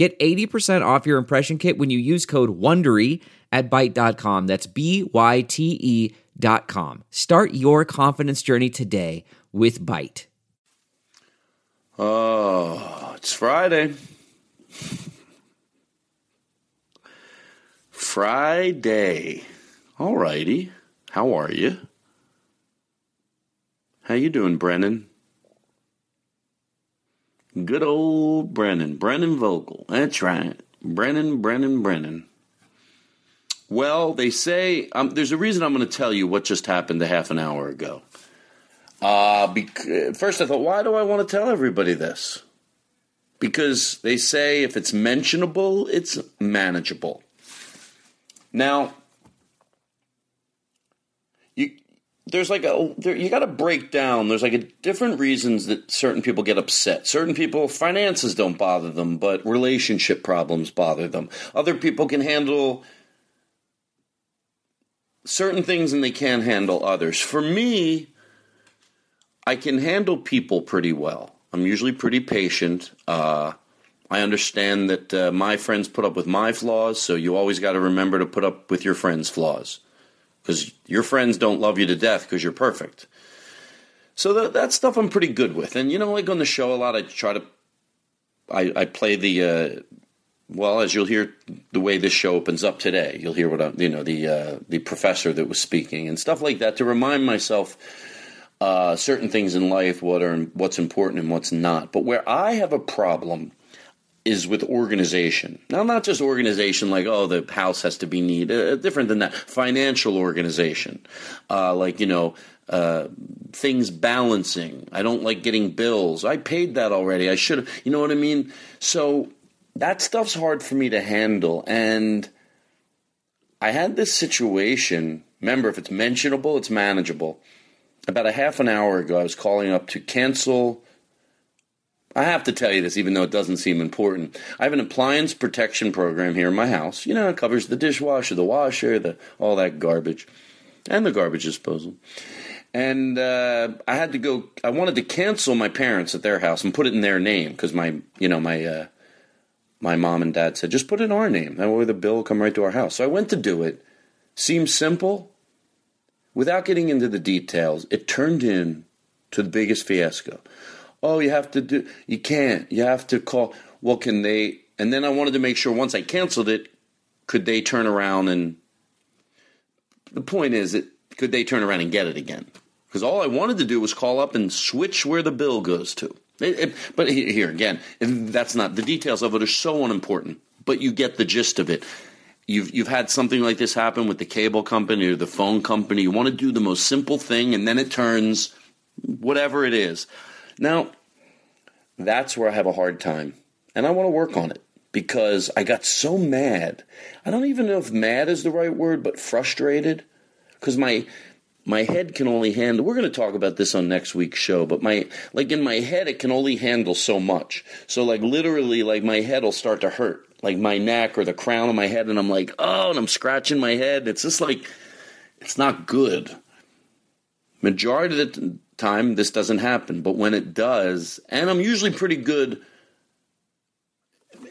Get 80% off your impression kit when you use code WONDERY at Byte.com. That's B Y T E dot com. Start your confidence journey today with Byte. Oh, it's Friday. Friday. All righty. How are you? How you doing, Brennan? Good old Brennan. Brennan Vogel. That's right. Brennan, Brennan, Brennan. Well, they say um, there's a reason I'm going to tell you what just happened a half an hour ago. Uh, bec- first, I thought, why do I want to tell everybody this? Because they say if it's mentionable, it's manageable. Now, you there's like a there, you got to break down. There's like a different reasons that certain people get upset. Certain people finances don't bother them, but relationship problems bother them. Other people can handle certain things and they can't handle others. For me, I can handle people pretty well. I'm usually pretty patient. Uh, I understand that uh, my friends put up with my flaws, so you always got to remember to put up with your friends' flaws. Because your friends don't love you to death because you're perfect. So that, that stuff I'm pretty good with. And, you know, like on the show a lot, I try to. I, I play the. Uh, well, as you'll hear the way this show opens up today, you'll hear what I, you know the uh, the professor that was speaking and stuff like that to remind myself uh, certain things in life, what are what's important and what's not. But where I have a problem is with organization. Now, not just organization like, oh, the house has to be neat, uh, different than that. Financial organization, uh, like, you know, uh, things balancing. I don't like getting bills. I paid that already. I should have, you know what I mean? So that stuff's hard for me to handle. And I had this situation. Remember, if it's mentionable, it's manageable. About a half an hour ago, I was calling up to cancel I have to tell you this, even though it doesn't seem important. I have an appliance protection program here in my house. You know, it covers the dishwasher, the washer, the all that garbage, and the garbage disposal. And uh, I had to go. I wanted to cancel my parents at their house and put it in their name because my, you know, my uh, my mom and dad said just put it in our name. That way the bill will come right to our house. So I went to do it. Seems simple. Without getting into the details, it turned in to the biggest fiasco oh, you have to do, you can't, you have to call. Well, can they? And then I wanted to make sure once I canceled it, could they turn around and, the point is that could they turn around and get it again? Because all I wanted to do was call up and switch where the bill goes to. It, it, but here again, that's not the details of it are so unimportant. But you get the gist of it. You've you've had something like this happen with the cable company or the phone company. You want to do the most simple thing, and then it turns whatever it is. Now, that's where I have a hard time, and I want to work on it. because I got so mad. I don't even know if mad is the right word, but frustrated because my my head can only handle we're going to talk about this on next week's show but my like in my head it can only handle so much so like literally like my head will start to hurt like my neck or the crown of my head and i'm like oh and i'm scratching my head it's just like it's not good majority of the time this doesn't happen but when it does and i'm usually pretty good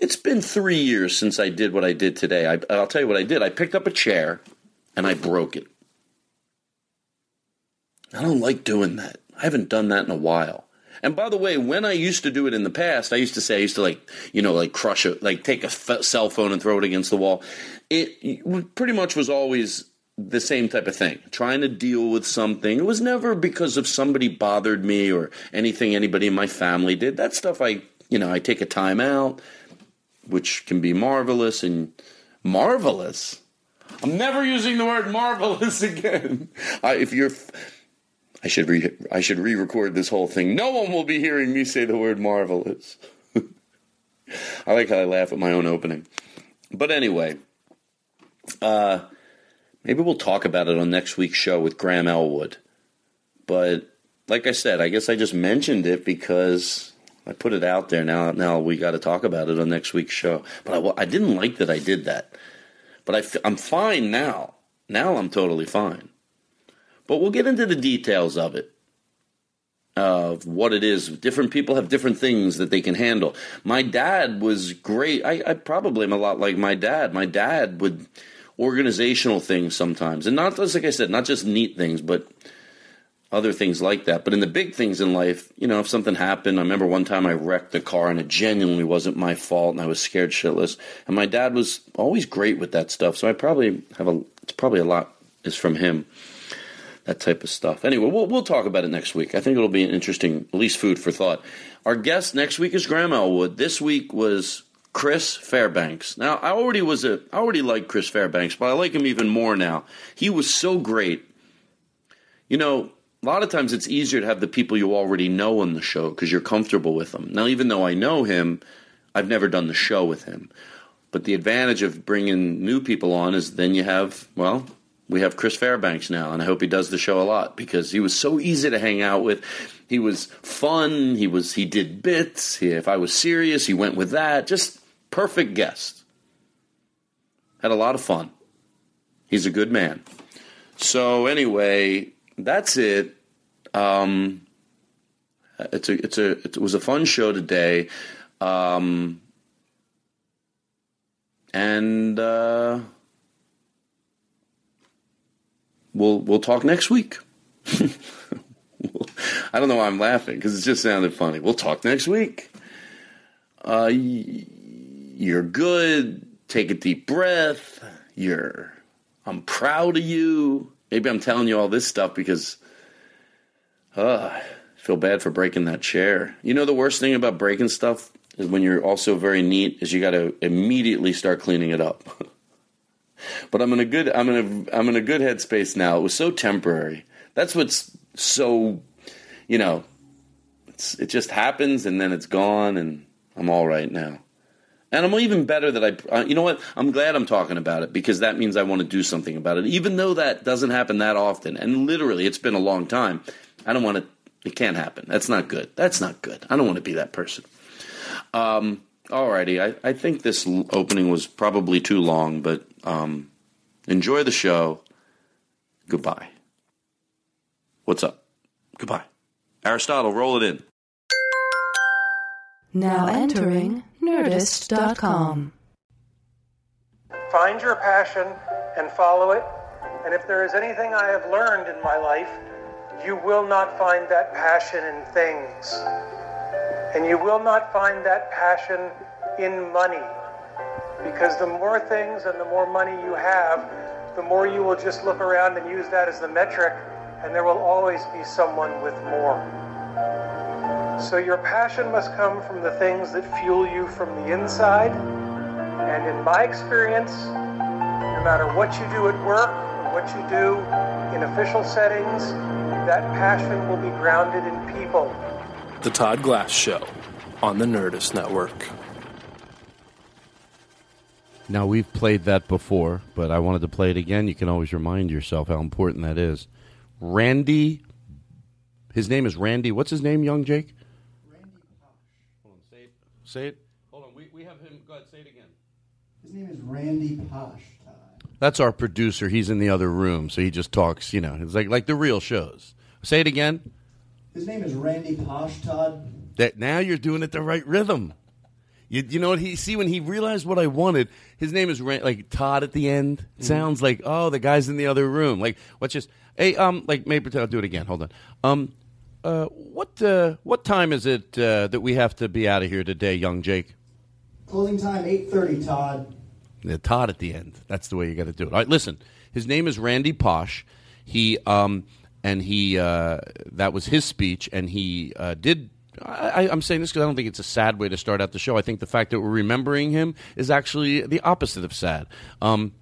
it's been three years since i did what i did today I, i'll tell you what i did i picked up a chair and i broke it I don't like doing that. I haven't done that in a while. And by the way, when I used to do it in the past, I used to say I used to like, you know, like crush it, like take a f- cell phone and throw it against the wall. It pretty much was always the same type of thing, trying to deal with something. It was never because of somebody bothered me or anything anybody in my family did. That stuff I, you know, I take a time out, which can be marvelous and marvelous. I'm never using the word marvelous again. I, if you're I should re I should re-record this whole thing. No one will be hearing me say the word marvelous. I like how I laugh at my own opening. But anyway, uh, maybe we'll talk about it on next week's show with Graham Elwood. But like I said, I guess I just mentioned it because I put it out there. Now, now we got to talk about it on next week's show. But I, I didn't like that I did that. But I, I'm fine now. Now I'm totally fine. But we'll get into the details of it, of what it is. Different people have different things that they can handle. My dad was great. I, I probably am a lot like my dad. My dad would organizational things sometimes, and not just like I said, not just neat things, but other things like that. But in the big things in life, you know, if something happened, I remember one time I wrecked the car and it genuinely wasn't my fault and I was scared shitless. And my dad was always great with that stuff. So I probably have a, it's probably a lot is from him that type of stuff. Anyway, we'll we'll talk about it next week. I think it'll be an interesting, at least food for thought. Our guest next week is Graham Elwood. This week was Chris Fairbanks. Now, I already was a I already liked Chris Fairbanks, but I like him even more now. He was so great. You know, a lot of times it's easier to have the people you already know on the show because you're comfortable with them. Now, even though I know him, I've never done the show with him. But the advantage of bringing new people on is then you have, well, we have Chris Fairbanks now, and I hope he does the show a lot because he was so easy to hang out with. He was fun. He was he did bits. He, if I was serious, he went with that. Just perfect guest. Had a lot of fun. He's a good man. So anyway, that's it. Um, it's a it's a it was a fun show today, um, and. Uh, we'll we'll talk next week. I don't know why I'm laughing because it just sounded funny. We'll talk next week. Uh, you're good. Take a deep breath. You're. I'm proud of you. Maybe I'm telling you all this stuff because, uh, I feel bad for breaking that chair. You know the worst thing about breaking stuff is when you're also very neat is you got to immediately start cleaning it up. But I'm in a good I'm in a I'm in a good headspace now. It was so temporary. That's what's so you know, it just happens and then it's gone and I'm all right now. And I'm even better that I, uh, you know what? I'm glad I'm talking about it because that means I want to do something about it. Even though that doesn't happen that often, and literally it's been a long time, I don't want to, it can't happen. That's not good. That's not good. I don't want to be that person. Um, alrighty. I, I think this opening was probably too long, but um, enjoy the show. Goodbye. What's up? Goodbye. Aristotle, roll it in. Now entering Nerdist.com. Find your passion and follow it. And if there is anything I have learned in my life, you will not find that passion in things. And you will not find that passion in money. Because the more things and the more money you have, the more you will just look around and use that as the metric, and there will always be someone with more. So your passion must come from the things that fuel you from the inside. And in my experience, no matter what you do at work what you do in official settings, that passion will be grounded in people. The Todd Glass Show on the Nerdist Network. Now we've played that before, but I wanted to play it again. You can always remind yourself how important that is. Randy, his name is Randy. What's his name, young Jake? Randy Pausch. Hold on, say it. Hold on, we, we have him. Go ahead, say it again. His name is Randy Pausch. Todd. That's our producer. He's in the other room, so he just talks. You know, it's like like the real shows. Say it again. His name is Randy Pausch. Todd. That now you're doing it the right rhythm. You, you know what he see when he realized what I wanted. His name is Ran, like Todd at the end. It sounds like oh the guy's in the other room. Like what's just hey um like maybe pretend I'll do it again. Hold on. Um, uh, what uh, what time is it uh, that we have to be out of here today, young Jake? Closing time eight thirty. Todd. The Todd at the end. That's the way you got to do it. All right, listen. His name is Randy Pausch. He um and he uh, that was his speech, and he uh, did. I, I'm saying this because I don't think it's a sad way to start out the show. I think the fact that we're remembering him is actually the opposite of sad. Um,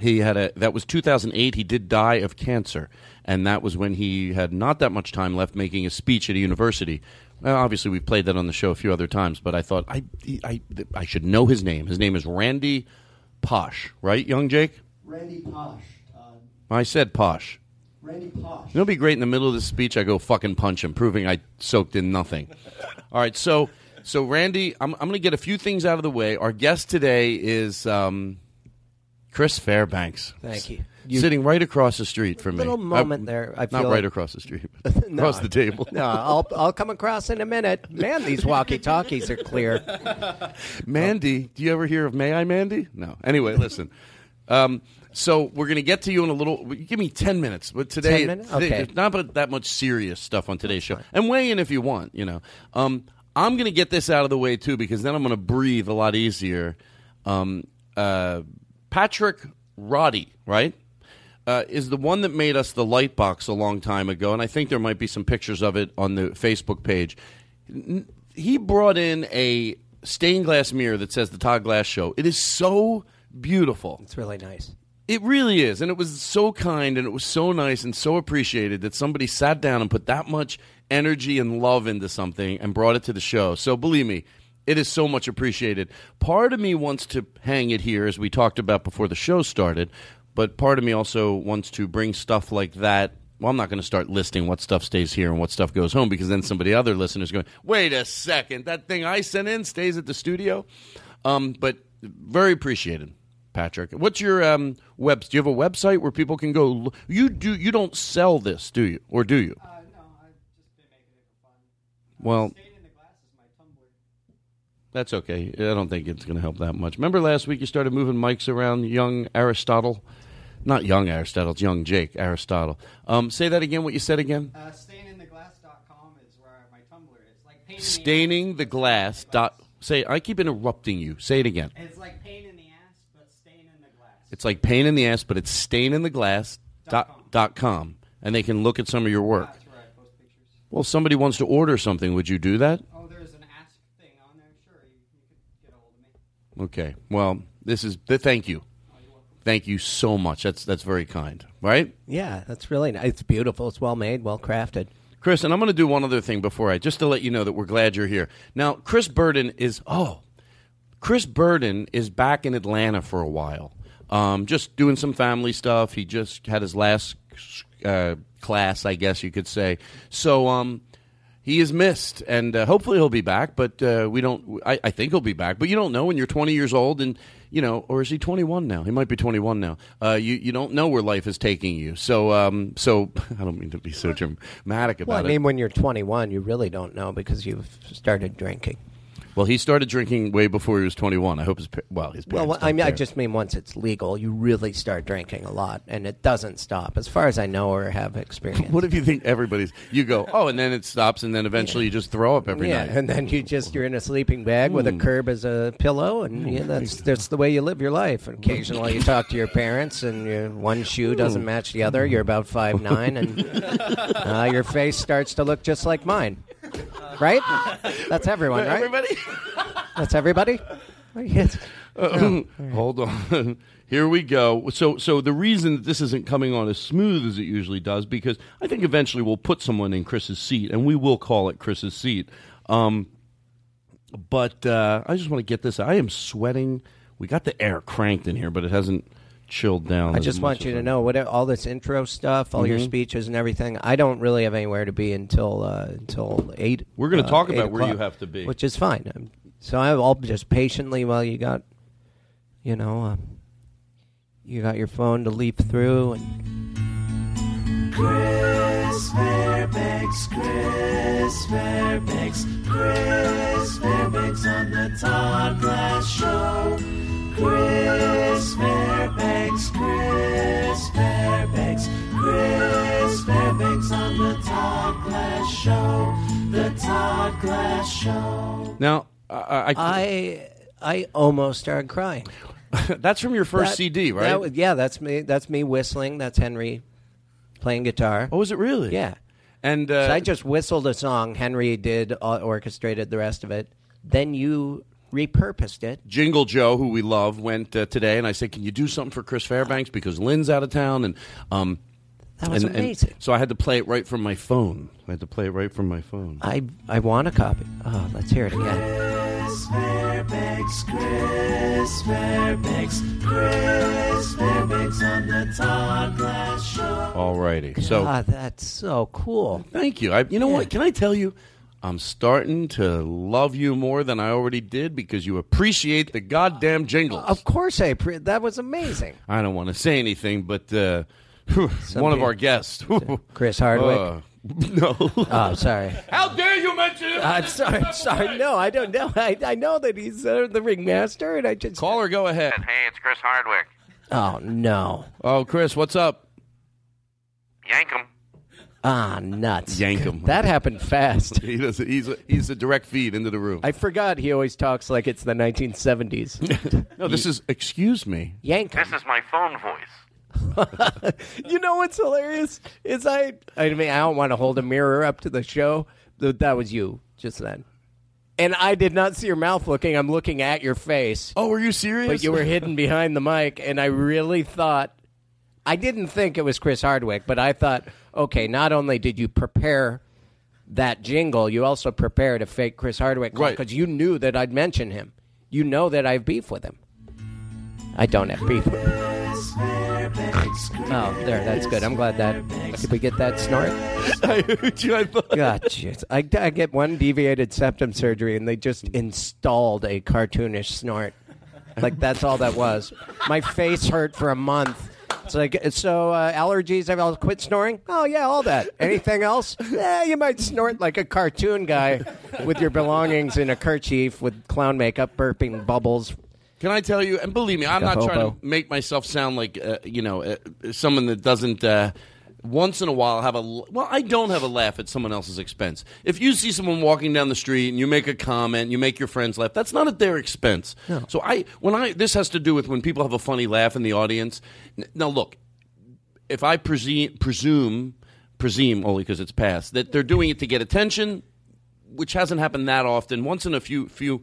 he had a that was 2008. He did die of cancer, and that was when he had not that much time left making a speech at a university. Well, obviously, we played that on the show a few other times, but I thought I, I I should know his name. His name is Randy Pausch, right, young Jake? Randy Pausch. Todd. I said Posh. Randy Pausch. It'll be great in the middle of the speech. I go fucking punch him, proving I soaked in nothing. All right, so so Randy, I'm I'm going to get a few things out of the way. Our guest today is um, Chris Fairbanks. Thank you. You- Sitting right across the street from me. Little moment Uh, there. I not feel right across the street, but No, across the table. No, I'll I'll come across in a minute. Man, these walkie talkies are clear. Mandy, do you ever hear of May I Mandy? No. Anyway, listen. Um, so we're going to get to you in a little. Give me ten minutes, but today, 10 minutes? Okay. there's not but that much serious stuff on today's show. And weigh in if you want. You know, um, I'm going to get this out of the way too because then I'm going to breathe a lot easier. Um, uh, Patrick Roddy, right? Uh, is the one that made us the light box a long time ago, and I think there might be some pictures of it on the Facebook page. He brought in a stained glass mirror that says the Todd Glass Show. It is so beautiful. It's really nice. It really is, and it was so kind, and it was so nice, and so appreciated that somebody sat down and put that much energy and love into something and brought it to the show. So believe me, it is so much appreciated. Part of me wants to hang it here, as we talked about before the show started, but part of me also wants to bring stuff like that. Well, I'm not going to start listing what stuff stays here and what stuff goes home because then somebody other listeners going, wait a second, that thing I sent in stays at the studio. Um, but very appreciated. Patrick. What's your um, web? Do you have a website where people can go? You do. You don't sell this, do you? Or do you? Uh, no, I've just been making it for fun. Well, Staying in the glass is my Tumblr. that's okay. I don't think it's going to help that much. Remember last week you started moving mics around, young Aristotle. Not young Aristotle, it's young Jake Aristotle. Um, say that again. What you said again? Uh, stayingintheglass.com is where my Tumblr is. Like pain in the Staining the glass. the Dot. Say. I keep interrupting you. Say it again. It's like pain in the ass, but staying in the glass. It's like pain in the ass, but it's stain in the glass. Dot, dot com, and they can look at some of your work. That's where I post pictures. Well, if somebody wants to order something, would you do that? Oh, there's an ask thing on there. Sure, you, you could get a hold of me. Okay. Well, this is th- thank you. Thank you so much. That's that's very kind. Right? Yeah, that's really nice. It's beautiful. It's well made, well crafted. Chris, and I'm going to do one other thing before I just to let you know that we're glad you're here. Now, Chris Burden is oh, Chris Burden is back in Atlanta for a while, um, just doing some family stuff. He just had his last uh, class, I guess you could say. So, um, he is missed, and uh, hopefully he'll be back. But uh, we don't. I, I think he'll be back, but you don't know when you're 20 years old, and you know, or is he 21 now? He might be 21 now. Uh, you you don't know where life is taking you. So um, so I don't mean to be so dramatic about it. Well, I it. mean, when you're 21, you really don't know because you've started drinking. Well, he started drinking way before he was 21. I hope his well his parents. Well, I mean, I just mean once it's legal, you really start drinking a lot, and it doesn't stop, as far as I know or have experience. What if you think everybody's? You go, oh, and then it stops, and then eventually you just throw up every yeah, night. and then you just you're in a sleeping bag with a hmm. curb as a pillow, and hmm. yeah, that's that's the way you live your life. And occasionally you talk to your parents, and your one shoe doesn't hmm. match the other. You're about five nine, and uh, your face starts to look just like mine. Right? That's everyone, right? Everybody, That's everybody. Yes. hold on. Here we go. So, so the reason that this isn't coming on as smooth as it usually does, because I think eventually we'll put someone in Chris's seat, and we will call it Chris's seat. Um, but uh, I just want to get this. I am sweating We got the air cranked in here, but it hasn't chilled down. I just want you to know what all this intro stuff, all your Mhm. speeches and everything. I don't really have anywhere to be until uh, until eight. We're gonna uh, talk about where you have to be. which is fine. Um, So I'll just patiently while you got, you know, uh, you got your phone to leap through and. Chris Fairbanks, Chris Fairbanks, Chris Fairbanks on the Todd Glass Show. Chris Fairbanks, Chris Fairbanks, Chris Fairbanks on the Todd Glass Show. The Todd Glass Show. Now, I, I, I I almost started crying. that's from your first That- CD, right? that was- yeah, that's me. That's me whistling. That's Henry playing guitar. oh, is it really? Yeah. And uh, So I just whistled a song. Henry did uh, orchestrated the rest of it. Then you repurposed it. Jingle Joe, who we love, went uh, today, and I said, "Can you do something for Chris Fairbanks because Lynn's out of town?" And um, That was and- and amazing. so I had to play it right from my phone. I had to play it right from my phone. I I want a copy. Oh, let's hear it again. Chris Fairbanks, Chris Fairbanks, Chris Fairbanks on the Todd Glass Show. Alrighty, so ah, that's so cool. thank you. I, you know what? Can I tell you? I'm starting to love you more than I already did because you appreciate the goddamn jingles. Of course, I pre- that was amazing. I don't want to say anything, but uh, Some one of people- our guests, Chris Hardwick. Uh, no. oh, sorry. How dare you mention it? I'm sorry. Sorry. No, I don't know. I, I know that he's uh, the ringmaster, and I just. Call Caller, go ahead. Hey, it's Chris Hardwick. Oh no. Oh, Chris, what's up? Yank 'em. Ah, nuts. Yank him. That happened fast. He does. He's a, he's a direct feed into the room. I forgot he always talks like it's the 1970s. no, this is. Excuse me. Yank him. This is my phone voice. You know what's hilarious is I. I mean, I don't want to hold a mirror up to the show. Th- That was you just then, and I did not see your mouth looking. I'm looking at your face, Oh, are you serious? but you were hidden behind the mic, and I really thought. I didn't think it was Chris Hardwick, but I thought, okay, not only did you prepare that jingle, you also prepared a fake Chris Hardwick Right. because you knew that I'd mention him. You know that I have beef with him. I don't have beef with him. Oh, there, that's good. I'm glad that. Did we get that snort? I heard you. I thought. God, jeez. I, I get one deviated septum surgery, and they just installed a cartoonish snort. Like that's all that was. My face hurt for a month. It's like so uh, allergies. I'll quit snoring. Oh yeah, all that. Anything else? Yeah, you might snort like a cartoon guy with your belongings in a kerchief with clown makeup, burping bubbles. Can I tell you? And believe me, I'm not trying to make myself sound like uh, you know uh, someone that doesn't. Once in a while, have a well. I don't have a laugh at someone else's expense. If you see someone walking down the street and you make a comment, you make your friends laugh. That's not at their expense. So I, when I, this has to do with when people have a funny laugh in the audience. Now look, if I presume, presume, presume only because it's past that they're doing it to get attention, which hasn't happened that often. Once in a few few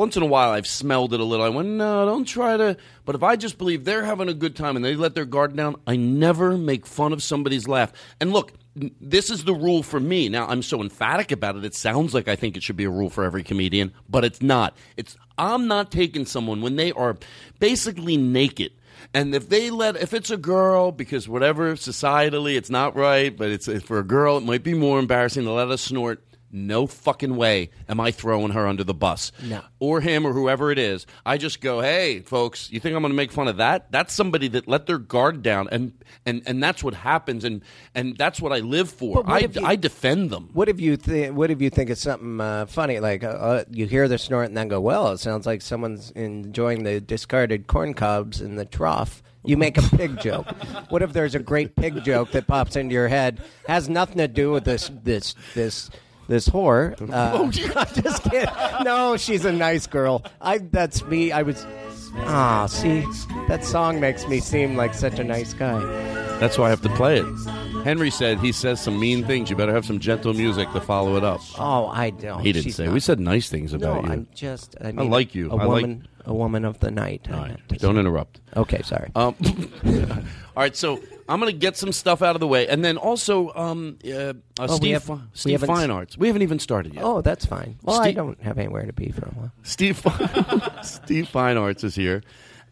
once in a while I've smelled it a little. I went, no, don't try to. But if I just believe they're having a good time and they let their guard down, I never make fun of somebody's laugh. And look, this is the rule for me. Now I'm so emphatic about it. It sounds like I think it should be a rule for every comedian, but it's not. It's I'm not taking someone when they are basically naked. And if they let, if it's a girl, because whatever societally it's not right, but it's for a girl, it might be more embarrassing to let us snort. No fucking way am I throwing her under the bus. No. Or him or whoever it is. I just go, hey, folks, you think I'm going to make fun of that? That's somebody that let their guard down, and and and that's what happens, and and that's what I live for. I you- I defend them. What if you think? What if you think it's something uh, funny? Like uh, uh, you hear the snort and then go, "Well, it sounds like someone's enjoying the discarded corn cobs in the trough." You make a pig joke. What if there's a great pig joke that pops into your head? Has nothing to do with this this this this whore. Uh, I'm just kidding. No, she's a nice girl. I that's me. I was. Ah, see, that song makes me seem like such a nice guy. That's why I have to play it. Henry said he says some mean things. You better have some gentle music to follow it up. Oh, I don't. he didn't She's say. not- We said nice things No, about you. I'm just. I, I mean, like you. A I like- woman. A woman of the night. All right, don't interrupt. Okay, sorry. Um, all right, so I'm going to get some stuff out of the way, and then also um, uh, uh, Oh, we Steve, have- Fi- we Steve haven't s- Fine Arts. We haven't even started yet. Oh, that's fine. Well, I Steve- don't have anywhere to be for a while. Steve Fi- Steve Fine Arts is here,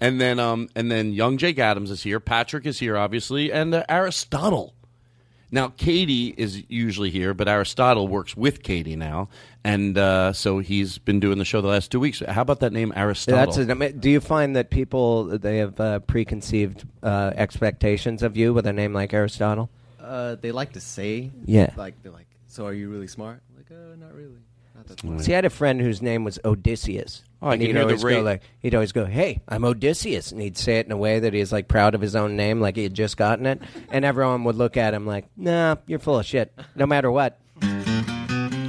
and then um, and then young Jake Adams is here. Patrick is here, obviously, and uh, Aristotle. Now, Katie is usually here, but Aristotle works with Katie now, and uh, so he's been doing the show the last two weeks. How about that name, Aristotle? That's it. Mean, do you find that people they have uh, preconceived uh, expectations of you with a name like Aristotle? Uh, they like to say, Yeah. like they're like, so are you really smart? Like, uh, not really. Not that smart. See, I had a friend whose name was Odysseus. Oh, I and can he'd hear the always go like, he'd always go, "Hey, I'm Odysseus," and he'd say it in a way that he's like proud of his own name, like he had just gotten it, and everyone would look at him like, "Nah, you're full of shit." No matter what.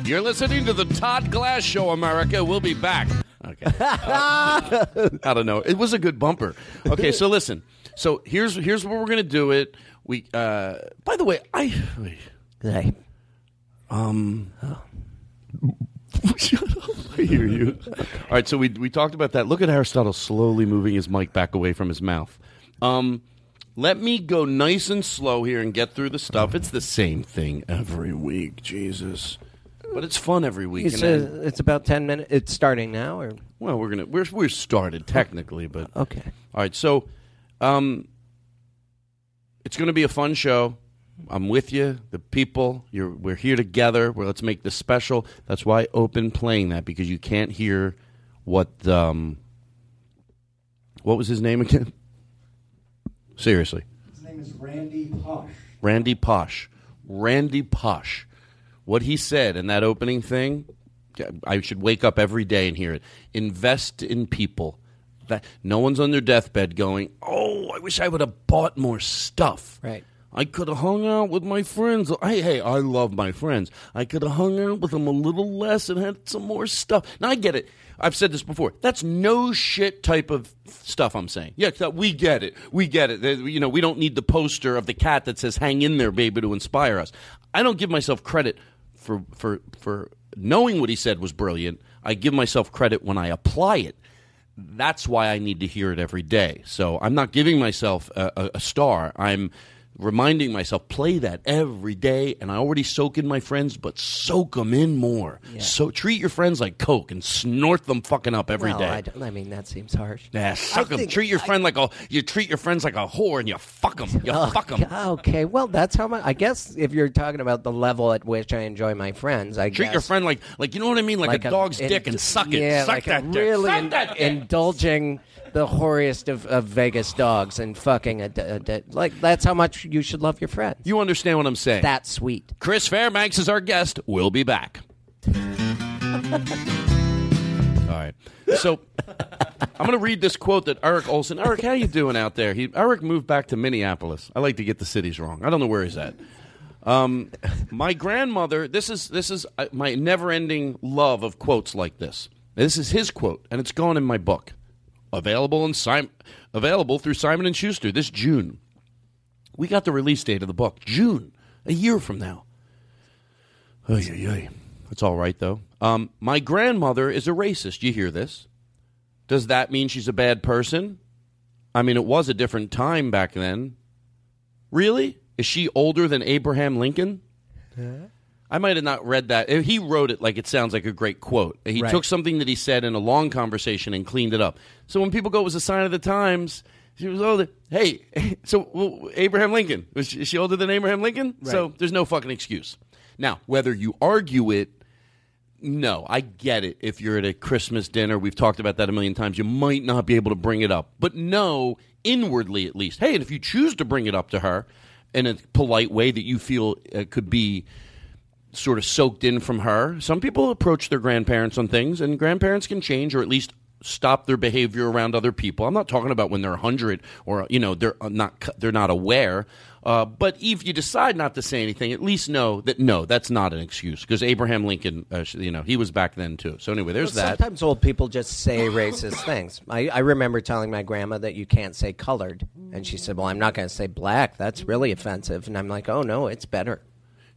You're listening to the Todd Glass Show, America. We'll be back. Okay. Uh, I don't know. It was a good bumper. Okay, so listen. So here's here's where we're gonna do it. We. Uh, by the way, I. Hey. Um. Shut up. I hear you. All right, so we we talked about that. Look at Aristotle slowly moving his mic back away from his mouth. Um, let me go nice and slow here and get through the stuff. It's the same thing every week, Jesus. But it's fun every week. It's, and it's about ten minutes. It's starting now, or well, we're gonna we're we're started technically, but okay. All right, so um, it's gonna be a fun show. I'm with you, the people. You're we're here together. Well, let's make this special. That's why I open playing that because you can't hear what um what was his name again? Seriously, His name is Randy Pausch. Randy Pausch. Randy Pausch. What he said in that opening thing, I should wake up every day and hear it. Invest in people. That no one's on their deathbed going, "Oh, I wish I would have bought more stuff." Right. I could have hung out with my friends. Hey, hey, I love my friends. I could have hung out with them a little less and had some more stuff. Now I get it. I've said this before. That's no shit type of stuff I'm saying. Yeah, we get it. We get it. You know, we don't need the poster of the cat that says "Hang in there, baby" to inspire us. I don't give myself credit for for for knowing what he said was brilliant. I give myself credit when I apply it that's why I need to hear it every day. So I'm not giving myself a, a, a star. I'm reminding myself play that every day and i already soak in my friends but soak them in more so treat your friends like coke and snort them fucking up every well, day. I, don't- I mean, that seems harsh. yeah, suck I them. think- Treat your friend like a you treat your friends like a whore and you fuck them. You Oh, fuck them. Okay, well, that's how much. I guess if you're talking about the level at which I enjoy my friends, I Treat guess your friend like like you know what I mean, like, a dog's dick and suck it. Yeah, suck like that a dick. really Suck in- that dick. indulging the hoariest of, of Vegas dogs and fucking a, a, a- like that's how much you should love your friends. You understand what I'm saying? That's sweet. Chris Fairbanks is our guest. We'll be back. All right. So I'm going to read this quote that Eric Olson. Eric, how you doing out there? He Eric moved back to Minneapolis. I like to get the cities wrong. I don't know where he's at. Um, my grandmother. This is this is uh, my never-ending love of quotes like this. This is his quote, and it's gone in my book. Available in Sim- available through Simon and Schuster this June. We got the release date of the book, June, a year from now. Oy, oy, oy. That's all right, though. Um, my grandmother is a racist. You hear this? Does that mean she's a bad person? I mean, it was a different time back then. Really? Is she older than Abraham Lincoln? I might have not read that. He wrote it like it sounds like a great quote. He Right. took something that he said in a long conversation and cleaned it up. So when people go, it was a sign of the times. She was older. Hey, so well, Abraham Lincoln was she, is she older than Abraham Lincoln? So there's no fucking excuse. Now, whether you argue it, no, I get it. If you're at a Christmas dinner, we've talked about that a million times. You might not be able to bring it up, but no, inwardly at least. Hey, and if you choose to bring it up to her in a polite way that you feel uh, could be sort of soaked in from her. Some people approach their grandparents on things, and grandparents can change or at least stop their behavior around other people. I'm not talking about when they're 100 or you know they're not they're not aware. Uh, but if you decide not to say anything, at least know that no, that's not an excuse because Abraham Lincoln, uh, you know, he was back then too. So anyway, there's Well, that. Sometimes old people just say racist things. I, I remember telling my grandma that you can't say colored, and she said, "Well, I'm not going to say black. That's really offensive." And I'm like, "Oh no, it's better."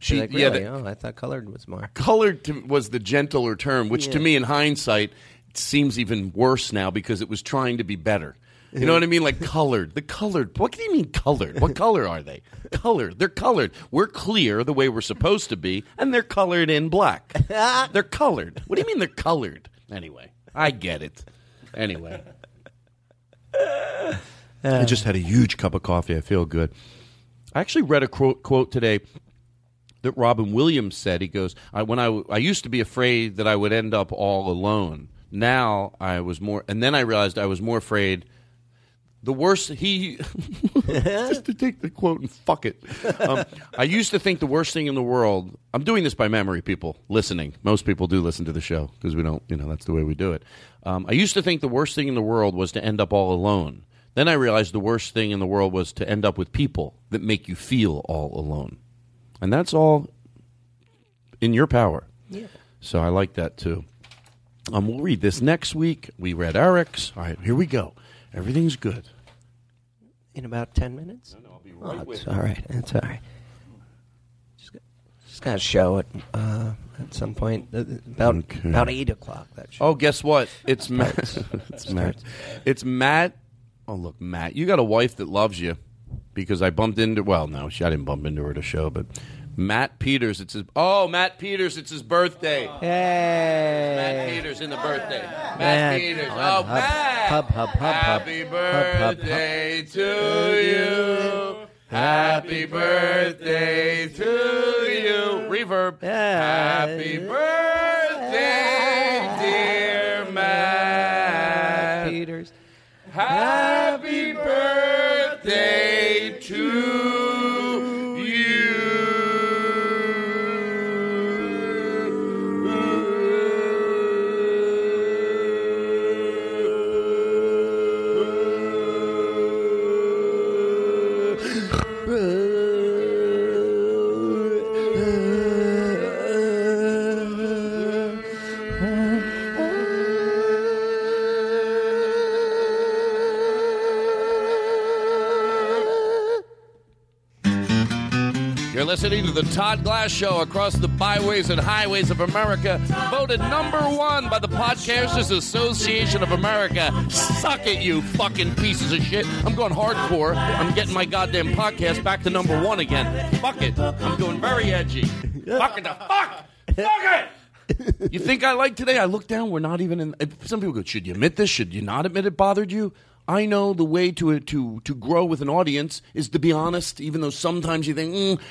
She- like, yeah, the- oh, I thought colored was more. Colored to, was the gentler term, which to me, in hindsight, seems even worse now because it was trying to be better. You know what I mean? Like colored. The colored. What do you mean colored? What color are they? Colored. They're colored. We're clear the way we're supposed to be, and they're colored in black. they're colored. What do you mean they're colored? Anyway, I get it. Anyway. I just had a huge cup of coffee. I feel good. I actually read a quote, quote today that Robin Williams said. He goes, I, "When I I used to be afraid that I would end up all alone. Now I was more, and then I realized I was more afraid." The worst he just to take the quote and fuck it. Um, I used to think the worst thing in the world. I'm doing this by memory, people listening. Most people do listen to the show because we don't, you know, that's the way we do it. Um, I used to think the worst thing in the world was to end up all alone. Then I realized the worst thing in the world was to end up with people that make you feel all alone, and that's all in your power. Yeah. So I like that too. Um, we'll read this next week. We read Eric's. All right, here we go. Everything's good. In about 10 minutes? No, no, I'll be right oh, with it's you. all right. It's all right. Just, got- just got to show it uh, at some point. uh, About, Okay. about 8 o'clock. That show. Oh, guess what? It's Matt. it's Matt. It's Matt. Oh, look, Matt. You got a wife that loves you because I bumped into. Well, no, she, I didn't bump into her at a show, but Matt Peters. It's his. Oh, Matt Peters. It's his birthday. Hey. Matt Peters in the birthday. Matt, Matt. Peters. Hub, Oh, hub, Matt. hub, hub, hub. Happy Hub, hub, hub. birthday to you. Happy birthday to you. Reverb. Happy birthday, dear Matt. Peters. Happy birthday listening to the Todd Glass Show across the byways and highways of America, voted number one by the Podcasters Association of America. Suck it, you fucking pieces of shit. I'm going hardcore. I'm getting my goddamn podcast back to number one again. Fuck it. I'm going very edgy. Fuck it the fuck. Fuck it. You think I like today? I look down. We're not even in. Some people go, "Should you admit this? Should you not admit it bothered you?" I know the way to to to grow with an audience is to be honest, even though sometimes you think mm,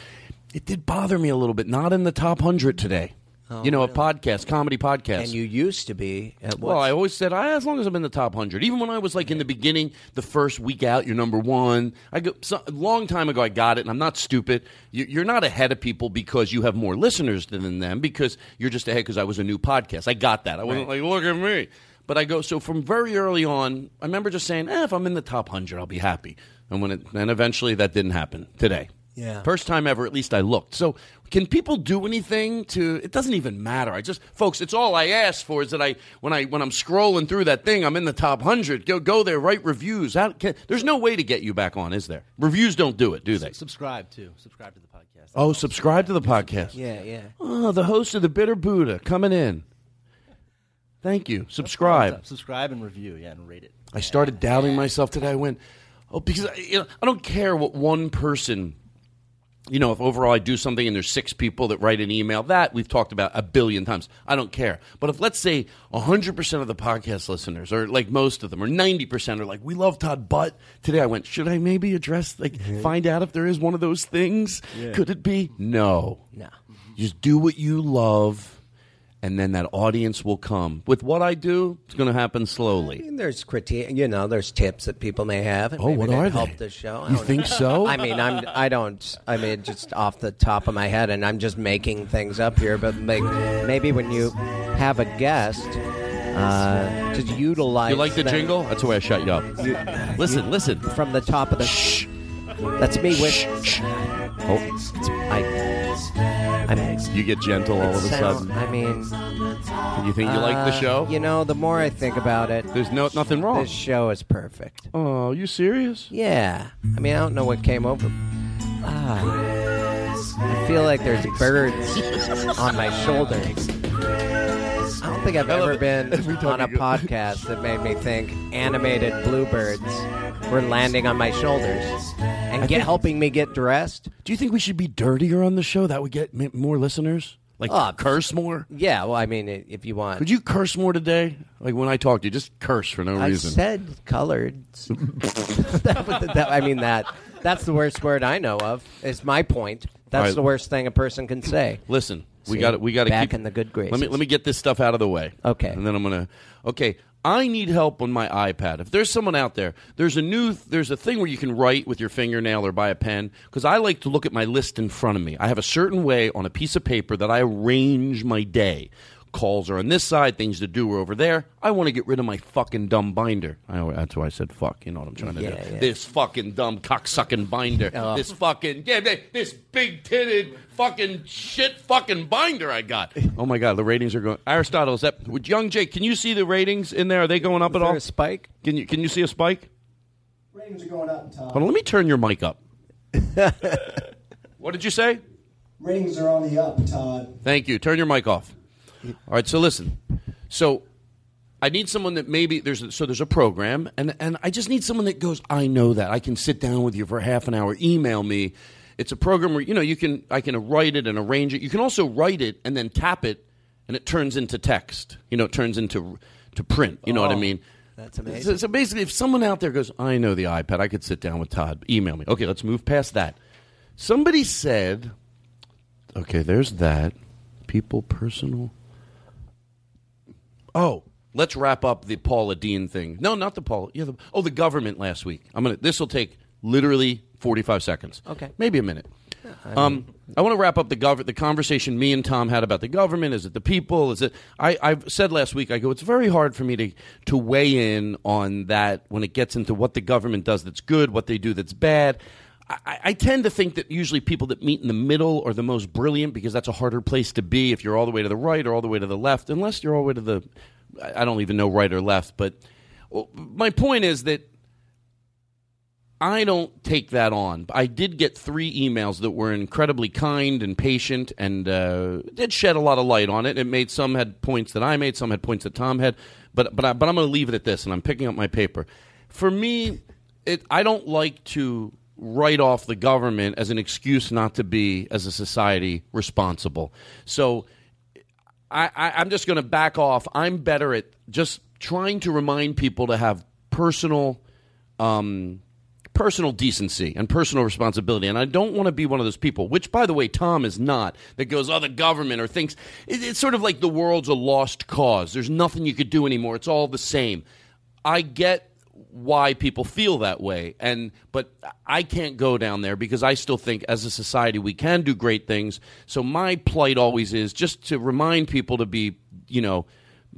it did bother me a little bit. Not in the top hundred today. Oh, you know, a podcast, comedy podcast. And you used to be at what? Well, I always said, I, as long as I'm in the top hundred, even when I was like in the beginning, the first week out, you're number one. I go so, a long time ago, I got it, and I'm not stupid. You, you're not ahead of people because you have more listeners than them, because you're just ahead because I was a new podcast. I got that. I wasn't like, look at me. But I go so from very early on. I remember just saying, eh, if I'm in the top hundred, I'll be happy. And when it, and eventually that didn't happen today. Yeah. First time ever, at least I looked. So, can people do anything to? It doesn't even matter. I just, folks, it's all I ask for is that I, when I, when I'm scrolling through that thing, I'm in the top hundred. Go, go there, write reviews. How, can, there's no way to get you back on, is there? Reviews don't do it, do they? Subscribe to subscribe to the podcast. Oh, subscribe to the podcast. Yeah, yeah. Oh, the host of the Bitter Buddha coming in. Thank you. Subscribe. Subscribe and review. Yeah, and rate it. I started doubting myself today. I went, oh, because I, you know, I don't care what one person, you know, if overall I do something and there's six people that write an email, that we've talked about a billion times. I don't care. But if let's say 100% of the podcast listeners, or like most of them, or 90% are like, we love Todd, but today I went, should I maybe address, like, mm-hmm. find out if there is one of those things? Could it be? No. No. Just do what you love, and then that audience will come. With what I do, it's going to happen slowly. I mean, there's critique, you know, there's tips that people may have. And Oh, what are help they? the show. I You think know. so? I mean, I'm, I don't, I mean, just off the top of my head, and I'm just making things up here, but like, maybe when you have a guest, uh, to utilize. You like the them- jingle? That's the way I shut you up. You- listen, listen. From the top of the. Shh. That's me with. Oh, it's, I, I'm. You get gentle all of a sound- sudden. I mean, You think you like the uh, show? You know, the more I think about it, There's no nothing wrong. this show is perfect. Oh, you serious? Yeah. I mean, I don't know what came over. Ah. I feel like there's birds on my shoulder. I don't think I've ever been on a podcast that made me think animated bluebirds were landing on my shoulders and get, think- helping me get dressed. Do you think we should be dirtier on the show? That would get m- more listeners. Like Oh, curse more. Yeah, well, I mean, i- if you want. Could you curse more today? Like when I talk to you, just curse for no I reason. said colored. that, that- I mean that. That's the worst word I know of. It's my point. That's All right. the worst thing a person can say. Listen, we See, got we got to back keep in the good graces. Let me let me get this stuff out of the way. Okay. and then I'm gonna. Okay, I need help on my iPad. If there's someone out there, there's a new there's a thing where you can write with your fingernail or by a pen. Because I like to look at my list in front of me. I have a certain way on a piece of paper that I arrange my day. Calls are on this side, things to do are over there. I want to get rid of my fucking dumb binder. I, that's why I said fuck. You know what I'm trying to Yeah, do. yeah. This fucking dumb cocksucking binder. Oh. This fucking yeah, this big titted fucking shit fucking binder I got. Oh my god, the ratings are going. Aristotle, is that would young Jake? Can you see the ratings in there? Are they going up Is at there all? a spike? Can you can you see a spike? Ratings are going up, Tom. Hold on, let me turn your mic up. what did you say? Ratings are on the up, Todd. Thank you. Turn your mic off. All right. So listen. So I need someone that maybe there's a, so there's a program, and and I just need someone that goes. I know that I can sit down with you for half an hour. Email me. It's a program where you know you can I can write it and arrange it. You can also write it and then tap it, and it turns into text. You know, it turns into to print. You know what I Oh, mean? That's So, amazing. so basically, if someone out there goes, I know the iPad, I could sit down with Todd. Email me. Okay, let's move past that. Somebody said, okay, there's that. People, personal. Oh, let's wrap up the Paula Deen thing. No, not the Paula. Yeah, the, oh, the government last week. I'm gonna. This will take literally 45 seconds. Okay. maybe a minute. Um, I want to wrap up the gov- the conversation me and Tom had about the government. Is it the people? Is it? I, I've said last week. I go. It's very hard for me to to weigh in on that when it gets into what the government does that's good, what they do that's bad. I, I tend to think that usually people that meet in the middle are the most brilliant because that's a harder place to be if you're all the way to the right or all the way to the left, unless you're all the way to the. I don't even know right or left, but well, my point is that I don't take that on. I did get three emails that were incredibly kind and patient and uh, did shed a lot of light on it. It made some had points that I made, some had points that Tom had, but but I, but I'm going to leave it at this, and I'm picking up my paper. For me, it I don't like to write off the government as an excuse not to be as a society responsible. So I, I, I'm just going to back off. I'm better at just trying to remind people to have personal, um, personal decency and personal responsibility. And I don't want to be one of those people, which, by the way, Tom is not, that goes, oh, the government or thinks it, it's sort of like the world's a lost cause. There's nothing you could do anymore. It's all the same. I get why people feel that way. And but I can't go down there because I still think as a society we can do great things. So my plight always is just to remind people to be you know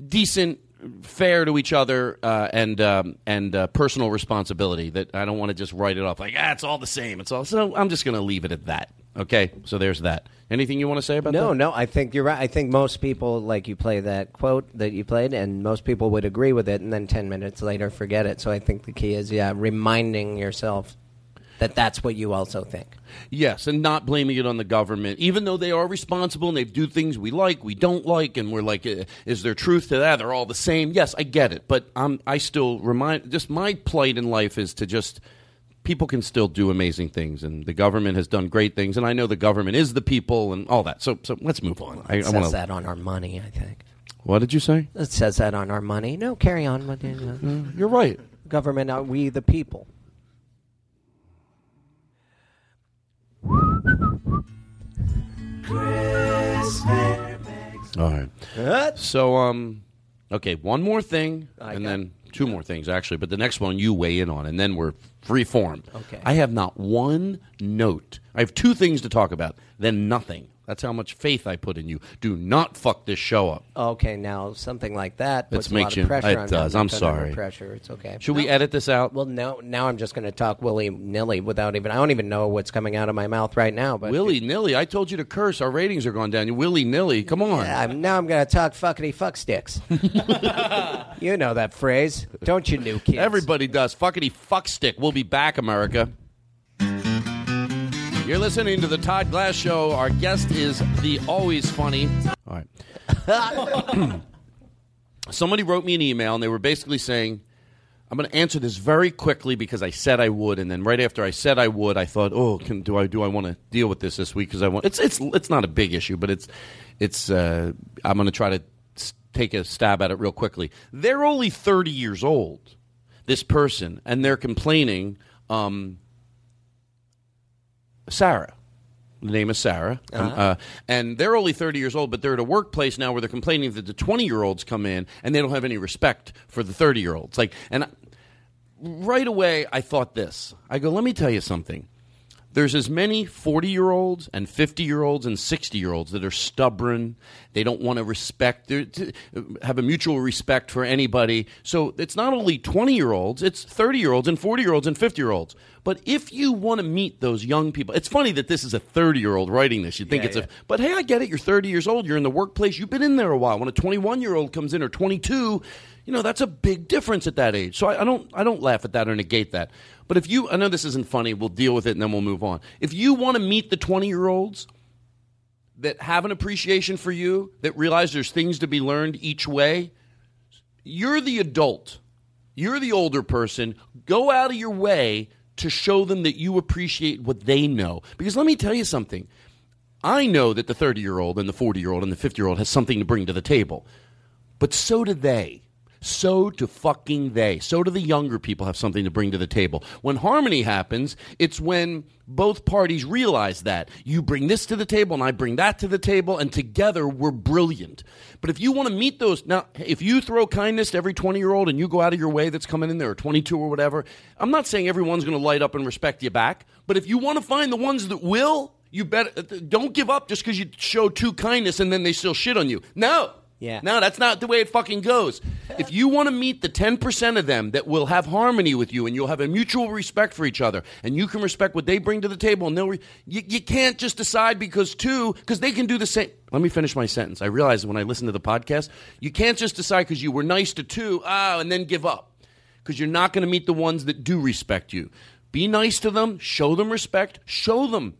decent fair to each other uh, and um, and uh, personal responsibility that I don't want to just write it off like ah it's all the same. It's all so I'm just going to leave it at that okay so there's that anything you want to say about No, that no, no. I think you're right. I think most people, like you play that quote that you played, and most people would agree with it, and then 10 minutes later forget it. So I think the key is, yeah, reminding yourself that that's what you also think. Yes, and not blaming it on the government, even though they are responsible and they do things we like, we don't like, and we're like, eh, is there truth to that? They're all the same. Yes, I get it, but I'm, I still remind. Just my plight in life is to just people can still do amazing things, and the government has done great things, and I know the government is the people and all that. So, so let's move on. I, It I says wanna, that on our money, I think. What did you say? It says that on our money. No, carry on. with uh, You're right. Government, are we the people? All right. So, um, okay, one more thing, I and then two more things actually. But the next one you weigh in on, and then we're free form. Okay. I have not one note. I have two things to talk about, then nothing. That's how much faith I put in you. Do not fuck this show up. Okay, now something like that puts a makes lot you- of pressure it on does. them. I'm under sorry. Pressure. It's okay. Should we edit this out? Well, no. Now I'm just going to talk willy nilly without even. I don't even know what's coming out of my mouth right now. But Willy nilly. I told you to curse. Our ratings are going down. You willy nilly. Come on. Yeah, I'm, now I'm going to talk fuckity fuck sticks. you know that phrase, don't you, new kids? Everybody does. Fuckity fuck stick. We'll be back, America. You're listening to the Todd Glass Show. Our guest is the always funny. All right. somebody wrote me an email and they were basically saying, I'm going to answer this very quickly because I said I would, and then right after I said I would, I thought, oh, can, do I do I want to deal with this this week? Because I want it's it's it's not a big issue, but it's it's uh, I'm going to try to take a stab at it real quickly. They're only 30 years old, this person, and they're complaining. Um, Sarah. The name is Sarah. Um, Uh-huh. uh, and they're only 30 years old, but they're at a workplace now where they're complaining that the 20 year olds come in and they don't have any respect for the 30 year olds. Like, and I, right away, I thought this. I go, let me tell you something. There's as many 40 year olds and 50 year olds and 60 year olds that are stubborn. They don't want to respect, have a mutual respect for anybody. So it's not only 20 year olds, it's 30 year olds and 40 year olds and 50 year olds. But if you want to meet those young people, it's funny that this is a 30 year old writing this. You think Yeah, it's yeah. a, but hey, I get it. You're 30 years old. You're in the workplace. You've been in there a while. When a 21 year old comes in or 22, you know that's a big difference at that age. So I, I don't I don't laugh at that or negate that. But if you, I know this isn't funny. We'll deal with it and then we'll move on. If you want to meet the 20 year olds that have an appreciation for you, that realize there's things to be learned each way, you're the adult. You're the older person. Go out of your way to show them that you appreciate what they know. Because let me tell you something. I know that the 30 year old and the 40 year old and the 50 year old has something to bring to the table. But so do they. So do fucking they. So do the younger people have something to bring to the table. When harmony happens, it's when both parties realize that. You bring this to the table and I bring that to the table, and together we're brilliant. But if you want to meet those, now, if you throw kindness to every 20 year old and you go out of your way that's coming in there, or 22 or whatever, I'm not saying everyone's going to light up and respect you back, but if you want to find the ones that will, you better uh, don't give up just because you show two kindness and then they still shit on you. No. Yeah. No, that's not the way it fucking goes. If you want to meet the 10% of them that will have harmony with you and you'll have a mutual respect for each other and you can respect what they bring to the table and they'll re- you, you can't just decide because two because they can do the same let me finish my sentence i realized when i listened to the podcast you can't just decide because you were nice to two ah and then give up because you're not going to meet the ones that do respect you be nice to them show them respect show them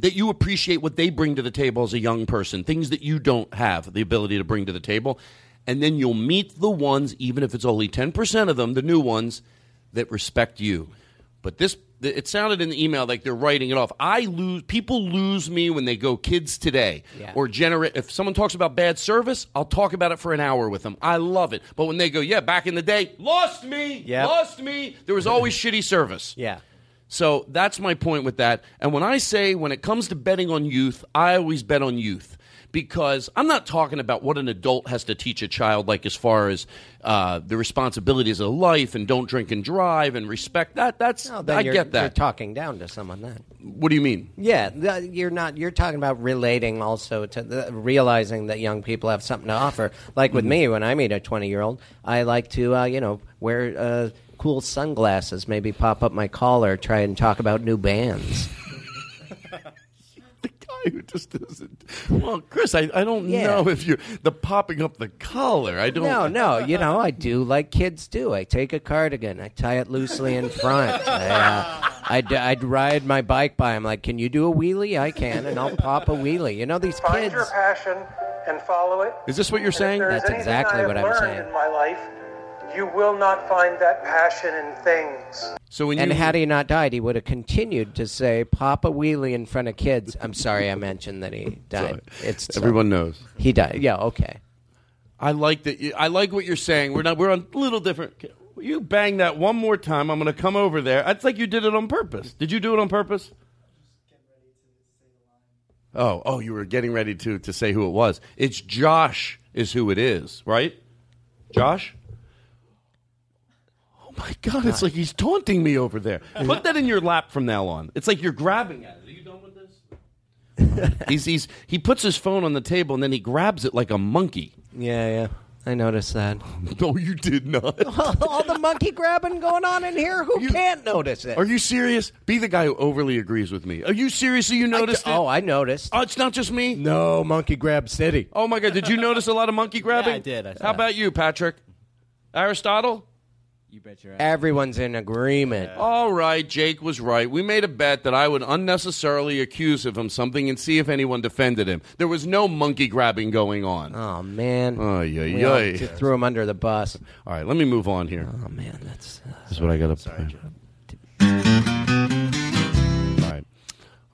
that you appreciate what they bring to the table as a young person, things that you don't have the ability to bring to the table. And then you'll meet the ones, even if it's only 10% of them, the new ones, that respect you. But this, it sounded in the email like they're writing it off. I lose, people lose me when they go kids today Yeah. or generate. If someone talks about bad service, I'll talk about it for an hour with them. I love it. But when they go, yeah, back in the day, lost me, Yep. lost me, there was always shitty service. Yeah. So that's my point with that. And when I say when it comes to betting on youth, I always bet on youth because I'm not talking about what an adult has to teach a child, like as far as uh, the responsibilities of life and don't drink and drive and respect. That that's No, I get You're talking down to someone then. what do you mean? Yeah, you're not. You're talking about relating also to the, realizing that young people have something to offer. Like with Mm-hmm. me, when I meet a 20 year old, I like to, uh, you know, wear uh, cool sunglasses, maybe pop up my collar, try and talk about new bands. The guy who just doesn't. Well, Chris, I, I don't Yeah. know if you're the popping up the collar. I don't. No, no, you know, I do like kids do. I take a cardigan, I tie it loosely in front. I, uh, I'd, I'd ride my bike by. I'm like, can you do a wheelie? I can, and I'll pop a wheelie. You know, these Find kids. your passion and follow it. Is this what you're And if saying? there is That's anything exactly I have what I'm learned saying. in my life, you will not find that passion in things. So when And you had he not died, he would have continued to say, "Papa wheelie in front of kids." I'm sorry, I mentioned that he died. It's uh, everyone knows. he died. Yeah, okay. I like that. You, I like what you're saying. We're not. We're on a little different. You bang that one more time. I'm going to come over there. It's like you did it on purpose. Did you do it on purpose? Oh, oh, you were getting ready to to say who it was. It's Josh, is who it is, right? Josh. My God! It's like he's taunting me over there. Put that in your lap from now on. It's like you're grabbing at it. Are you done with this? he's he's he puts his phone on the table and then he grabs it like a monkey. Yeah, yeah. I noticed that. No, you did not. All the monkey grabbing going on in here. Who can't notice it? Are you serious? Be the guy who overly agrees with me. Are you serious? You noticed it? Oh, I noticed. Oh, it's not just me. No, monkey grab city. Oh my god, did you notice a lot of monkey grabbing? I did, I saw How it. about you, Patrick? Aristotle? You bet your ass. Everyone's in agreement. All right, Jake was right. We made a bet that I would unnecessarily accuse him of him something and see if anyone defended him. There was no monkey grabbing going on. Oh man. Oh yeah, We all yeah. just threw him under the bus. All right, let me move on here. Oh man, that's. Uh, This is what I got to. All right.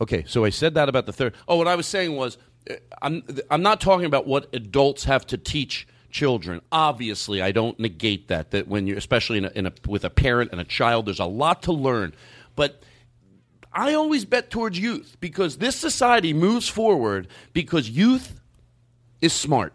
Okay, so I said that about the third. Oh, what I was saying was, uh, I'm I'm not talking about what adults have to teach children. Obviously, I don't negate that. That when you're, especially in a, in a with a parent and a child, there's a lot to learn. But I always bet towards youth because this society moves forward because youth is smart.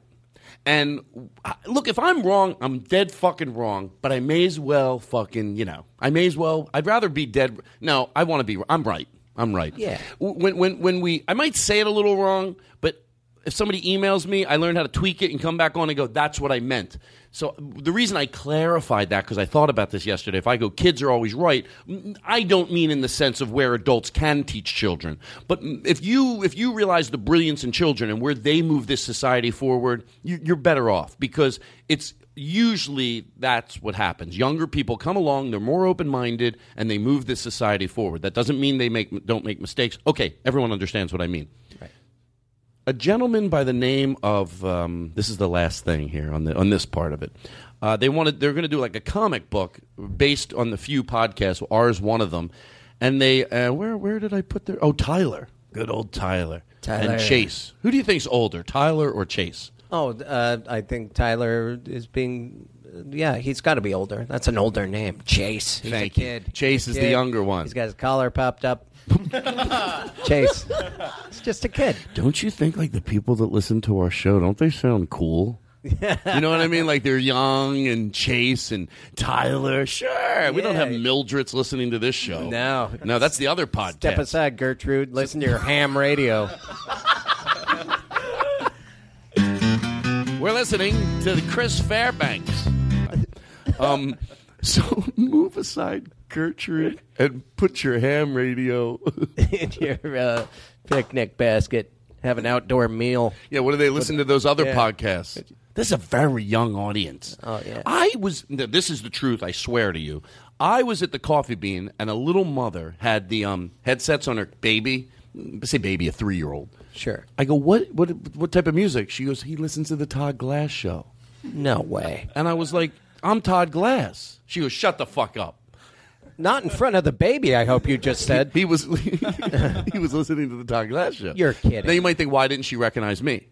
And uh, look, if I'm wrong, I'm dead fucking wrong. But I may as well fucking, you know, I may as well. I'd rather be dead. No, I want to be. I'm right. I'm right. Yeah. When when when we, I might say it a little wrong, but if somebody emails me, I learn how to tweak it and come back on and go, "That's what I meant." So the reason I clarified that because I thought about this yesterday. If I go, kids are always right. I don't mean in the sense of where adults can teach children, but if you if you realize the brilliance in children and where they move this society forward, you, you're better off because it's usually that's what happens. Younger people come along, they're more open minded, and they move this society forward. That doesn't mean they make don't make mistakes. Okay, everyone understands what I mean a gentleman by the name of um, this is the last thing here on the on this part of it. Uh, they wanted they're going to do like a comic book based on the few podcasts. Ours one of them, and they uh, where where did I put their oh Tyler, good old Tyler, Tyler. and Chase. Who do you think's older, Tyler or Chase? Oh, uh, I think Tyler is being. Yeah, he's got to be older. That's an older name. Chase. He's Thank a you. kid. Chase He's is a the younger one. He's got his collar popped up. Chase. It's just a kid. Don't you think like the people that listen to our show don't they sound cool? you know what I mean? Like they're young and Chase and Tyler. Sure, we don't have Mildreds listening to this show. No. no, that's the other podcast. Step aside, Gertrude. Listen to your ham radio. We're listening to the Chris Fairbanks. Um, so move aside, Gertrude, and put your ham radio. in your uh, picnic basket. Have an outdoor meal. yeah, what do they listen to those other Yeah. podcasts? This is a very young audience. Oh, yeah. I was. This is the truth. I swear to you. I was at the Coffee Bean, and a little mother had the um, headsets on her baby. Say baby, a three-year-old. Sure. I go, what, what, what type of music? She goes, he listens to the Todd Glass show. No way. And I was like, I'm Todd Glass. She goes, shut the fuck up. Not in front of the baby, I hope you just said. He was he was listening to the Todd Glass show. You're kidding. Now you might think, why didn't she recognize me?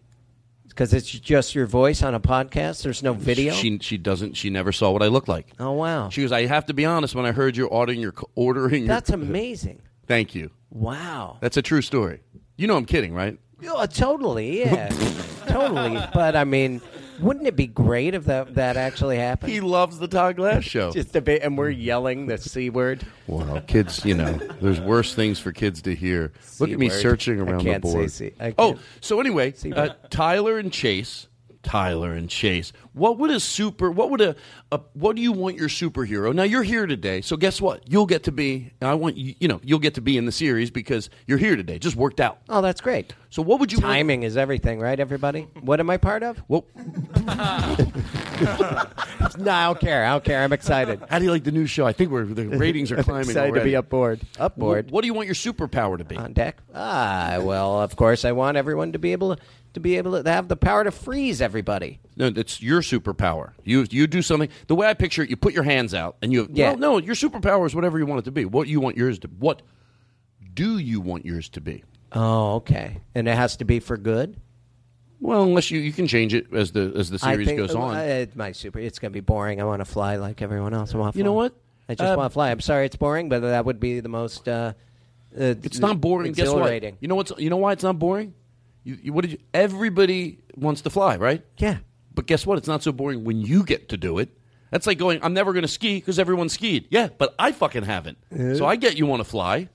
Because it's just your voice on a podcast. There's no video. She she doesn't. She never saw what I look like. oh wow, She goes, I have to be honest. When I heard you're ordering your ordering, your- that's amazing. Thank you. Wow. That's a true story. You know I'm kidding, right? Oh, totally, yeah, totally. But I mean, wouldn't it be great if that that actually happened? He loves the Todd Glass show. just a bit, and we're yelling the c word. Well, kids, you know, there's worse things for kids to hear. Look at me searching I around can't the say board. C- I oh, can't. so anyway, uh, Tyler and Chase. Tyler and Chase. What would a super? What would a, a? What do you want your superhero? Now you're here today, so guess what? You'll get to be. I want you. You know, you'll get to be in the series because you're here today. Just worked out. Oh, that's great. So what would you? want- Timing is everything, right? Everybody. What am I part of? Well, No, I don't care. I don't care. I'm excited. how do you like the new show? I think we're the ratings are I'm climbing. excited already. to be up board. Up What, what do you want your superpower to be? on deck. Ah, well, of course, I want everyone to be able to, to be able to have the power to freeze everybody. No, it's your superpower. You you do something. The way I picture it, you put your hands out and you. Yeah. Well, no, your superpower is whatever you want it to be. What you want yours to. What do you want yours to be? Oh, okay. And it has to be for good. Well, unless you, you can change it as the as the series I think, goes on. Uh, my super. It's going to be boring. I want to fly like everyone else. I want. To You know what? I just Uh, want to fly. I'm sorry, it's boring, but that would be the most. Uh, uh, it's not boring. Guess what? You know what's you know why it's not boring? You, you, what did you? Everybody wants to fly, right? Yeah. But guess what? It's not so boring when you get to do it. That's like going. I'm never going to ski because everyone skied. Yeah, but I fucking haven't. So I get you want to fly.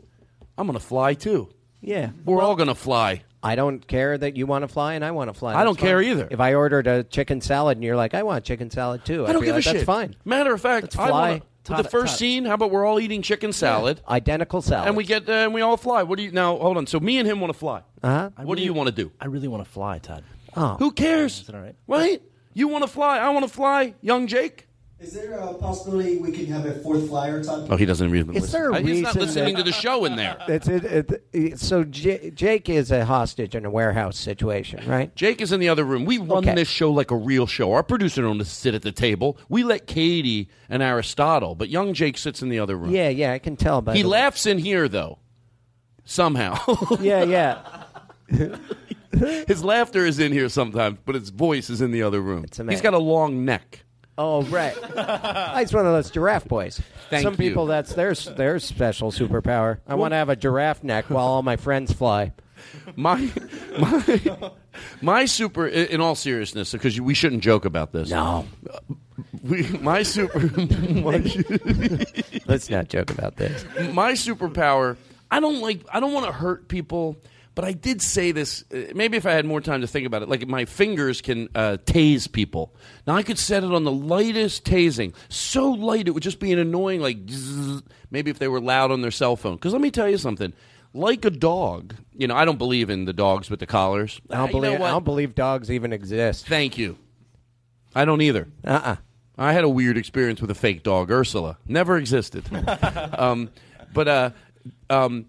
I'm going to fly too. Yeah. We're all going to fly. I don't care that you want to fly and I want to fly. I don't That's care fine. either. If I ordered a chicken salad and you're like, I want chicken salad too, I I'd don't be give like, a shit. That's fine. Matter of fact, Let's I fly. wanna- with Todd- the first Todd. scene, how about we're all eating chicken salad Identical salad. and we get uh, and we all fly? What do you now? Hold on. So me and him want to fly. Uh-huh. What do you want to do? I really want to fly, Todd. Oh. Who cares? Is that all right? Right? You want to fly? I want to fly. Young Jake. Is there a possibility we could have a fourth flyer, Todd? Oh, he doesn't even Is listen. there a Uh, He's not reason listening that- to the show in there. It's it, it, it- so J- Jake is a hostage in a warehouse situation, right? Jake is in the other room. We run Okay. this show like a real show. Our producer don't sit at the table. We let Katie and Aristotle, but young Jake sits in the other room. Yeah, yeah, I can tell by he the- laughs in here though. Somehow. Yeah, yeah. his laughter is in here sometimes, but his voice is in the other room. He's amazing. got a long neck. Oh, right. He's one of those giraffe boys. Thank Some you. people, that's their their special superpower. I want to have a giraffe neck while all my friends fly. My my my super. In all seriousness, because we shouldn't joke about this. No. Uh, we, my super. my, Let's not joke about this. my superpower. I don't like. I don't want to hurt people, but I did say this. uh, Maybe if I had more time to think about it, like my fingers can uh, tase people. Now I could set it on the lightest tasing, so light it would just be an annoying like. zzz, maybe if they were loud on their cell phone. Because let me tell you something. Like a dog, you know, I don't believe in the dogs with the collars. I don't Uh, you know believe? I don't believe dogs even exist. Thank you. I don't either. Uh uh I had a weird experience with a fake dog, Ursula. Never existed. um, but uh, um,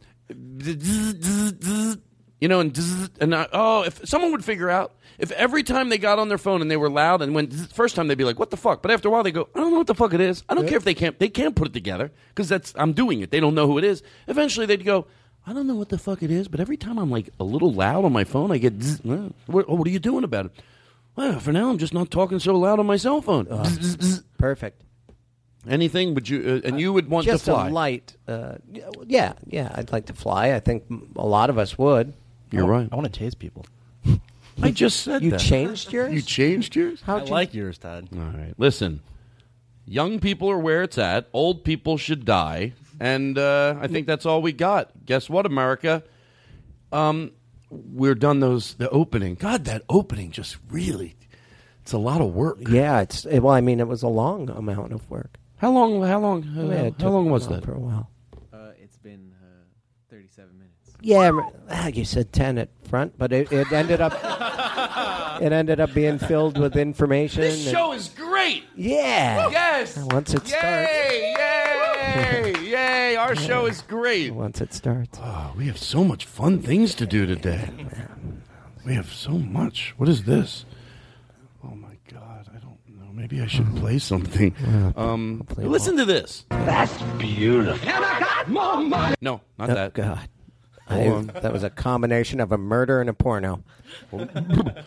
you know, and and I, oh, if someone would figure out if every time they got on their phone and they were loud, and when first time they'd be like, "What the fuck?" But after a while, they go, "I don't know what the fuck it is. I don't care if they can't. They can't put it together because that's I'm doing it. They don't know who it is. Eventually, they'd go. I don't know what the fuck it is, but every time I'm like a little loud on my phone, I get. zzz, uh, What, what are you doing about it? Well, for now, I'm just not talking so loud on my cell phone. Zzz. Perfect. Anything, would you? Uh, and you would want Just to fly. a light. Uh, yeah, yeah. I'd like to fly. I think a lot of us would. You're right. I want to tase people. I just said You that. changed yours. You changed yours. How'd I you? like yours, Todd. All right. Listen, young people are where it's at. Old people should die, and uh, I think that's all we got. Guess what, America? Um, we're done. Those the opening. God, that opening just really. It's a lot of work. yeah, it's well. I mean, it was a long amount of work. How long? How long? Uh, Yeah, it how took long was that? for a while? Uh, it's been uh, 37 minutes. Yeah, ah, you said ten at front, but it, it ended up it ended up being filled with information. This and- show is great. yeah. Yes. Once it starts, Yay! Yay! Yay! Our show is great. once it starts, Oh, we have so much fun things to do today. We have so much. What is this? Oh my god, I don't know. Maybe I should play something. Um, play listen to this. That's beautiful. No, not oh, that. God, Hold I- that was a combination of a murder and a porno. Hold on.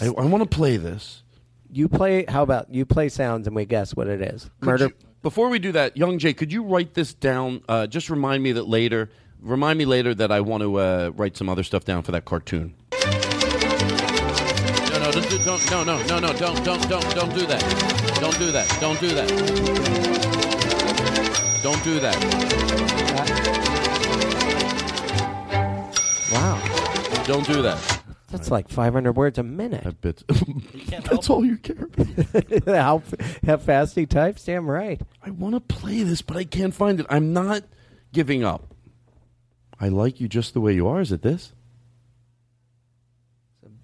I, I want to play this. You play. How about you play sounds and we guess what it is? Could Murder. you- before we do that, young Jay, could you write this down? Uh, just remind me that later. Remind me later that I want to uh, write some other stuff down for that cartoon. No, no, don't, do- don't, no, no, no, no, don't, don't, don't, don't do that. Don't do that. Don't do that. Don't do that. Wow, Don't do that. that's like 500 words a minute. That bit. That's all you care about. how how fast he types? Damn right. I want to play this, but I can't find it. I'm not giving up. I like you just the way you are. Is it this?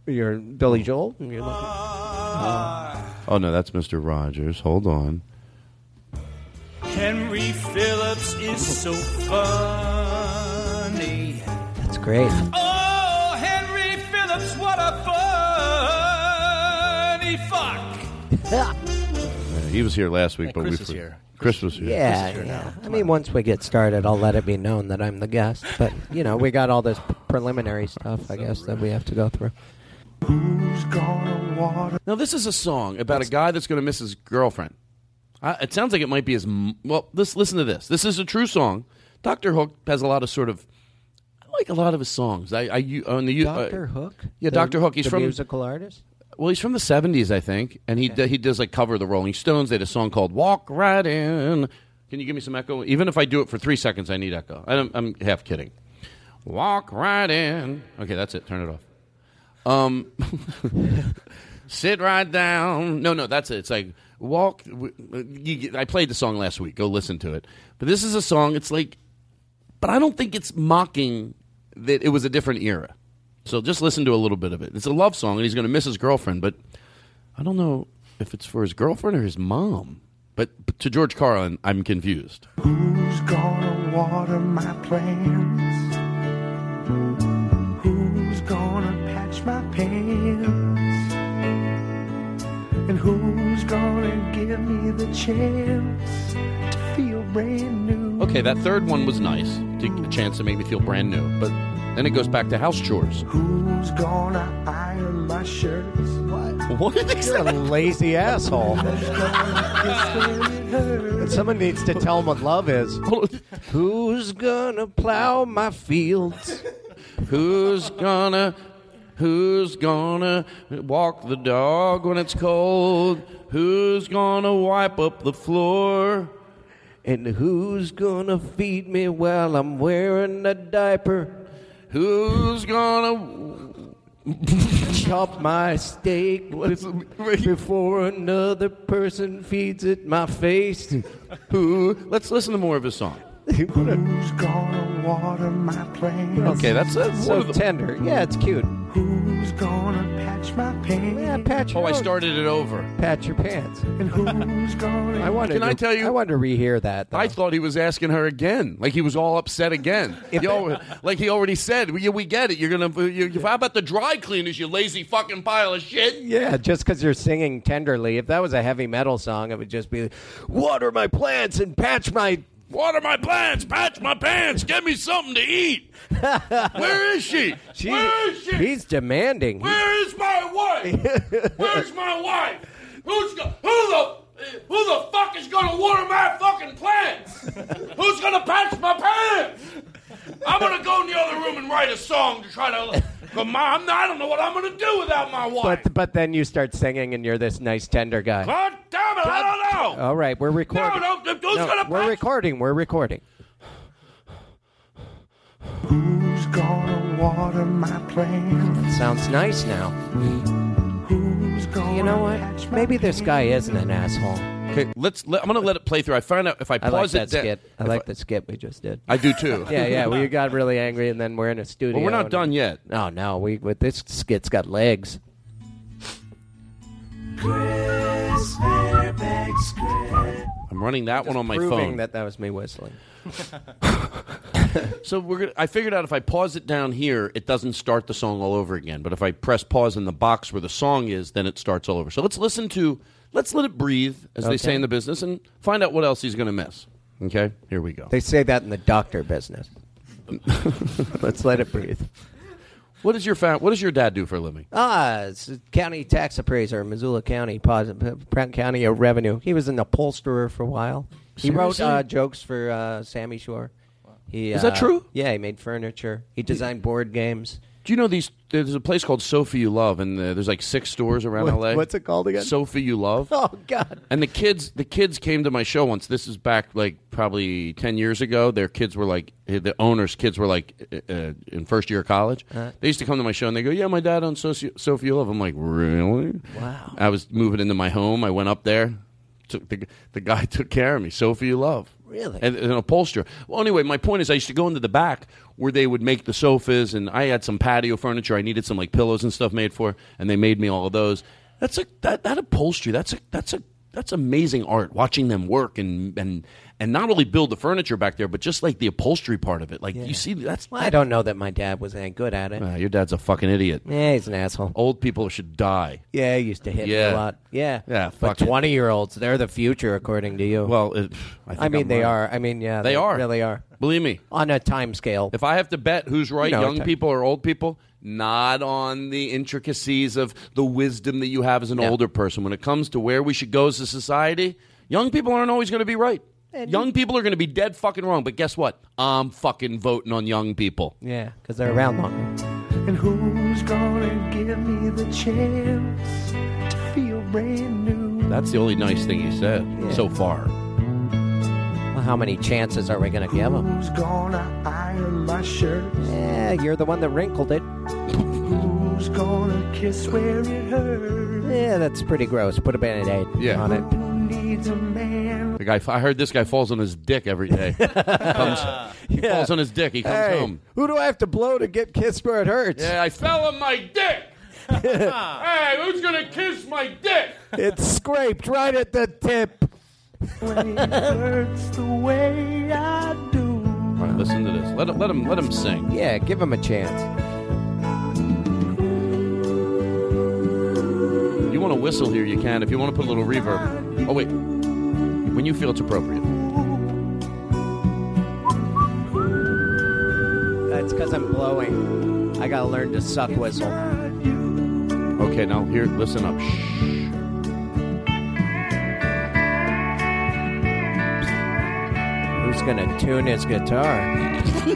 You're Billy Joel. And you're looking, ah. Oh no, that's Mr. Rogers. Hold on. Henry Phillips is so funny. That's great. Oh, Henry Phillips, what a funny fuck. Yeah, he was here last week, but Chris we was for- here. Chris was here. Yeah, yeah. I mean, once we get started, I'll let it be known that I'm the guest. But you know, we got all this preliminary stuff, I guess, that we have to go through. Who's gonna water? Now this is a song about a guy that's going to miss his girlfriend. Uh, it sounds like it might be his. m- Well, this listen to this. This is a true song. Doctor Hook has a lot of sort of. Like a lot of his songs. I, I u- on the uh, Doctor Hook. Yeah, Doctor Hook. He's from musical artist. Well, he's from the '70s, I think, and he d- he does like cover the Rolling Stones. They had a song called "Walk Right In." Can you give me some echo? Even if I do it for three seconds, I need echo. I I'm half kidding. Walk right in. Okay, that's it. Turn it off. Um, sit right down. No, no, that's it. It's like walk. You, I played the song last week. Go listen to it. But this is a song. It's like, but I don't think it's mocking that it was a different era. So just listen to a little bit of it. It's a love song, and he's going to miss his girlfriend. But I don't know. if it's for his girlfriend or his mom. But, but to George Carlin, I'm confused. Who's gonna water my plants? Who's gonna patch my pants? And who's gonna give me the chance to feel brand new? Okay, that third one was nice, to, a chance to make me feel brand new. But then it goes back to house chores. Who's gonna iron my shirts? What? What did You're a lazy asshole. Someone needs to tell him what love is. Who's gonna plow my fields? Who's gonna Who's gonna walk the dog when it's cold? Who's gonna wipe up the floor? And who's gonna feed me while I'm wearing a diaper? Who's gonna chop my steak before another person feeds it my face? Who? Let's listen to more of his song. Who's gonna water my plants? Okay, that's, that's so the- tender. Yeah, it's cute. Who's gonna patch my pants? Yeah, patch. Oh, your I started it over. patch your pants. And who's gonna? I wanted. Can I to, tell you- I wanted to rehear that. Though. I thought he was asking her again, like he was all upset again. If- You like he already said, we, we get it. You're gonna. You, how about the dry cleaners? You lazy fucking pile of shit. Yeah, just because you're singing tenderly. If that was a heavy metal song, it would just be water my plants and patch my. Water my plants, patch my pants, get me something to eat. Where is she? She- Where is she? He's demanding. Where is my wife? Where's my wife? Who's go- who the who the fuck is gonna water my fucking plants? Who's gonna patch my pants? I'm gonna go in the other room and write a song to try to. Come on, I'm not, I don't know what I'm gonna do without my wife. But but then you start singing and you're this nice tender guy. God damn it, I don't know. All right, we're recording. No, no, who's No, gonna we're patch? recording. We're recording. Who's gonna water my plants? Sounds nice now. Who's gonna You know what? Maybe this guy isn't an asshole. Okay, let's. Let, I'm gonna let it play through. I find out if I I like pause that it. da- skit. I if like the skit we just did. I do too. Yeah, yeah. We got really angry, and then we're in a studio. Well, we're not and- done yet. No, no. We with this skit's got legs. Chris Fairbanks script. I'm running that one on my Proving phone. that that was me whistling. So we're gonna, I figured out if I pause it down here, it doesn't start the song all over again. But if I press pause in the box where the song is, then it starts all over. So let's listen to, let's let it breathe, as they say in the business, and find out what else he's going to miss. Okay, here we go. They say that in the doctor business. Let's let it breathe. What is your fa- What does your dad do for a living? Ah, it's a county tax appraiser, Missoula County, Pratt County of Revenue. He was an upholsterer for a while. He wrote uh, jokes for uh, Sammy Shore. He, Is that uh, true? Yeah, he made furniture. He designed board games. Do you know these? There's a place called Sofa U Love, and uh, there's like six stores around What- LA. what's it called again? Sofa U Love. Oh God! And the kids, the kids came to my show once. This is back like probably ten years ago. Their kids were like the owners' kids were like uh, uh, in first year of college. Uh-huh. They used to come to my show and they go, "Yeah, my dad owns Soci- Sofa U Love." I'm like, "Really?" Wow. I was moving into my home. I went up there. Took the the guy took care of me. Sofa U Love. Really? And, and an upholsterer. Well, anyway, my point is, I used to go into the back where they would make the sofas, and I had some patio furniture. I needed some like pillows and stuff made for, and they made me all of those. That's a that, that upholstery. That's a that's a that's amazing art. Watching them work and and and not only build the furniture back there, but just like the upholstery part of it. Like you see, that's Well, I don't know that my dad was any good at it. Uh, your dad's a fucking idiot. Yeah, he's an asshole. Old people should die. Yeah, he used to hit me Yeah. a lot. Yeah, Yeah, But fuck it. twenty-year-olds, they're the future, according to you. Well, it, I, think I mean, I'm they right. are. I mean, yeah, They are. Really are Believe me. on a time scale. If I have to bet who's right, You know, young time- people or old people, not on the intricacies of the wisdom that you have as an No. older person. When it comes to where we should go as a society, young people aren't always going to be right. young people are going to be dead fucking wrong. But guess what? I'm fucking voting on young people. Yeah, because they're around longer. And who's gonna give me the chance to feel brand new? That's the only nice thing he said Yeah. so far. Well, how many chances are we going to give him? Who's gonna iron my shirts? Yeah, you're the one that wrinkled it. Who's gonna kiss where it hurts? Yeah, that's pretty gross. Put a band-aid Yeah. on it. Who needs a man? The guy, I heard this guy falls on his dick every day. Comes- he Yeah. falls on his dick. He comes Hey, home. who do I have to blow to get kissed where it hurts? Yeah, I fell on my dick. hey, who's gonna kiss my dick? it's scraped right at the tip. When it hurts the way I do. All right, listen to this. Let him, let him, let him sing. Yeah, give him a chance. You want to whistle here, you can. If you want to put a little reverb. Oh wait, when you feel it's appropriate. That's because I'm blowing. I gotta learn to suck whistle. Okay, now here, listen up. Shh. Who's gonna tune his guitar? Who's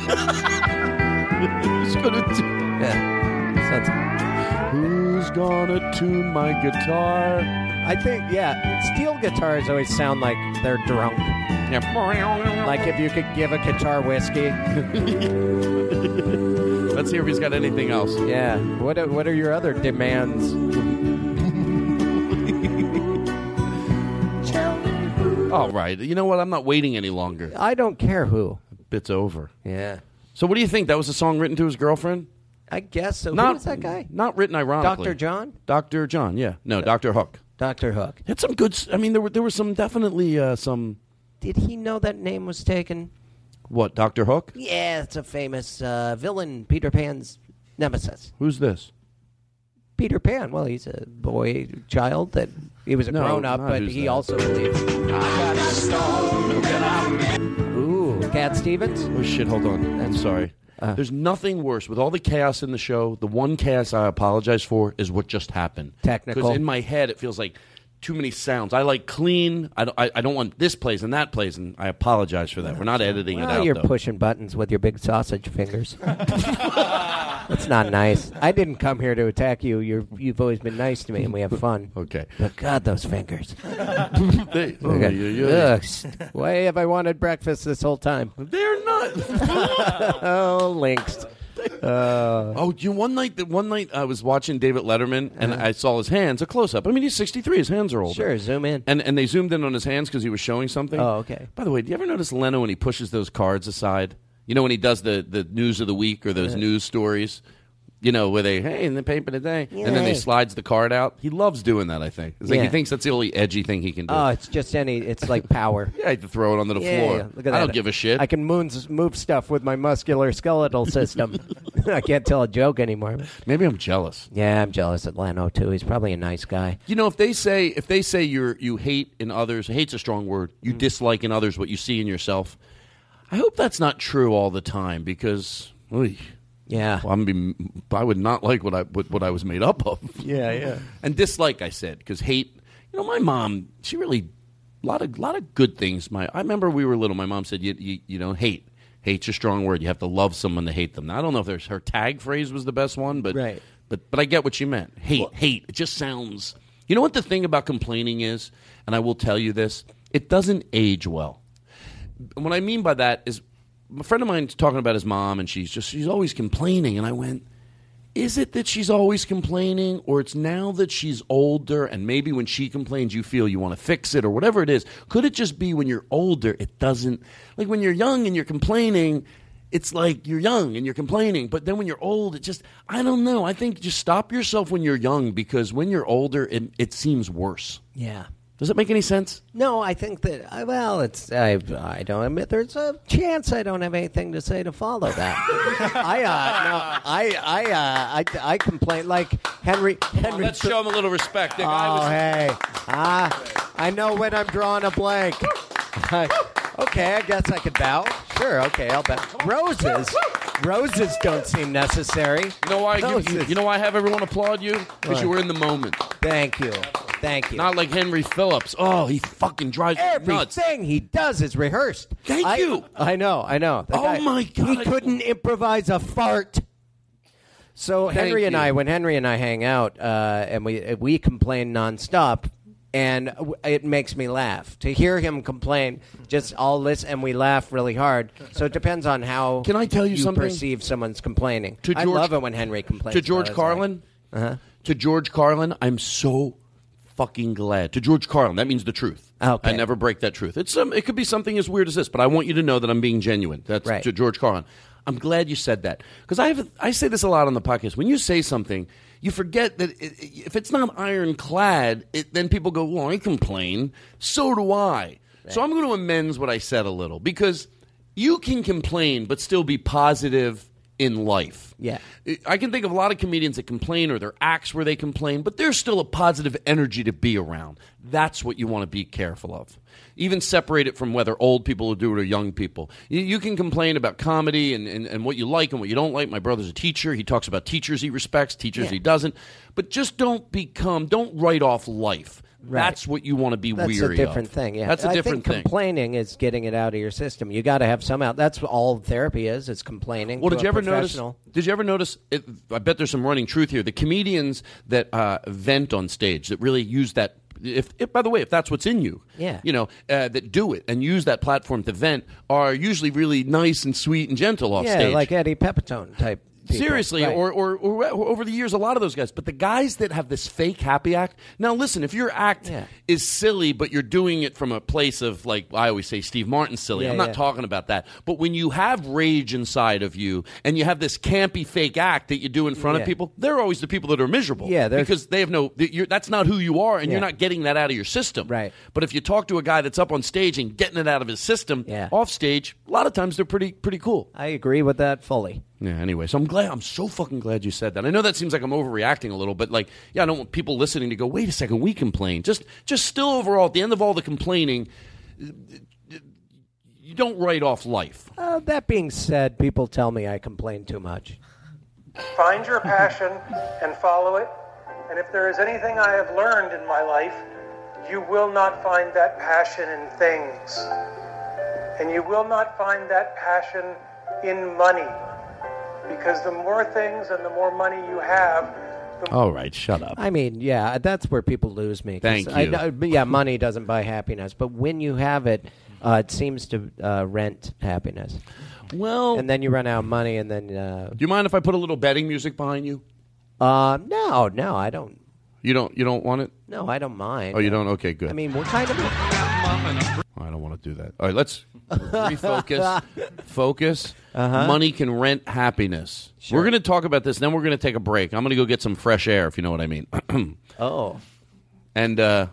gonna tune? Yeah. Sounds- Who's gonna tune my guitar? I think, yeah, steel guitars always sound like they're drunk. Yeah. Like if you could give a guitar whiskey. Let's hear if he's got anything else. Yeah. What what are your other demands? All right. You know what? I'm not waiting any longer. I don't care who. Bit's over. Yeah. So, what do you think? That was a song written to his girlfriend? I guess so. Not Who was that guy? Not written ironically. Dr. John? Dr. John. Yeah. No, Dr. Hook. Dr. Hook. Had some good. s- I mean, there were there were some definitely uh, some. Did he know that name was taken? What? Dr. Hook? Yeah, it's a famous uh, villain, Peter Pan's nemesis. Who's this? Peter Pan. Well, he's a boy child that he was a No, grown up, but he that. also believed. Ooh, Cat Stevens. Oh shit! Hold on. I'm sorry. Uh. There's nothing worse with all the chaos in the show. The one chaos I apologize for is what just happened. Technical. Because in my head it feels like too many sounds. I like clean. I don't, I, I don't want this plays and that plays, and I apologize for that. We're not editing it Well, out. you're though. pushing buttons with your big sausage fingers. That's not nice. I didn't come here to attack you. You're, you've always been nice to me, and we have fun. Okay. But God, those fingers. They- oh, Okay. yeah, yeah. Ugh, Why have I wanted breakfast this whole time? They're not. oh, links. Uh, Oh, you one night that one night I was watching David Letterman and I saw his hands, a close up. I mean, he's 63, his hands are older. Sure, zoom in. And and they zoomed in on his hands because he was showing something. Oh, okay. By the way, do you ever notice Leno when he pushes those cards aside? You know when he does the the news of the week or those news stories. You know where they hey in the paper today, and then Yay. they slides the card out. He loves doing that. I think. It's like he thinks that's the only edgy thing he can do. oh, it's just any. It's like power. yeah, I had to throw it onto the Yeah, floor. yeah, look at I that. don't give a shit. I can moons, move stuff with my muscular skeletal system. I can't tell a joke anymore. Maybe I'm jealous. Yeah, I'm jealous of Leno too. He's probably a nice guy. You know, if they say if they say you're you hate in others, hate's a strong word. You Mm. dislike in others what you see in yourself. I hope that's not true all the time because, oy, Yeah. well, I'm be, I would not like what I what, what I was made up of. Yeah, yeah. and dislike, I said, because hate. You know, my mom, she really a lot of lot of good things. My I remember we were little. My mom said, you you, you know, hate. Hate's a strong word. You have to love someone to hate them. Now, I don't know if there's her tag phrase was the best one, but Right. but but I get what she meant. Hate, hate. It just sounds. You know what the thing about complaining is, and I will tell you this: it doesn't age well. What I mean by that is, a friend of mine's talking about his mom, and she's just she's always complaining, and I went. Is it that she's always complaining, or it's now that she's older and maybe when she complains you feel you want to fix it, or whatever it is? Could it just be when you're older, it doesn't. Like when you're young and you're complaining, it's like you're young and you're complaining, but then when you're old, it just, I don't know. I think just stop yourself when you're young because when you're older, it, it seems worse. Yeah. Does that make any sense? No, I think that uh, well, it's I I don't admit there's a chance I don't have anything to say to follow that. I uh no, I I uh I, I complain like Henry Henry. Let's show him a little respect. The oh guy was- hey, ah, I know when I'm drawing a blank. okay, I guess I could bow. Sure, okay, I'll bow. Roses, roses don't seem necessary. You know why? I give you, Roses. you know why I have everyone applaud you? Because Why? you were in the moment. Thank you, thank you. Not like Henry Phillips. Oh, he fucking drives me nuts. Everything he does is rehearsed. Thank I- you. I know, I know. That Oh my God, He couldn't improvise a fart. So Henry and you. I, when Henry and I hang out, uh, and we we complain nonstop, and w- it makes me laugh to hear him complain. Just all listen, and we laugh really hard. So it depends on how Can I tell you something? perceive someone's complaining. To I George- love it when Henry complains. to George his Carlin, life. Uh-huh. to George Carlin, I'm so fucking glad. To George Carlin, that means the truth. Okay. I never break that truth. It's um, it could be something as weird as this, but I want you to know that I'm being genuine. That's Right. to George Carlin. I'm glad you said that because I have I say this a lot on the podcast. When you say something, you forget that it, if it's not ironclad, it, then people go, "Well, I complain." So do I. So I'm going to amend what I said a little because you can complain but still be positive in life. Yeah. I can think of a lot of comedians that complain or their acts where they complain, but there's still a positive energy to be around. That's what you want to be careful of. Even separate it from whether old people do it or young people. You, you can complain about comedy and, and, and what you like and what you don't like. My brother's a teacher. He talks about teachers he respects, teachers Yeah. he doesn't. But just don't become, don't write off life. Right. That's what you want to be That's weary a different of. thing. Yeah, That's a I different think thing. Complaining is getting it out of your system. You got to have some out. That's all therapy is. It's complaining. Well, did you ever notice? Did you ever notice? It, I bet there's some running truth here. The comedians that uh, vent on stage that really use that. If, if, by the way, if that's what's in you, Yeah. you know, uh, that do it and use that platform to vent are usually really nice and sweet and gentle off yeah, stage. like Eddie Pepitone type. People. Seriously, Right. or, or, or over the years, a lot of those guys. But the guys that have this fake happy act. Now, listen, if your act Yeah. is silly, but you're doing it from a place of like I always say, Steve Martin silly. Yeah, I'm not yeah. talking about that. But when you have rage inside of you and you have this campy fake act that you do in front of people, they're always the people that are miserable. Yeah, because they have no. You're, that's not who you are, and you're not getting that out of your system. Right. But if you talk to a guy that's up on stage and getting it out of his system Yeah. off stage, a lot of times they're pretty pretty cool. I agree with that fully. Yeah. Anyway, so I'm glad. I'm so fucking glad you said that. I know that seems like I'm overreacting a little, but like, yeah, I don't want people listening to go. Wait a second, we complain. Just, just still overall, at the end of all the complaining, you don't write off life. Uh, that being said, people tell me I complain too much. Find your passion and follow it. And if there is anything I have learned in my life, you will not find that passion in things. And you will not find that passion in money. Because the more things and the more money you have, All right, shut up. I mean, yeah, that's where people lose me. 'cause Thank I you. know- but yeah, money doesn't buy happiness, but when you have it, uh, it seems to uh, rent happiness. Well, and then you run out of money, and then uh, do you mind if I put a little betting music behind you? uh, no, no, I don't. You don't. You don't want it. No, I don't mind. Oh, you don't. Okay, good. I mean, what kind of? I don't want to do that. All right, let's refocus. Focus. Uh-huh. Money can rent happiness. We're going to talk about this. Then we're going to take a break. I'm going to go get some fresh air, if you know what I mean. Oh, and uh,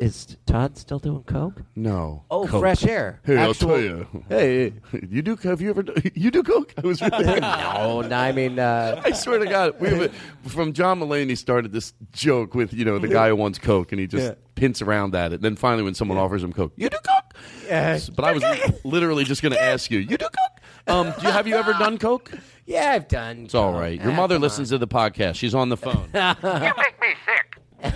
is Todd still doing coke? no. Oh, Coke. fresh air. Hey, I'll tell you. Hey, you do? Have you ever? You do coke? I was really. no, no, I mean, uh, I swear to God, we have a, from John Mulaney started this joke with you know the guy who wants coke, and he just Yeah. hints around at it. Then finally, when someone offers him coke, you do coke. Yeah. But I was literally just going to ask you, you do coke? Um, do you, have you ever done coke? yeah, I've done. It's all right. Your Ah, mother come listens to the podcast. She's on the phone. You make me sick.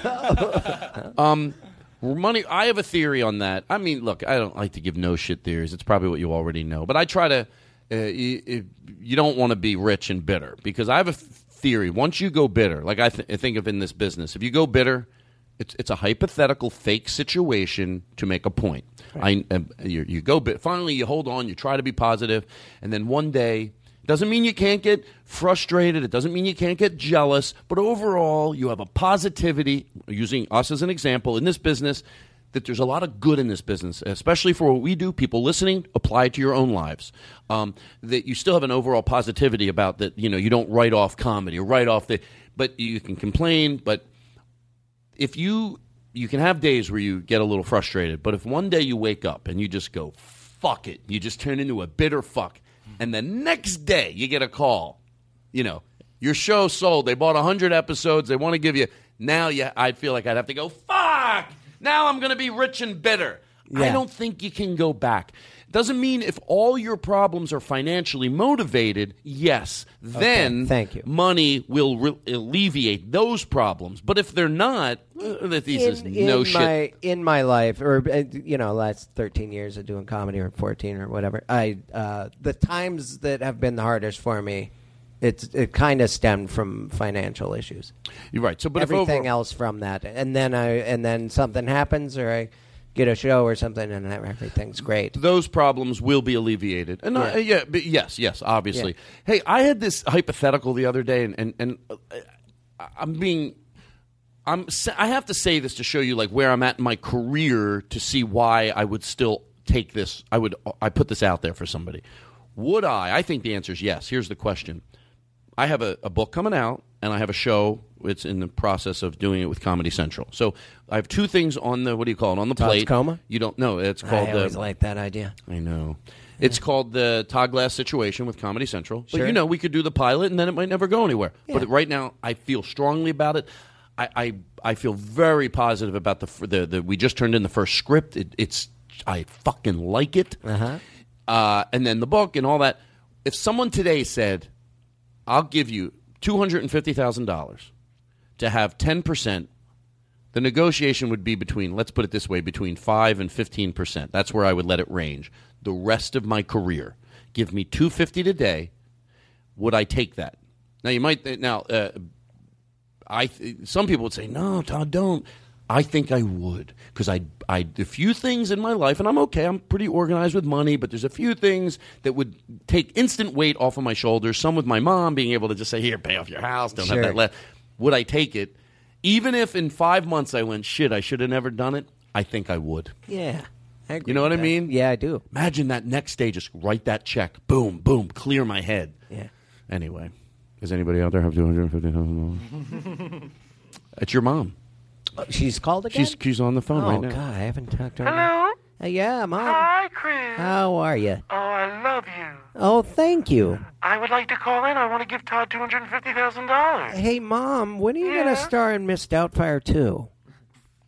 um, money. I have a theory on that. I mean, look, I don't like to give no shit theories. It's probably what you already know, but I try to. Uh, you, you don't want to be rich and bitter because I have a theory. Once you go bitter, like I, th- I think of in this business, if you go bitter, it's it's a hypothetical fake situation to make a point. I uh, you, you go bit. Finally, you hold on. You try to be positive, and then one day. Doesn't mean you can't get frustrated. It doesn't mean you can't get jealous. But overall, you have a positivity, using us as an example in this business, that there's a lot of good in this business, especially for what we do. People listening, apply it to your own lives. Um, that you still have an overall positivity about that. You know, you don't write off comedy or write off the, but you can complain. But if you you can have days where you get a little frustrated, but if one day you wake up and you just go, fuck it, you just turn into a bitter fuck, and the next day you get a call, you know, your show sold, they bought 100 episodes, they want to give you, now you, I feel like I'd have to go, fuck, now I'm going to be rich and bitter. I don't think you can go back. Doesn't mean if all your problems are financially motivated, yes, then thank you. money will re- alleviate those problems. But if they're not, uh, the thesis in, no in shit. my in my life, or uh, you know, last thirteen years of doing comedy, or fourteen, or whatever. I uh, the times that have been the hardest for me, it's it kind of stemmed from financial issues. You're right. So, but everything over- else from that, and then I and then something happens, or I get a show or something, and everything's great. those problems will be alleviated. And yeah, Yeah. yeah but yes, yes, obviously. Hey, I had this hypothetical the other day, and and, and uh, I'm being. I'm. I have to say this to show you like where I'm at in my career to see why I would still take this. I would. I put this out there for somebody. Would I? I think the answer is yes. Here's the question. I have a, a book coming out, and I have a show. It's in the process of doing it with Comedy Central. So I have two things on the what do you call it on the Todd's plate? Coma? You don't know. It's called I the. always like that idea. I know. It's called the Todd Glass situation with Comedy Central. But Sure. you know, we could do the pilot and then it might never go anywhere. But right now, I feel strongly about it. I, I, I feel very positive about the, f- the the we just turned in the first script. It, it's I fucking like it. Uh-huh. Uh, and then the book and all that. If someone today said, "I'll give you two hundred and fifty thousand dollars to have ten percent," the negotiation would be between, let's put it this way, between five and fifteen percent. That's where I would let it range. The rest of my career, give me two fifty today. Would I take that? Now you might now. Uh, I th- some people would say no, Todd, don't. I think I would because I I a few things in my life, and I'm okay. I'm pretty organized with money, but there's a few things that would take instant weight off of my shoulders. Some with my mom being able to just say, "Here, pay off your house. Don't Sure. have that left." Would I take it? Even if in five months I went, shit, I should have never done it. I think I would. Yeah. I agree You know with what I that. mean? Yeah, I do. Imagine that next day, just write that check. Boom, boom, clear my head. Yeah. Anyway, does anybody out there have two hundred fifty thousand dollars? It's your mom. Oh, She's called again. She's she's on the phone oh right now. Oh, God, I haven't talked to her. Hello? Uh, yeah, mom. Hi, Chris. How are you? Oh, I love you. Oh, thank you. I would like to call in. I want to give Todd $250,000. Hey, mom, when are you Yeah? gonna star in Miss Doubtfire 2?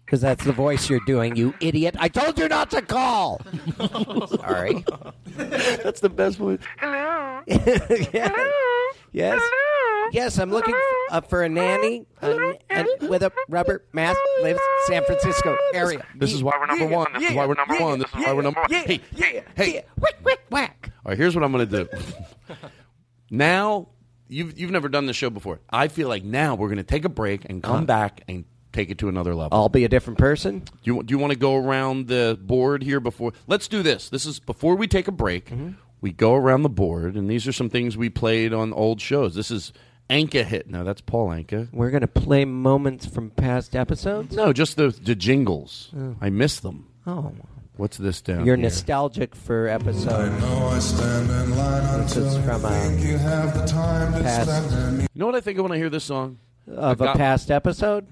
Because that's the voice you're doing, you idiot. I told you not to call. Sorry. That's the best one. Hello? Yeah. Hello? Yes. Hello? Yes, I'm looking f- uh, for a nanny uh, and with a rubber mask. Lives San Francisco area. This is why we're number one. This is why we're number one. This is why we're number one. Hey, hey, hey. Whack, whack, whack. All right, here's what I'm going to do. now, you've you've never done this show before. I feel like now we're going to take a break and come back and take it to another level. I'll be a different person. Do you, do you want to go around the board here before? Let's do this. This is before we take a break. We go around the board, and these are some things we played on old shows. This is Anka hit. No, that's Paul Anka. We're gonna play moments from past episodes. No, just the the jingles. Oh. I miss them. Oh, What's this down you're here? nostalgic for episode. This is from uh, a past You know what I think of when I hear this song? Of a guy- past episode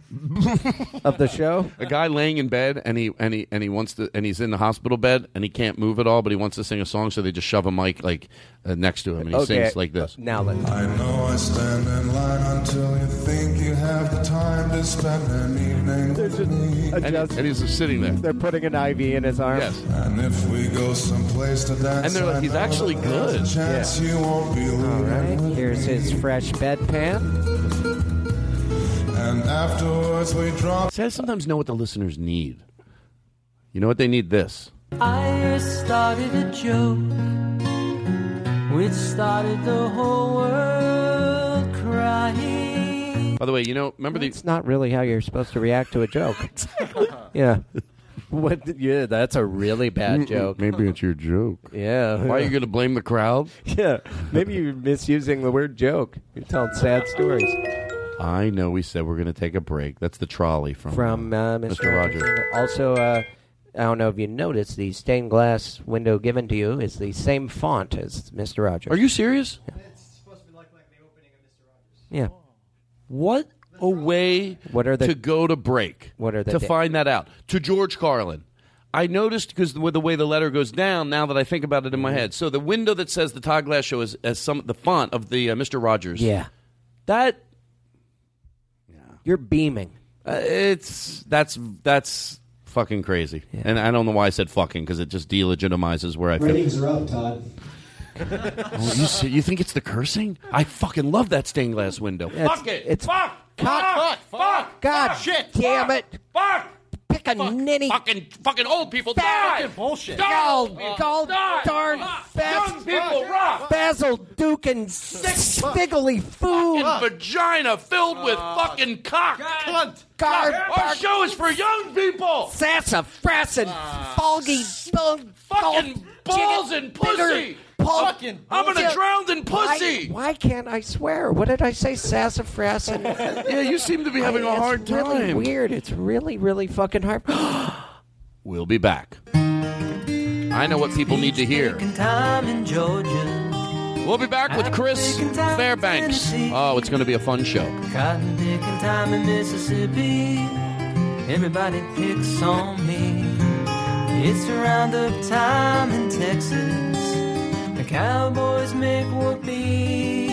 of the show. A guy laying in bed and he and he and he wants to and he's in the hospital bed and he can't move at all, but he wants to sing a song, so they just shove a mic like uh, next to him and he Okay. sings like this. Now let's. I know I stand in line until you think you have the time to spend an evening with me. And, and he's just sitting there. They're putting an IV in his arm. Yes. And if we go someplace to dance, And they're like, he's actually good. A chance you won't be. All right. Here's me. his fresh bedpan. And afterwards we drop. See, I sometimes know what the listeners need. You know what they need? This. I started a joke which started the whole world crying. By the way, you know, remember the It's not really how you're supposed to react to a joke. Yeah. What? Yeah, that's a really bad joke. Maybe it's your joke. Yeah. Why are you going to blame the crowd? Yeah. Maybe you're misusing the word joke. You're telling sad stories. I know we said we're going to take a break. That's the trolley from From uh, Mr. Mr. Rogers. Also, uh, I don't know if you noticed, the stained glass window given to you is the same font as Mr. Rogers. Are you serious? Yeah. It's supposed to be like, like the opening of Mr. Rogers. Yeah. What a way What are the- to go to break. What are the to da- find that out to George Carlin. I noticed because with the way the letter goes down, now that I think about it in Mm-hmm. my head, so the window that says the Todd Glass Show is as some the font of the uh, Mr. Rogers. Yeah. that You're beaming. uh, it's that's that's fucking crazy, and I don't know why I said fucking because it just delegitimizes where I feel. Ratings are up, Todd. Oh, you, see- you think it's the cursing? I fucking love that stained glass window. It's- fuck it. it's- fuck. Cock- Fuck. Fuck. God fuck, shit. damn fuck, it. Fuck. Pick a ninny. Fucking fucking old people die. bullshit. Oh, God die. darn Young people rock. Basil Duke and spiggly food. Fucking vagina filled with uh, fucking cock. Cunt. Guard, Our show is for young people. sassafras and uh, foggy bug, Fucking balls and pussy. Fucking I'm gonna bullshit. drown in pussy. Why, why can't I swear? What did I say? Sassafras and Yeah, you seem to be having a It's hard really time. weird. It's really, really fucking hard. We'll be back. I know what people need to hear. Time in Georgia. We'll be back with Chris Fairbanks. Oh, it's going to be a fun show. Cotton picking time in Mississippi. Everybody picks on me. It's roundup time in Texas. The cowboys make whoopee.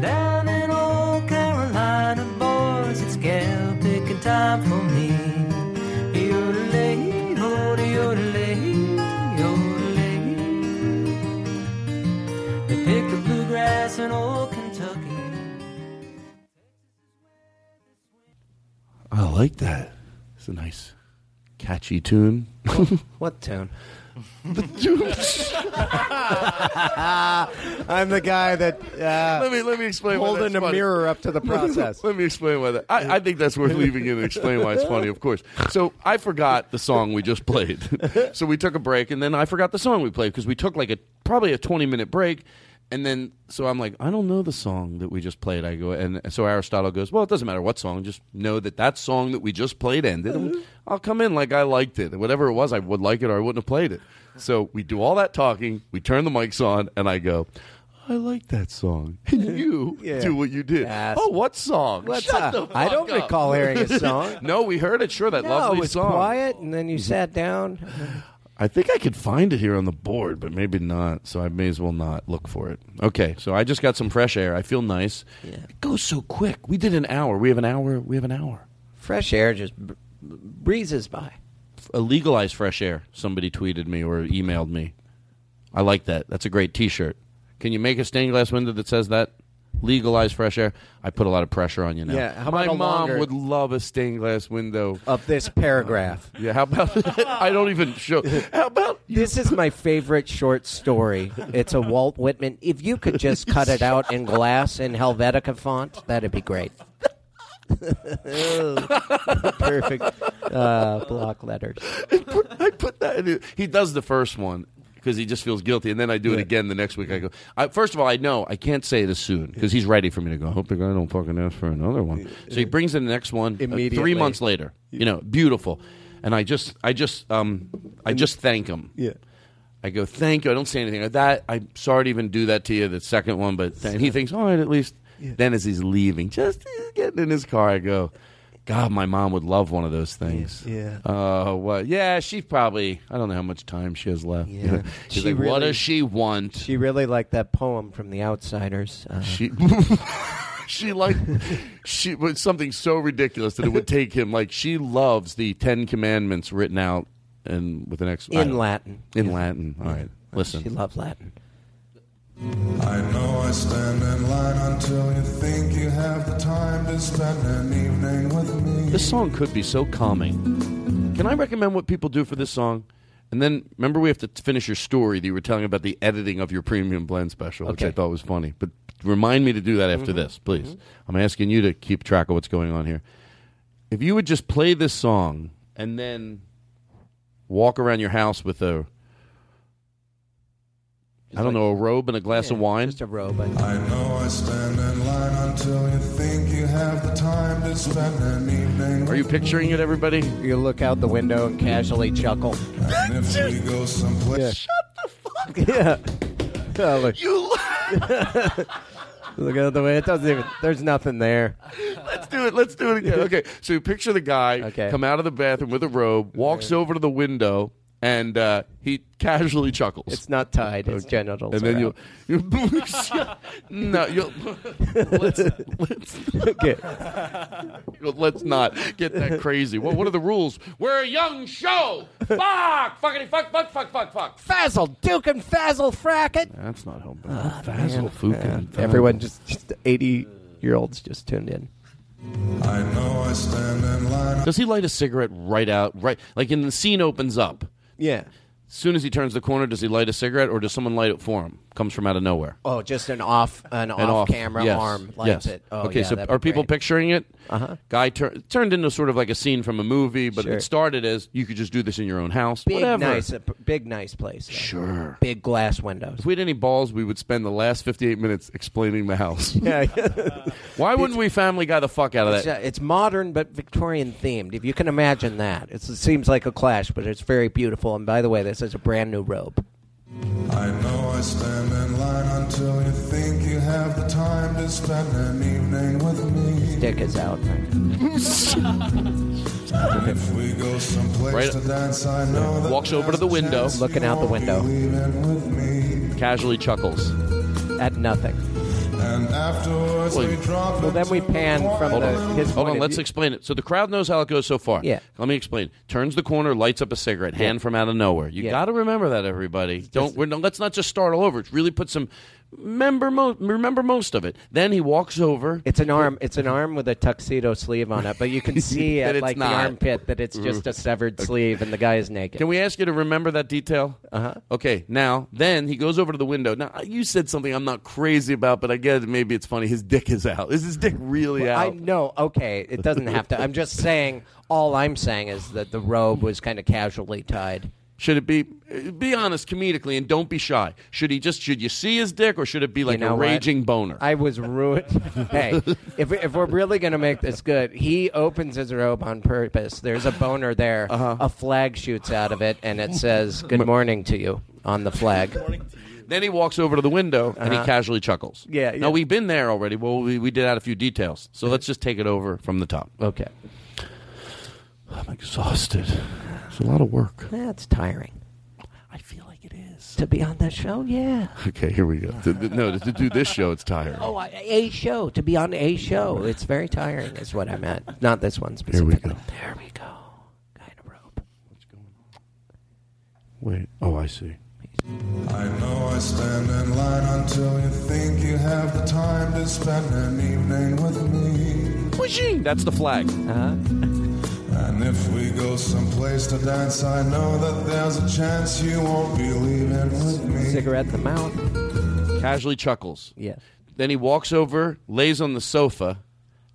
Down in old Carolina, boys, it's gal picking time for me. Yodelay, hody, yodelay, yodelay. They pick the bluegrass in old Kentucky. I like that. It's a nice, catchy tune. What tune? The. I'm the guy that uh, let me let me explain. why holding that's a funny. mirror up to the process. let me explain why that. I, I think that's worth leaving in and explain why it's funny. Of course. So I forgot the song we just played. so we took a break, and then I forgot the song we played because we took like a probably a twenty minute break. And then, so I'm like, I don't know the song that we just played. I go, and so Aristotle goes, well, it doesn't matter what song, just know that that song that we just played ended. and mm-hmm. I'll come in like I liked it, whatever it was, I would like it or I wouldn't have played it. So we do all that talking, we turn the mics on, and I go, I like that song. And you Yeah. do what you did. Oh, what song? What's Shut that? the fuck I don't up. recall hearing a song. no, we heard it. Sure, that no, lovely it was song. quiet, and then you mm-hmm. sat down. I think I could find it here on the board, but maybe not. So I may as well not look for it. Okay, so I just got some fresh air. I feel nice. Yeah. It goes so quick. We did an hour. We have an hour. We have an hour. Fresh air just breezes by. A legalized fresh air. Somebody tweeted me or emailed me. I like that. That's a great T-shirt. Can you make a stained glass window that says that? Legalized fresh air. I put a lot of pressure on you now. Yeah, how My mom longer- would love a stained glass window. Of this paragraph. Yeah, how about I don't even show. How about This is my favorite short story. It's a Walt Whitman. If you could just cut it out in glass in Helvetica font, that'd be great. Perfect uh, block letters. I put that. In. He does the first one because he just feels guilty, and then I do it again the next week. I go. I, first of all, I know I can't say it as soon because he's ready for me to go. I hope the guy don't fucking ask for another one. So he brings in the next one uh, Immediately. three months later. You know, beautiful. And I just, I just, um, I just thank him. Yeah. I go, thank you. I don't say anything like that. I'm sorry to even do that to you, the second one, but and he thinks, all right, at least. Then as he's leaving, just uh, getting in his car, I go, God, my mom would love one of those things. Yeah. Uh, what? Yeah, she probably. I don't know how much time she has left. Yeah. She's She like, what does she want? She really liked that poem from The Outsiders. Uh, She. she like she was something so ridiculous that it would take him like she loves the Ten Commandments written out and with an ex I In Latin. In Yeah. Latin. All right, listen. She loved Latin. I know I stand in line until you think you have the time to spend an evening with me. This song could be so calming. Can I recommend what people do for this song? And then remember, we have to finish your story that you were telling about the editing of your premium blend special, which I thought was funny. But remind me to do that after Mhm, this, please. I'm asking you to keep track of what's going on here. If you would just play this song and then walk around your house with a, I don't know, a robe and a glass of wine. Just a robe. I know I stand in line until you think you have the time to spend an evening Are you picturing it, everybody? You look out the window and casually chuckle. And if we go someplace. Yeah. Oh, look. You look out the way. It doesn't even. There's nothing there. Let's do it. Let's do it again. Okay. So you picture the guy Okay. come out of the bathroom with a robe, walks over to the window, and uh, he casually chuckles. It's not tied. His genitals. and then are you, out. you no, you'll let's let's Okay. let's not get that crazy. What what are the rules? We're a young show. fuck, fuckity, fuck, fuck, fuck, fuck, fuck. Fazzle, Duke and Fazzle Fracket. That's not home. Ah, Fazzle. Fukin, Everyone just, just 80 year olds just tuned in. I know I stand in line. Does he light a cigarette right out? Right, like in the scene opens up. Yeah. As soon as he turns the corner, does he light a cigarette, or does someone light it for him? Comes from out of nowhere. Oh, just an off an, An off, camera yes, arm lights yes. it. Oh, okay, yeah, so are people great. picturing it? Uh-huh. Guy tur- turned into sort of like a scene from a movie, but Sure. it started as you could just do this in your own house. big Whatever. nice, a p- big nice place? though. Sure. Big glass windows. If we had any balls, we would spend the last 58 minutes explaining the house. Yeah. Why wouldn't we Family Guy the fuck out of It's, that? uh, it's modern but Victorian themed. If you can imagine that, it's, it seems like a clash, but it's very beautiful. And by the way, this is a brand new robe. I know I stand in line until you think you have the time to spend an evening with me. Dick is out. If we go someplace Right- to dance, I know that Walks over to the window, Looking out the window casually chuckles. at nothing. And afterwards we drop Well, then we pan from Hold the, on. his Hold point on, of let's view. explain it. So the crowd knows how it goes so far. Yeah. Let me explain. Turns the corner, lights up a cigarette, hand from out of nowhere. You Yeah. got to remember that, everybody. Don't. We're, no, let's not just start all over. It's really put some. Remember, mo- remember most of it. Then he walks over. It's an arm. It's an arm with a tuxedo sleeve on it, but you can see at it's like not. the armpit that it's just a severed sleeve, and the guy is naked. Can we ask you to remember that detail? Uh Uh-huh. Okay. Now, then he goes over to the window. Now, you said something I'm not crazy about, but I guess maybe it's funny. His dick is out. Is his dick really I out? I know. Okay, it doesn't have to. I'm just saying. All I'm saying is that the robe was kind of casually tied. Should it be? Be honest, comedically, and don't be shy. Should he just? Should you see his dick, or should it be like You know a what? raging boner? I was ruined. hey, if, we- if we're really going to make this good, he opens his robe on purpose. There's a boner there. Uh-huh. A flag shoots out of it, and it says "Good morning to you" on the flag. Then he walks over to the window and he Uh-huh. casually chuckles. Yeah, yeah. Now we've been there already. Well, we, we did add a few details, so let's just take it over from the top. Okay. I'm exhausted. It's a lot of work. That's tiring. I feel like it is. To be on that show, yeah. Okay, here we go. To- to- no, to do this show, it's tiring. Oh, I- a show. To be on a show. It's very tiring, is what I meant. Not this one Here we specifically. go. There we go. Guy in a robe. Wait. Oh, I see. I know I stand in line until you think you have the time to spend an evening with me. Whooshing! That's the flag. Uh-huh. And if we go someplace to dance, I know that there's a chance you won't be leaving with me. Cigarette in the mouth. Casually chuckles. Yeah. Then he walks over, lays on the sofa,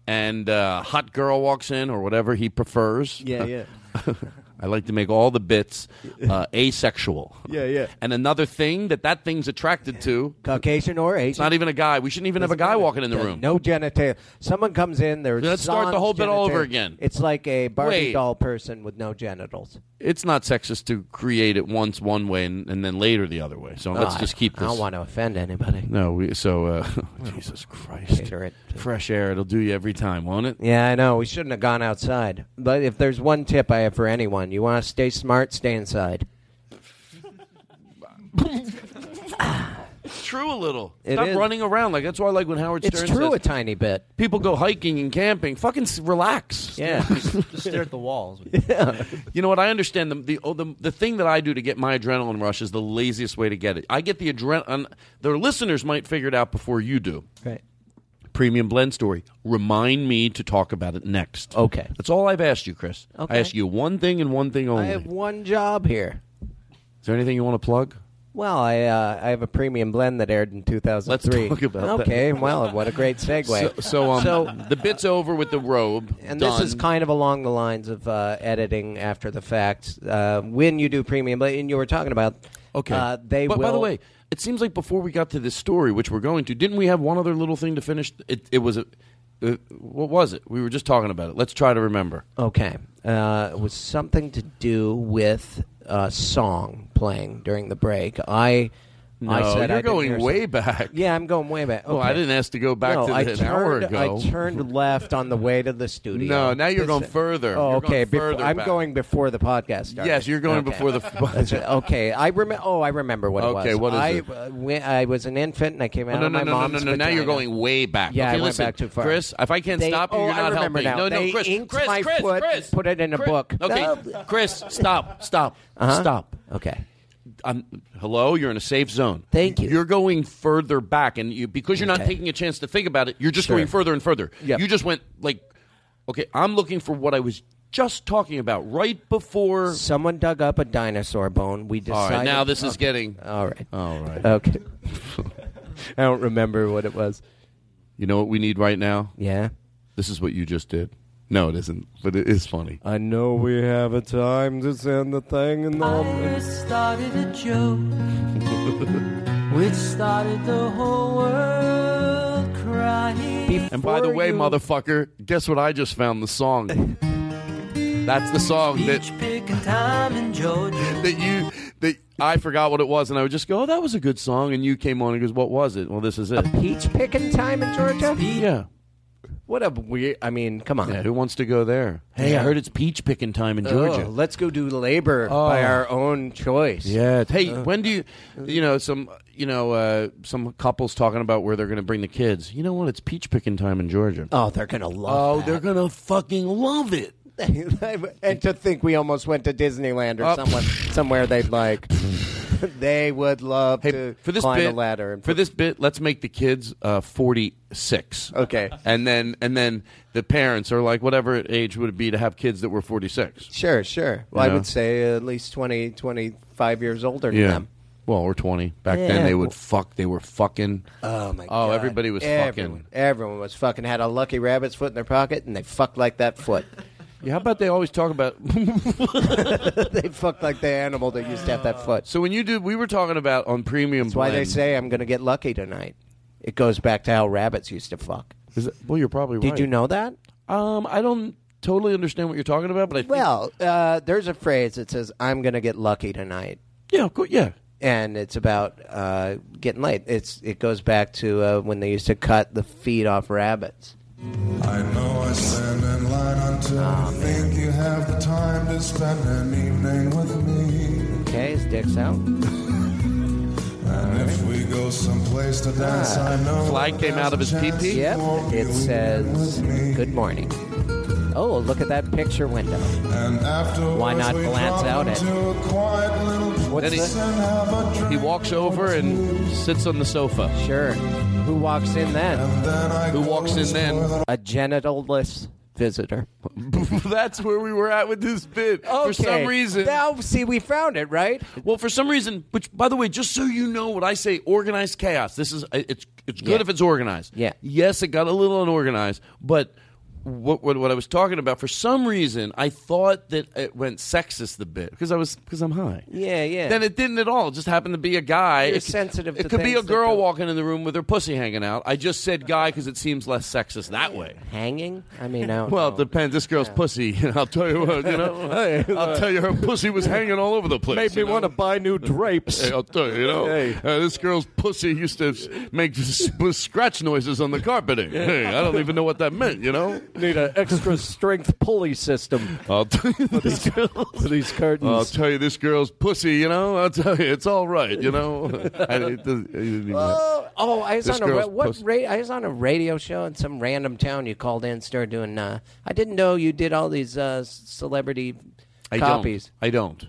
and uh, hot girl walks in or whatever he prefers. Yeah, yeah. I like to make all the bits uh, asexual. Yeah, yeah. And another thing that that thing's attracted to. Caucasian or Asian. It's not even a guy. We shouldn't even have a guy walking in the room. No genitalia. Someone comes in. There's Let's start the whole bit all over genitalia. again. It's like a Barbie Wait. doll person with no genitals. It's not sexist to create it once one way and, and then later the other way. So let's Oh, just keep this. I don't want to offend anybody. No, we, so uh, Jesus Christ, Cater it. fresh air. It'll do you every time, won't it? Yeah, I know. We shouldn't have gone outside. But if there's one tip I have for anyone, you want to stay smart, stay inside. It's true, a little. It Stop is. running around like that's why I like when Howard Stern. It's true says a tiny bit. people go hiking and camping. Fucking s- relax. Yeah. Just stare at the walls. yeah. You know what? I understand the the, oh, the the thing that I do to get my adrenaline rush is the laziest way to get it. I get the adrenaline. The listeners might figure it out before you do. Right. Premium blend story. Remind me to talk about it next. Okay. That's all I've asked you, Chris. Okay. I asked you one thing and one thing only. I have one job here. Is there anything you want to plug? Well, I uh, I have a premium blend that aired in 2003. Let's talk about that. Okay, well, what a great segue. So, so, um, the bit's over with the robe. and done. this is kind of along the lines of uh, editing after the fact. Uh, when you do premium, blend, and you were talking about, Okay. uh, they but will. by the way, it seems like before we got to this story, which we're going to, didn't we have one other little thing to finish? It, it was a. Uh, what was it? We were just talking about it. Let's try to remember. Okay. Uh, it was something to do with a song playing during the break. I, I said you're I going way back. Yeah, I'm going way back. Oh, I didn't ask to go back no, to I the- an turned, hour ago. I turned left on the way to the studio. No, now you're This- going further. Oh, okay. going before- further I'm going before the podcast started. Yes, you're going Okay. before the. Okay, I remember. Oh, I remember what Okay, it was. what is I, it? uh, when I was an infant and I came out no, of no, my no, no, mom's no, no. Now you're going way back. Yeah, okay, I went listen, back too far. Chris, if I can't They- stop you, oh, you're not helping. No, no, Chris, Chris, Chris, Chris, put it in a book. Okay, Chris, stop, stop, Uh-huh. stop. Okay. I'm, hello, you're in a safe zone. Thank you. You're going further back, and you, because you're not taking a chance to think about it, you're just Sure. going further and further. Yep. You just went like, okay, I'm looking for what I was just talking about right before. Someone dug up a dinosaur bone. We All decided. right, now this is getting. All right. All right. Okay. I don't remember what it was. You know what we need right now? Yeah. This is what you just did. No, it isn't, but it is funny. I know we have a time to send the thing and in I started a joke which started the whole world crying. And by the way, you- motherfucker, guess what? I just found the song. That's the song that Peach picking time in Georgia. that you that I forgot what it was, and I would just go, "Oh, that was a good song," and you came on and goes, "What was it?" Well, this is it. Peach picking time in Georgia? Yeah. What a weird. I mean, come on. Yeah, who wants to go there? Hey, I heard it's peach picking time in Georgia. Oh, let's go do labor Oh. by our own choice. Yeah. Hey, Uh. when do you, you know, some, you know, uh, some couples talking about where they're going to bring the kids. You know what? It's peach picking time in Georgia. Oh, they're gonna love. Oh, they're gonna fucking love it. and to think we almost went to Disneyland or Oh. somewhere, somewhere they'd like. they would love to For this climb bit, a ladder. And for this bit, let's make the kids uh, forty six. Okay. And then and then the parents are like, whatever age would it be to have kids that were forty six? Sure, sure. Well, You I know? would say at least 20, 25 years older than Yeah. them. Well, we're twenty. Back Yeah. then, they would fuck. They were fucking. Oh my Oh, god! everybody was everyone, fucking. Everyone was fucking had a lucky rabbit's foot in their pocket, and they fucked like that foot. Yeah, how about they always talk about? they fucked like the animal that used to have that foot. So when you do, we were talking about on premium. That's why they say I'm going to get lucky tonight. It goes back to how rabbits used to fuck. Is it, well, you're probably right. Did you know that? Um, I don't totally understand what you're talking about, but I think, Well, uh, there's a phrase that says "I'm going to get lucky tonight." yeah, of course, yeah. and it's about uh, getting late. It's it goes back to uh, when they used to cut the feet off rabbits. I know I stand in line until Ah, you think you have the time to spend an evening with me. Okay, his dick's out. And if we go someplace to dance, ah, I know Flag came out of his a chance pee-pee? Yep, it says "Good morning." Oh, look at that picture window. And afterwards Why not glance out at- into a quiet little What's place that? and have He walks over and sits on the sofa. Sure. Who walks in then? Then Who walks in then? spoil A genitalless visitor. That's where we were at with this bit. For some reason, Now, see, we found it, right? Well, for some reason, which by the way, just so you know, what I say, organized chaos. This is it's it's good Yeah. if it's organized. Yeah. Yes, it got a little unorganized, but what, what what I was talking about, for some reason, I thought that it went sexist the bit because I was because I'm high. Yeah, yeah. Then it didn't at all. It just happened to be a guy. You're it, sensitive It to could be a girl walking in the room with her pussy hanging out. I just said guy because it seems less sexist that way. Hanging? I mean, I don't Well, know. it depends. This girl's pussy. I'll tell you what. You know, hey, I'll tell you, her pussy was hanging all over the place. Made me you know? want to buy new drapes. Hey, I'll tell you, you know, Hey. uh, this girl's pussy used to make scratch noises on the carpeting. Hey, I don't even know what that meant, you know. Need an extra strength pulley system I'll tell you, this girl, for these curtains. I'll tell you, this girl's pussy. You know, I'll tell you, it's all right. You know, I, it does- it didn't Oh, oh, I was This on a what ra- I was on a radio show in some random town. You called in, started doing. Uh, I didn't know you did all these uh, celebrity I copies. Don't. I don't.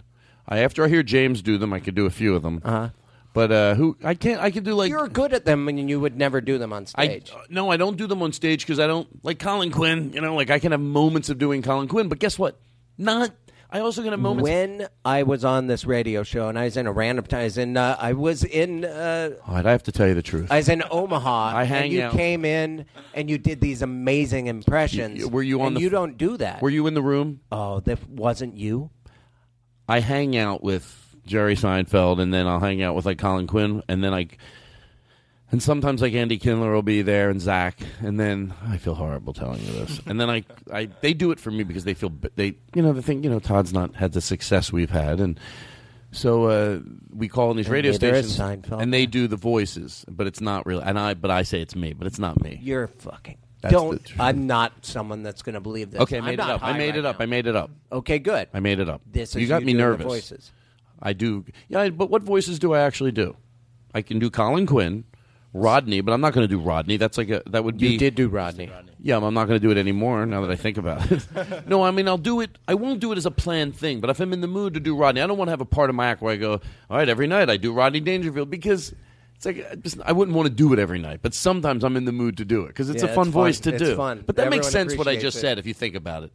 I after I hear James do them, I could do a few of them. Uh-huh. But uh, who I can't. I can do like You're good at them, and you would never do them on I stage. uh, no, I don't do them on stage because I don't like Colin Quinn. You know, like I can have moments of doing Colin Quinn, but guess what? Not. I also can have moments. when I was on this radio show, and I was in a random time, I was in. Uh, I was in. Uh, All right, I have to tell you the truth. I was in Omaha. I hang and you out- came in and you did these amazing impressions. Y- were you on and the You don't do that. Were you in the room? Oh, that wasn't you. I hang out with Jerry Seinfeld, and then I'll hang out with like Colin Quinn, and then I, and sometimes like Andy Kindler will be there and Zach, and then I feel horrible telling you this, and then I, I they do it for me because they feel they, you know, the thing, you know, Todd's not had the success we've had, and so uh, we call in these And radio stations, and they do the voices, but it's not really, and I, but I say it's me, but it's not me. You're fucking. That's don't. I'm not someone that's going to believe this. Okay, I made it up. I made right it up. now. I made it up. Okay, good. I made it up. This is you got you me nervous. voices. I do. Yeah, but what voices do I actually do? I can do Colin Quinn, Rodney, but I'm not going to do Rodney. That's like a that would be. You did do Rodney. Yeah, I'm not going to do it anymore now that I think about it. no, I mean I'll do it. I won't do it as a planned thing, but if I'm in the mood to do Rodney, I don't want to have a part of my act where I go, all right, every night I do Rodney Dangerfield because. It's like I, just, I wouldn't want to do it every night, but sometimes I'm in the mood to do it because it's Yeah, a fun it's voice fun. to It's do. fun. But that makes sense what I just it. said if you think about it.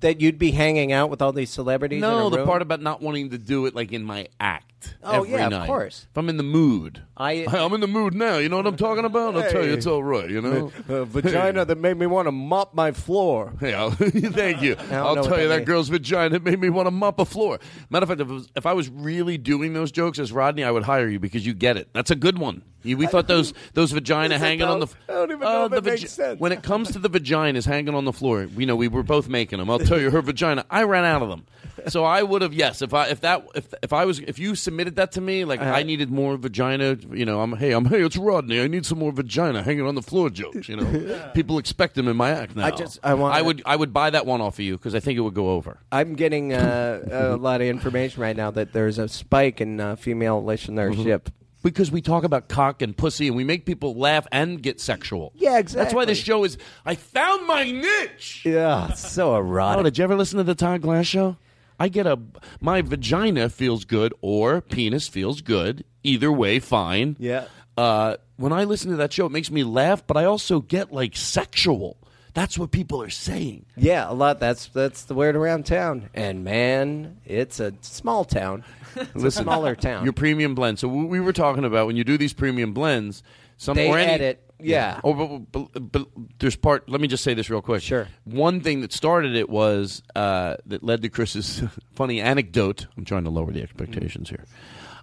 That you'd be hanging out with all these celebrities. in No, a the room? part about not wanting to do it like in my act. Oh, every yeah, of night. course. If I'm in the mood, I- I'm in the mood now. You know what I'm talking about? I'll tell you, it's all right. You know, a vagina that made me want to mop my floor. Hey, I'll, thank you. I'll know tell you that that means. girl's vagina made me want to mop a floor. Matter of fact, if, it was, if I was really doing those jokes as Rodney, I would hire you because you get it. That's a good one. You, we thought those those vagina hanging on the. I don't even know oh, if the it makes sense. When it comes to the vaginas hanging on the floor, you know we were both making them. I'll tell you, her vagina. I ran out of them. So I would have yes if I if that if if I was if you submitted that to me like Uh-huh. I needed more vagina you know I'm hey I'm hey it's Rodney I need some more vagina hanging on the floor jokes you know people expect them in my act now I just- I wanna- I would I would buy that one off of you because I think it would go over I'm getting uh, a lot of information right now that there's a spike in uh, female listenership. because we talk about cock and pussy and we make people laugh and get sexual Yeah, exactly. that's why this exactly. show is I found my niche Yeah, so erotic. Oh, did you ever listen to the Todd Glass show? I get a my vagina feels good or penis feels good. Either way, fine. Yeah. Uh, when I listen to that show, it makes me laugh, but I also get like sexual. That's what people are saying. Yeah, a lot. That's that's the word around town. And man, it's a small town. It's a smaller town. Your premium blend. So we were talking about when you do these premium blends, some They or any, edit, yeah. Oh, but, but, but there's part. Let me just say this real quick. Sure. One thing that started it was uh, that led to Chris's funny anecdote. I'm trying to lower the expectations here.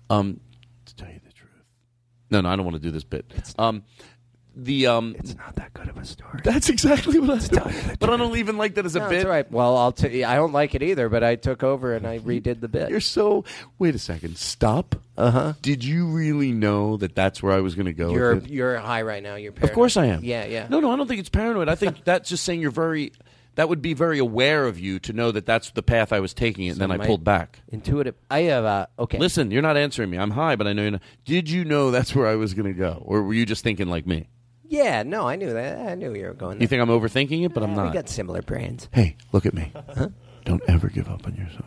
Um, to tell you the truth. No, no, I don't want to do this bit. Um, the um, it's not that good of a story. That's exactly what I was telling But I don't even like that as a No, bit. it's all right. Well, I'll tell you, I don't like it either, but I took over and I redid the bit. You're so. Wait a second. Stop. Uh huh. Did you really know that that's where I was going to go? You're you're high right now. You're Of course I am. Yeah, yeah. No, no, I don't think it's paranoid. I think that's just saying you're very. That would be very aware of you to know that that's the path I was taking, and then I pulled back. Intuitive. I have uh, okay. Listen, you're not answering me. I'm high, but I know you're not. Did you know that's where I was going to go, or were you just thinking like me? Yeah, no, I knew that. I knew you were going. To. You think I'm overthinking it, but I'm Yeah, not. We got similar brains. Hey, look at me. Don't ever give up on yourself.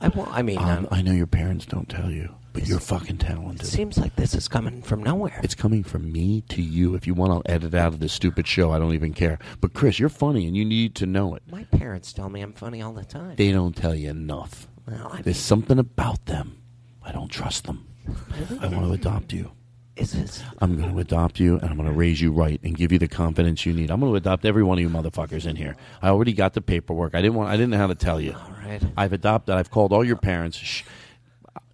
I won't. I mean, Um, um, I know your parents don't tell you, but you're fucking talented. it talented. seems like this is coming from nowhere. It's coming from me to you. If you want, I'll edit out of this stupid show. I don't even care. But Chris, you're funny, and you need to know it. My parents tell me I'm funny all the time. They don't tell you enough. Well, I There's something about them. I don't trust them. I want to adopt you. Is this? I'm going to adopt you, and I'm going to raise you right and give you the confidence you need. I'm going to adopt every one of you motherfuckers in here. I already got the paperwork. I didn't want. I didn't know how to tell you. All right. I've adopted. I've called all your parents. Shh.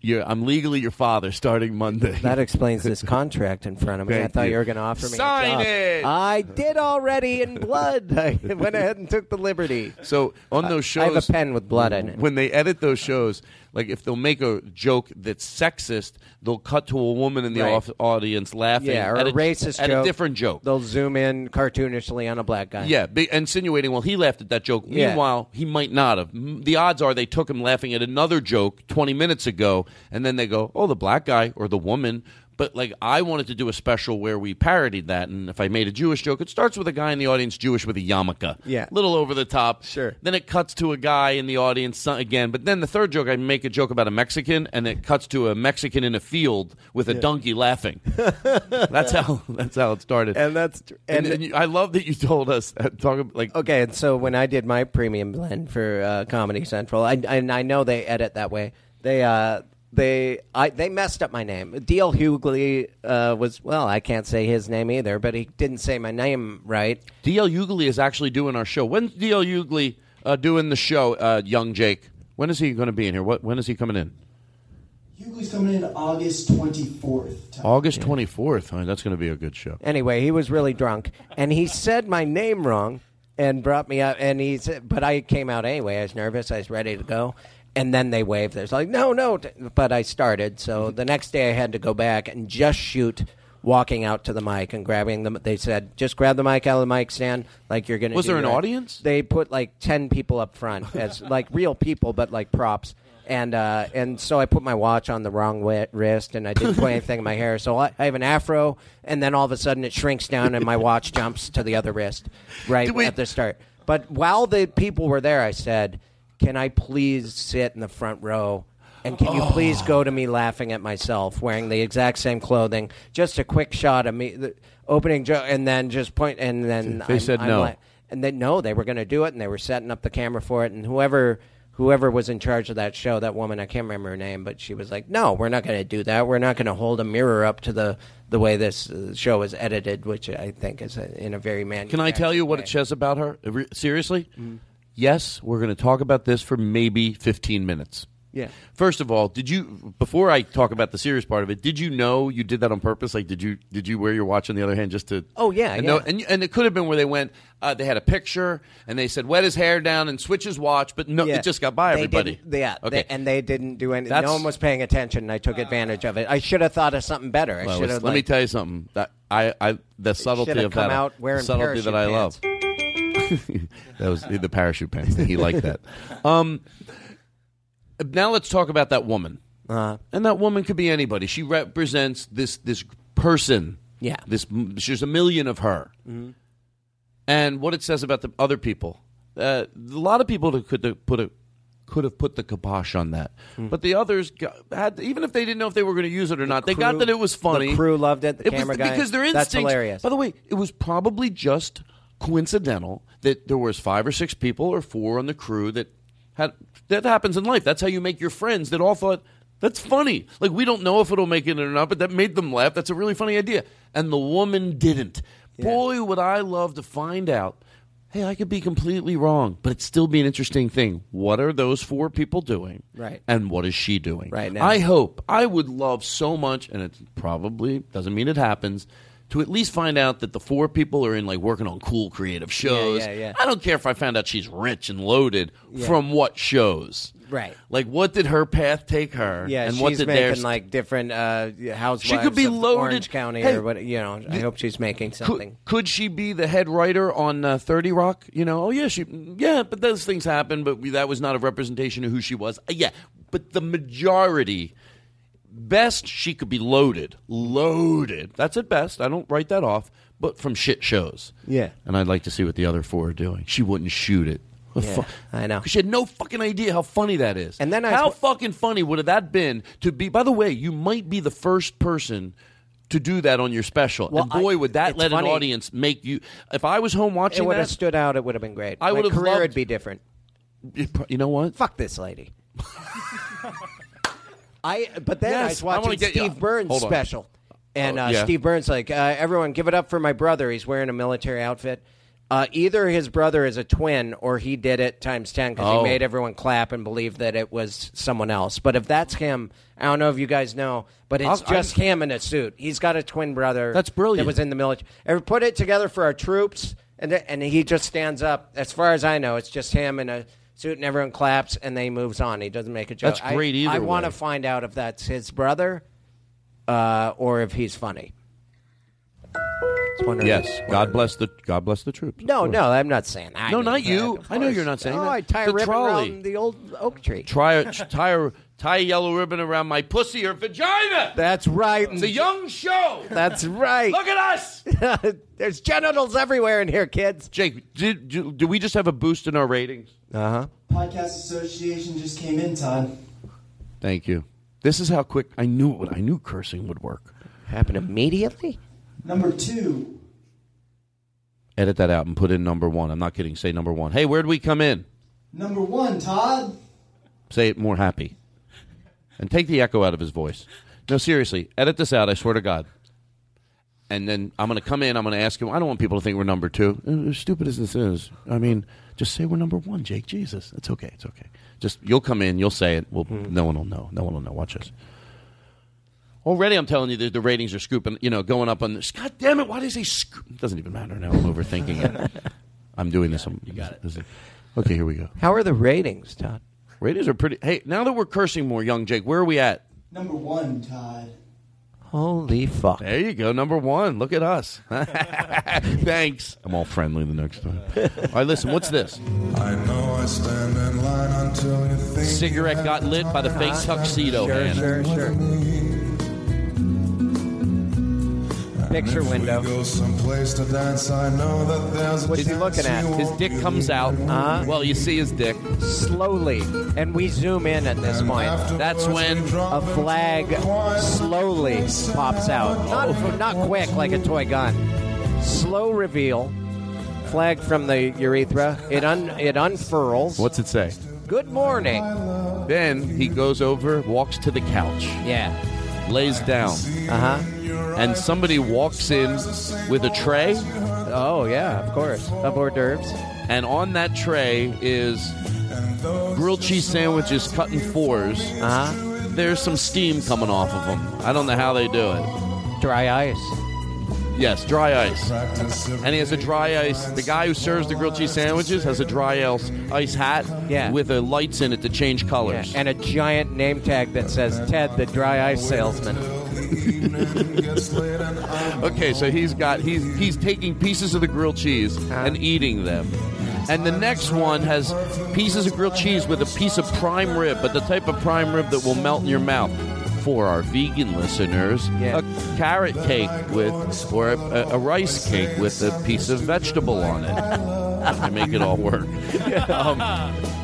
You're, I'm legally your father starting Monday. That explains this contract in front of me. I thought you, you. were going to offer me Sign a job. it! I did already in blood. I went ahead and took the liberty. So on those shows, I have a pen with blood in it. When they edit those shows, like if they'll make a joke that's sexist, they'll cut to a woman in the Right. off- audience laughing Yeah, or at a racist at joke. a different joke. They'll zoom in cartoonishly on a black guy. Yeah, be, insinuating, well, he laughed at that joke. Yeah. Meanwhile, he might not have. M- The odds are they took him laughing at another joke 20 minutes ago, and then they go, oh, the black guy or the woman. But, like, I wanted to do a special where we parodied that, and if I made a Jewish joke, it starts with a guy in the audience Jewish with a yarmulke. Yeah. Little over the top. Sure. Then it cuts to a guy in the audience again. But then the third joke, I make a joke about a Mexican, and it cuts to a Mexican in a field with a donkey laughing. that's how that's how it started. And that's tr- And, and- and you, I love that you told us talk like Okay, and so when I did my premium blend for uh, Comedy Central, I, and I know they edit that way. They uh, they I they messed up my name. D.L. Hughley uh, was well, I can't say his name either, but he didn't say my name right. DL Hughley is actually doing our show. When's DL Hughley uh, doing the show, uh, Young Jake? When is he going to be in here? What? When is he coming in? Hughley's coming in August 24th. August twenty fourth. that's going to be a good show. Anyway, he was really drunk, and he said my name wrong and brought me up. And he said, but I came out anyway. I was nervous. I was ready to go. And then they waved. There's like, no, no. But I started. So the next day I had to go back and just shoot walking out to the mic and grabbing them. They said, just grab the mic out of the mic stand like you're going to Was there an audience? They put like 10 people up front as like real people, but like props. And uh, and so I put my watch on the wrong wrist, and I didn't put anything in my hair. So I, I have an afro, and then all of a sudden it shrinks down, and my watch jumps to the other wrist, right Did we- at the start. But while the people were there, I said, "Can I please sit in the front row?" And can you please go to me laughing at myself wearing the exact same clothing? Just a quick shot of me, the opening joke, and then just point, and then They said no. like- and then no, they were going to do it, and they were setting up the camera for it, and whoever whoever was in charge of that show, that woman, I can't remember her name, but she was like, "No, we're not going to do that. We're not going to hold a mirror up to the the way this uh, show is edited, which I think is a, in a very man." Can I tell you what it says about her? Re- Seriously? Yes, we're going to talk about this for maybe 15 minutes. Yeah. First of all, did you before I talk about the serious part of it? Did you know you did that on purpose? Like, did you did you wear your watch on the other hand just to? Oh, yeah, and yeah. No, and and it could have been where they went. Uh, they had a picture and they said wet his hair down and switch his watch, but no, Yeah. it just got by They everybody. yeah, Okay. they- and they didn't do anything. No one was paying attention, and I took advantage of it. I should have thought of something better. I Well, should let have. me tell you something. That I, I the subtlety of come that, out wearing subtlety that I love. that was the parachute pants. He liked that. Um, now let's talk about that woman. Uh-huh. And that woman could be anybody. She represents this this person. Yeah. This there's a million of her. Mhm. And what it says about the other people. Uh, a lot of people could have put a could have put the kibosh on that, Hmm. but the others got, had even if they didn't know if they were going to use it or not, they got that it was funny. the crew loved it, the It was- camera guy- because their that's hilarious. By the way, it was probably just coincidental that there was five or six people or four on the crew that had that happens in life. That's how you make your friends that all thought that's funny. Like we don't know if it'll make it or not, but that made them laugh. That's a really funny idea. And the woman didn't. Boy, would I love to find out. Hey, I could be completely wrong, but it'd still be an interesting thing. What are those four people doing? Right. And what is she doing? Right now. I hope. I would love so much, and it probably doesn't mean it happens, to at least find out that the four people are in like working on cool creative shows. yeah, yeah. yeah. I don't care if I found out she's rich and loaded from what shows. Right. Like what did her path take her? Yeah, and she's what did making theirs like different uh, housewives. She could be loaded- Orange County Hey, or what? You know, I hope she's making something. Could, could she be the head writer on uh, Thirty Rock? You know, oh yeah, she, yeah, but those things happen. But we, that was not a representation of who she was. Uh, yeah, but the majority, best she could be loaded, loaded. That's at best. I don't write that off. But from shit shows. Yeah. and I'd like to see what the other four are doing. She wouldn't shoot it. Yeah, fu- I know. She had no fucking idea how funny that is. And then I how fucking funny would have that been to be? By the way, you might be the first person to do that on your special. Well, and boy, I- would that let funny. an audience make you. If I was home watching, It would have stood out. It would have been great. I would have career loved- would be different. you know what? Fuck this lady. I but then Yes, I I was wanna watching get you- Steve Burns Hold on. special, and Oh, uh, yeah. Steve Burns like uh, everyone give it up for my brother. He's wearing a military outfit. Uh, either his brother is a twin, or he did it times ten because Oh. he made everyone clap and believe that it was someone else. But if that's him, I don't know if you guys know, but it's I'll- just him in a suit. He's got a twin brother. That's brilliant. That was in the military. And we put it together for our troops, and th- and he just stands up. As far as I know, it's just him in a suit, and everyone claps, and then he moves on. He doesn't make a joke. That's great either I, I want to find out if that's his brother, uh, or if he's funny. Yes, God bless the God bless the troops. No, no, I'm not saying that. No, not you. I know you're not saying oh, that. I tie The a ribbon trolley. around the old oak tree. Try a tie a tie a yellow ribbon around my pussy or vagina. That's right. It's a young show. That's right. Look at us. There's genitals everywhere in here, kids. Jake, did, do, do we just have a boost in our ratings? Uh huh. Podcast Association just came in, Todd. Thank you. This is how quick I knew it would. I knew cursing would work. Happened immediately. Number two, Edit that out and put in number one. I'm not kidding. Say number one. Hey, where'd we come in? number one, Todd. Say it more happy. And take the echo out of his voice. No, seriously, edit this out. I swear to God. And then I'm going to come in. I'm going to ask him. I don't want people to think we're number two. Uh, As stupid as this is, I mean, just say we're number one, Jake. Jesus, it's okay. It's okay. Just you'll come in. You'll say it. Well, no one will know. No one will know. Watch this. Already, I'm telling you, the, the ratings are scooping. You know, going up on this. God damn it! Why does he? Scoop? It doesn't even matter now. I'm overthinking it. I'm doing this. I'm, you got it. Okay, here we go. How are the ratings, Todd? Ratings are pretty. Hey, now that we're cursing more, young Jake, where are we at? Number one, Todd. Holy fuck! There you go, number one. Look at us. Thanks. I'm all friendly the next time. all right, listen. What's this? I know I stand in line until you think Cigarette got lit by the fake tuxedo Sure, man. sure, sure. That there's a What's he looking at? His dick comes out. Uh-huh. Well, you see his dick. Slowly, and we zoom in at this point. That's when A flag slowly pops out. Not not quick like a toy gun. Slow reveal. Flag from the urethra. It un it unfurls. What's it say? Good morning. Then he goes over, walks to the couch, Yeah. lays down, Uh huh. And somebody walks in with a tray, Oh yeah, of course. Of hors d'oeuvres. and on that tray is grilled cheese sandwiches cut in fours. Uh-huh. There's some steam coming off of them. I don't know how they do it. Dry ice. Yes, dry ice. And he has a dry ice. The guy who serves the grilled cheese sandwiches has a dry ice, ice hat Yeah. with uh, lights in it to change colors. and a giant name tag that says Ted, the dry ice salesman. Okay, so he's got he's he's taking pieces of the grilled cheese and eating them. And the next one has pieces of grilled cheese with a piece of prime rib, but the type of prime rib that will melt in your mouth. For our vegan listeners, a carrot cake with, or a, a, a rice cake with a piece of vegetable on it to make it all work. Um,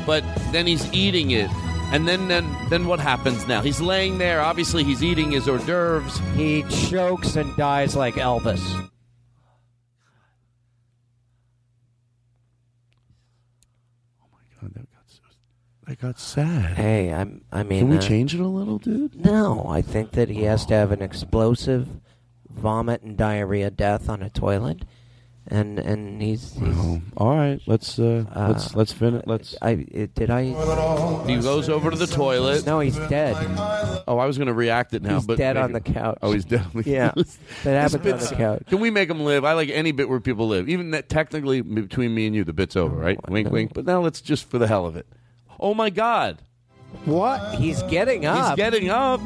but then he's eating it, and then, then then what happens now? He's laying there. Obviously, he's eating his hors d'oeuvres. He chokes and dies like Elvis. Oh my god, they got I got sad. Hey, I'm. I mean, Can we uh, change it a little, dude? No, I think that he has to have an explosive vomit and diarrhea death on a toilet, and and he's. he's Oh, all right, let's uh, Uh, let's let's finish. Let's. I it, did I? He goes over to the toilet. No, he's dead. Oh, I was going to react it now, He's but dead on maybe- the couch. Oh, he's dead. Yeah, that This happened on the couch. Can we make him live? I like any bit where people live, even that technically between me and you, the bit's over, right? wink, wink. But now let's just for the hell of it. Oh my God! What? He's getting up. He's getting up.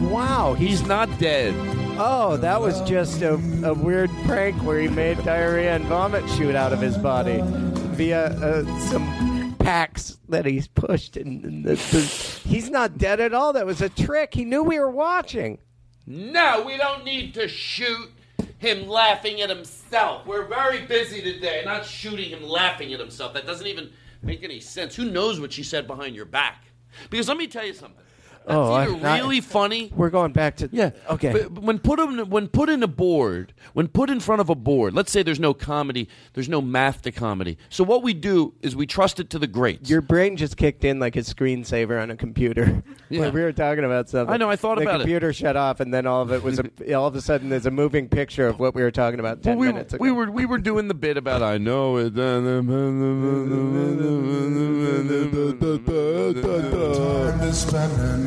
Wow, He's not dead. Oh, that was just a, a weird prank where he made diarrhea and vomit shoot out of his body via uh, some packs that he's pushed. And, the, the, he's not dead at all. That was a trick. He knew we were watching. No, we don't need to shoot him laughing at himself. We're very busy today, not shooting him laughing at himself. That doesn't even make any sense. Who knows what she said behind your back? Because let me tell you something. That's Oh, I- either I- really funny. We're going back to Yeah. Okay. But but when put in, when put in a board, when put in front of a board, let's say there's no comedy, there's no math to comedy. So what we do is we trust it to the greats. Your brain just kicked in like a screensaver on a computer. Yeah. When we were talking about something. I know, I thought the about it. computer shut off, and then all of it was a, all of a sudden there's a moving picture of what we were talking about ten Well, we, minutes ago. we were we were doing the bit about I know it.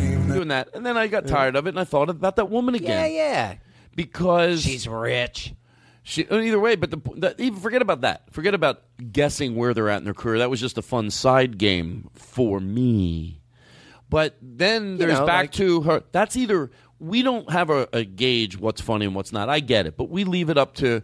Doing that, and then I got tired of it, and I thought about that woman again. yeah, yeah. because She's rich. She, uh, either way, but the, the, even forget about that. Forget about guessing where they're at in their career. That was just a fun side game for me. But then there's know, back like- to her. That's either we don't have a, a gauge what's funny and what's not. I get it, but we leave it up to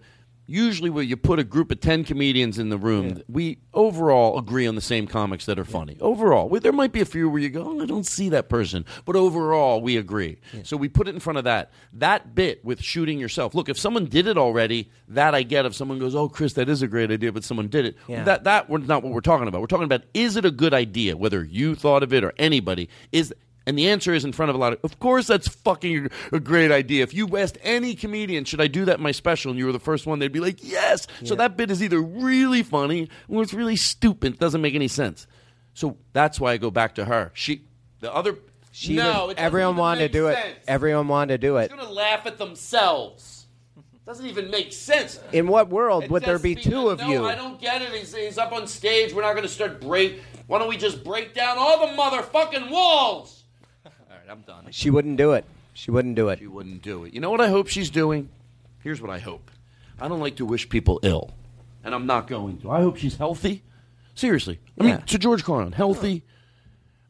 usually where you put a group of 10 comedians in the room we overall agree on the same comics that are funny. Overall. We, there might be a few where you go oh, i don't see that person. But overall we agree. So we put it in front of that. That bit with shooting yourself. Look if someone did it already that i get. If someone goes oh chris that is a great idea but someone did it Yeah. that that we're not what we're talking about. We're talking about is it a good idea whether you thought of it or anybody is and the answer is in front of a lot of. Of course, that's fucking a great idea. If you asked any comedian, should I do that in my special, and you were the first one, they'd be like, yes. So that bit is either really funny or it's really stupid. It doesn't make any sense. So that's why I go back to her. She, the other. She no, was- everyone wanted to do it. Everyone wanted to do it. They're gonna laugh at themselves. Doesn't even make sense. In what world It would there be two of no, you? I don't get it. He's, he's up on stage. We're not going to start break. Why don't we just break down all the motherfucking walls? All right, I'm done. She wouldn't do it. She wouldn't do it. She wouldn't do it. You know what I hope she's doing? Here's what I hope. I don't like to wish people ill, and I'm not going to. I hope she's healthy. Seriously. I mean, Yeah. to George Carlin, healthy,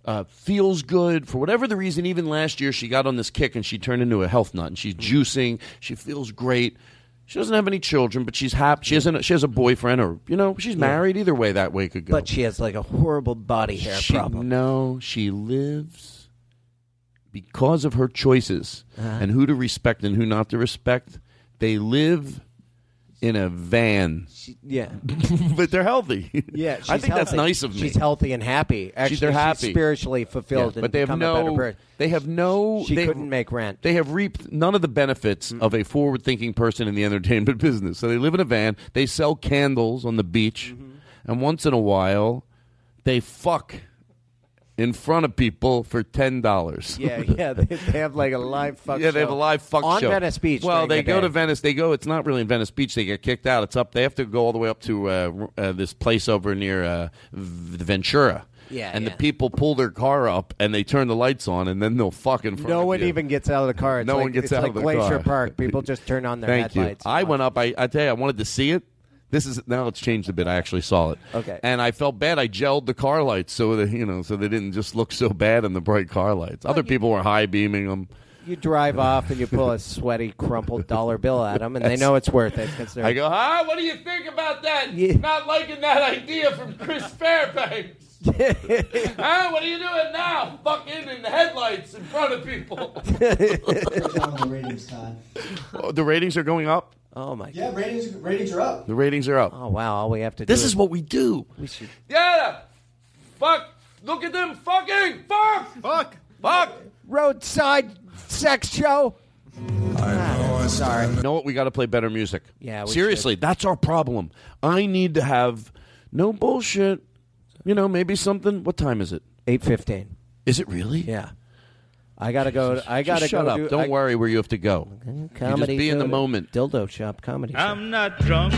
uh, feels good. For whatever the reason, even last year, she got on this kick and she turned into a health nut, and she's juicing. She feels great. She doesn't have any children, but she's happy. She has a, she has a boyfriend, or you know, she's married. Either way, that way could go. But she has like a horrible body hair She- problem. No, she lives because of her choices Uh-huh. and who to respect and who not to respect. They live in a van, Yeah. but they're healthy. Yeah, I she's think that's nice of me. She's healthy and happy. Actually, they're she's happy. spiritually fulfilled, Yeah, but they have become a better no. They have no. She they, couldn't make rent. They have reaped none of the benefits of a forward-thinking person in the entertainment business. So they live in a van. They sell candles on the beach, Mm-hmm. and once in a while, they fuck in front of people for ten dollars. Yeah, yeah. They, they have like a live fuck. Yeah, they have a show live fuck on show Venice Beach. Well, during they the go day. to Venice. They go. It's not really in Venice Beach. They get kicked out. It's up. They have to go all the way up to uh, uh, this place over near uh, v- Ventura. Yeah, and the people pull their car up and they turn the lights on and then they'll fuck in front No of one you. even gets out of the car. It's No like, one gets it's out like of the Glacier car. Park. People just turn on their Thank you. headlights. I went up. I, I tell you, I wanted to see it. This is now it's changed a bit. I actually saw it. Okay. And I felt bad. I gelled the car lights so that you know, so they didn't just look so bad in the bright car lights. Other people were high beaming them. You drive off and you pull a sweaty, crumpled dollar bill at them, and they know it's worth it. I go, huh? What do you think about that? Not liking that idea from Chris Fairbanks. huh? What are you doing now? Fucking in the headlights in front of people. down the ratings, Todd. Oh, the ratings are going up. Oh my! God. Yeah, ratings ratings are up. The ratings are up. Oh wow! All we have to. Do This do is what we do. We should. Yeah. Fuck. Look at them fucking. Fuck. Fuck. Fuck. Roadside sex show. Ah, sorry. You know what? We got to play better music. Yeah, we Seriously, that's our problem. I need to have no bullshit. You know, maybe something. What time is it? Eight fifteen. Is it really? Yeah. I gotta go. I gotta Just shut go. up. Do, Don't I, worry where you have to go. You Comedy just be in the to- moment. Dildo shop comedy. show. I'm not drunk.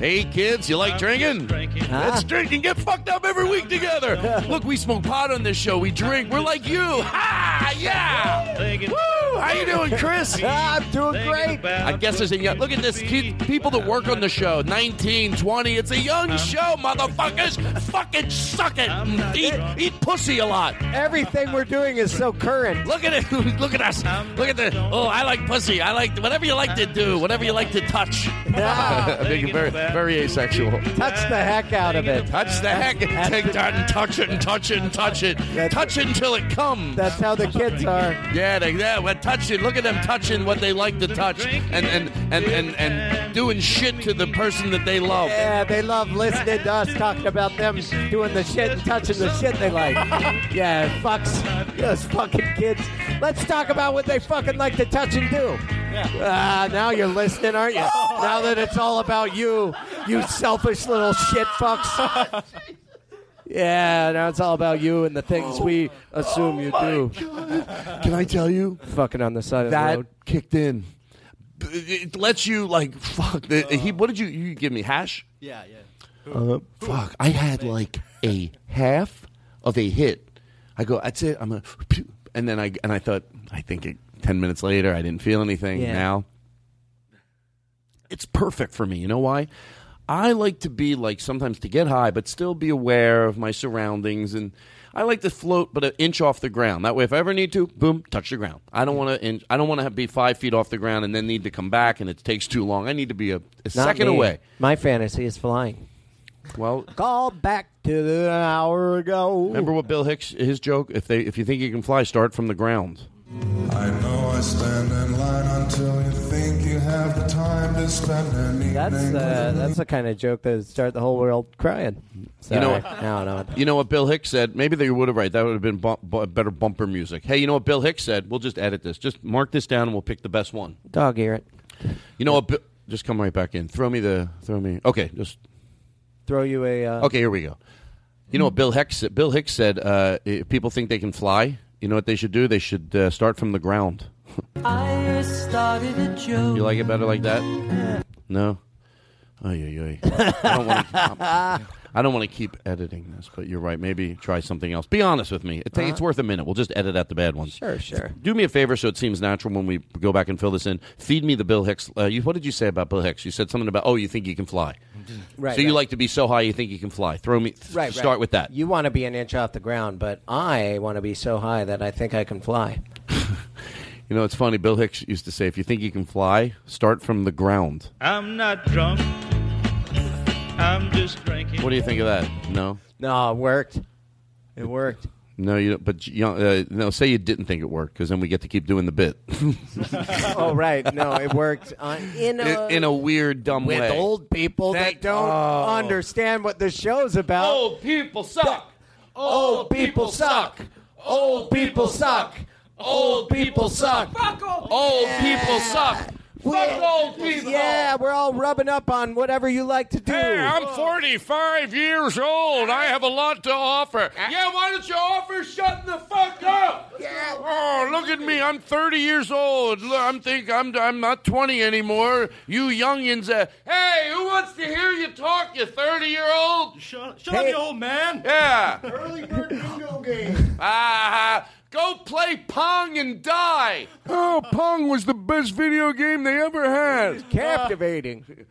Hey kids, you like drinking? Ah. Let's drink and get fucked up every week together. Look, we smoke pot on this show. We drink. We're like you. Ha! Yeah. Woo! How you doing, Chris? Ah, I'm doing great. I guess there's a young. Look at this. People that work on the show, 19, 20. It's a young show, motherfuckers. Fucking suck it. Eat, eat pussy a lot. Everything we're doing is so current. Look at it. Look at us. Look at the. Oh, I like pussy. I like whatever you like to do. Whatever you like to touch. Make it very, very asexual. Touch the heck out of it. Touch the heck and take that and touch it and touch it and touch it. touch it until it comes. That's how the kids are. Yeah, they, yeah, well, touch it. Look at them touching what they like to touch and and, and, and, and doing shit to the person that they love. Yeah, they love listening to us talking about them doing the shit and touching the shit they like. Yeah, fucks those fucking kids. Let's talk about what they fucking like to touch and do. Ah, now you're listening, aren't you? Now that it's all about you, you selfish little shit fucks. Yeah, now it's all about you and the things we assume you do. Can I tell you? Fucking on the side of the That road. kicked in. It lets you like fuck. The, he, what did you you give me hash? Yeah, yeah. Uh, fuck. I had like a half of a hit. I go, that's it. I'm a, and then I and I thought, I think it, ten minutes later, I didn't feel anything. Yeah. Now, it's perfect for me. You know why? I like to be like sometimes to get high, but still be aware of my surroundings, and I like to float, but an inch off the ground. That way, if I ever need to, boom, touch the ground. I don't want to. I don't want to be five feet off the ground and then need to come back, and it takes too long. I need to be a, a second me. away. My fantasy is flying. Well, Call back to the hour ago. Remember what Bill Hicks his joke? If they if you think you can fly, start from the ground. I know I stand in line until you think you have the time to spend an evening. That's uh, that's the kind of joke that would start the whole world crying. You know what? No, no. You know what Bill Hicks said? Maybe they would have right. That would have been bu- bu- better bumper music. Hey, you know what Bill Hicks said? We'll just edit this. Just mark this down, and we'll pick the best one. Dog ear it. You know what? Bi- just come right back in. Throw me the. Throw me. Okay. Just Throw you a. Uh, okay. Here we go. You know what Bill Hicks? said? Bill Hicks said, uh, "If people think they can fly, you know what they should do? They should uh, start from the ground." I started a joke. You like it better like that? No. Oh yeah, yeah. I don't want to. I don't want to keep editing this, but you're right. Maybe try something else. Be honest with me. It ta- It's Uh-huh. worth a minute. We'll just edit out the bad ones. Sure, sure. Do me a favor, so it seems natural when we go back and fill this in. Feed me the Bill Hicks. Uh, you, what did you say about Bill Hicks? You said something about oh, you think you can fly. Right, So you right. like to be so high you think you can fly. Throw me. th- Right, Start right. with that. You want to be an inch off the ground, but I want to be so high that I think I can fly. You know, it's funny. Bill Hicks used to say, if you think you can fly, start from the ground. I'm not drunk. I'm just drinking. What do you think of that? No. No, it worked. It worked. No, you. don't- But you, uh, no. Say you didn't think it worked, because then we get to keep doing the bit. oh, right. No, it worked uh, in a, in, in a weird, dumb with way. old people Thank- that don't Oh. understand what the show's about. Old people suck. Old people suck. Old people suck. Old people suck. Old people suck. Fuck old people. Yeah, we're all rubbing up on whatever you like to do. Hey, I'm 45 years old. I have a lot to offer. Yeah, why don't you offer shutting the fuck up? Yeah. Oh, look at me. I'm 30 years old. Look, I'm think I'm I'm not 20 anymore. You youngins. Uh, hey, who wants to hear you talk? You 30 year old. Shut, shut up, you old man. Yeah. Early bird bingo game. Ah, go play Pong and die. Oh, Pong was the best video game they ever had. Captivating.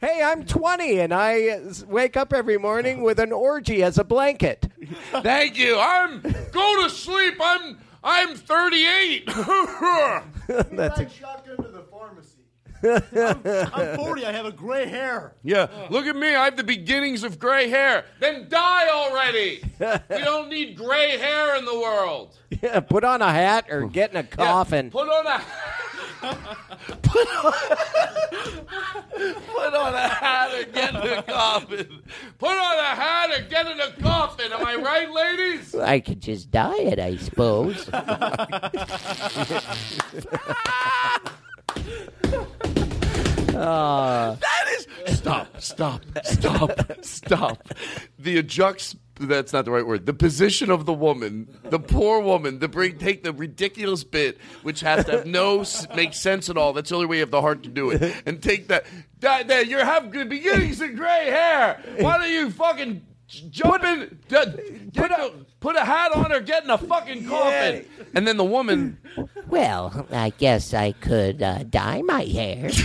Hey, I'm 20 and I uh, wake up every morning with an orgy as a blanket. Thank you. I'm go to sleep. I'm I'm 38. That's a, Shotgun to the pharmacy. I'm 40. I have a gray hair. yeah, look at me. I have the beginnings of gray hair. Then die already. we don't need gray hair in the world. yeah, put on a hat or get in a coffin. Put on a put on, put on a hat and get in a coffin. Put on a hat and get in a coffin. Am I right, ladies? I could just dye it, I suppose. Uh, That is stop, stop, stop, stop. The adjux. That's not the right word. The position of the woman, the poor woman, the bring take the ridiculous bit, which has to have no make sense at all. That's the only way you have the heart to do it, and take that. That, that you have beginnings of gray hair. Why don't you fucking j- jump in? Put a put a hat on her, get in a fucking coffin, and then the woman. Well, I guess I could uh, dye my hair.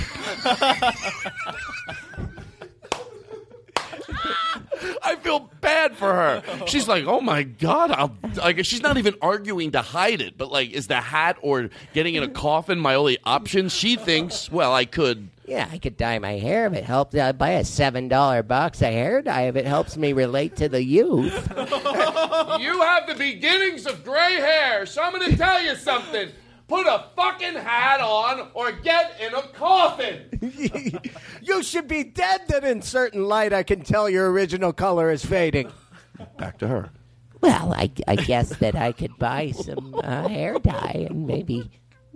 I feel bad for her. She's like, "Oh my god!" I'll, like, she's not even arguing to hide it, but like, is the hat or getting in a coffin my only option? She thinks, "Well, I could." Yeah, I could dye my hair if it helps. I buy a seven dollar box of hair dye if it helps me relate to the youth. You have the beginnings of gray hair, so I'm going to tell you something. Put a fucking hat on or get in a coffin. you should be dead that in certain light I can tell your original color is fading. Back to her. Well, I, I guess that I could buy some uh, hair dye and maybe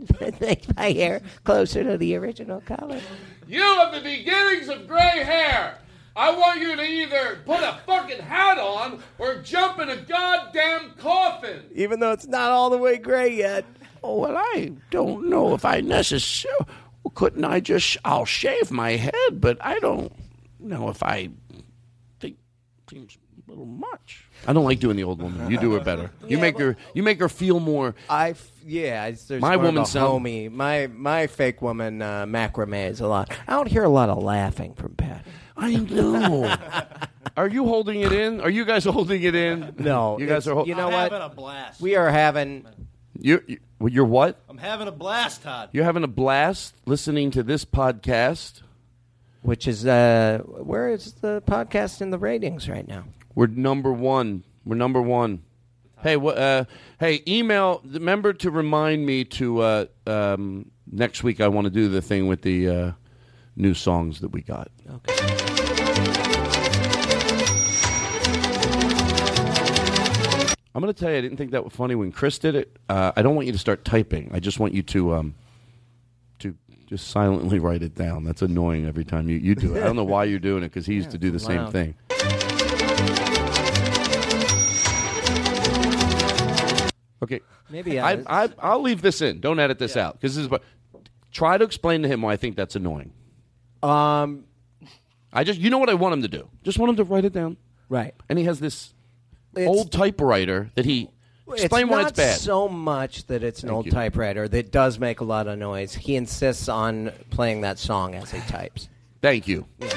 make my hair closer to the original color. You have the beginnings of gray hair. I want you to either put a fucking hat on or jump in a goddamn coffin. Even though it's not all the way gray yet. Oh, well, I don't know if I necessarily. Couldn't I just. I'll shave my head, but I don't know if I think seems a little much. I don't like doing the old woman. You do her better. You Yeah, make her. You make her feel more. I f- yeah, it's, there's My more of woman a sound- homie. My my fake woman uh, macrame is a lot. I don't hear a lot of laughing from Pat. I know. Are you holding it in? Are you guys holding it in? No, you guys it's- are. Hol- You know I'm what? having a blast. We are having. You, you, well, you're what? I'm having a blast, Todd. You're having a blast listening to this podcast. Which is uh, where is the podcast in the ratings right now? We're number one. We're number one. Hey, wha- uh, hey, email. Remember to remind me to uh, um, next week. I want to do the thing with the uh, new songs that we got. Okay. I'm going to tell you, I didn't think that was funny when Chris did it. Uh, I don't want you to start typing. I just want you to um, to just silently write it down. That's annoying every time you, you do it. I don't know why you're doing it because he used to do the same thing. Okay. Maybe uh, I, I, I'll leave this in. Don't edit this out because this is what. Try to explain to him why I think that's annoying. Um, I just, you know what I want him to do? Just want him to write it down. Right. And he has this It's- old typewriter that he. Explain it's why not it's bad. so much that it's an Thank old you. typewriter that does make a lot of noise. He insists on playing that song as he types. Thank you. Yeah,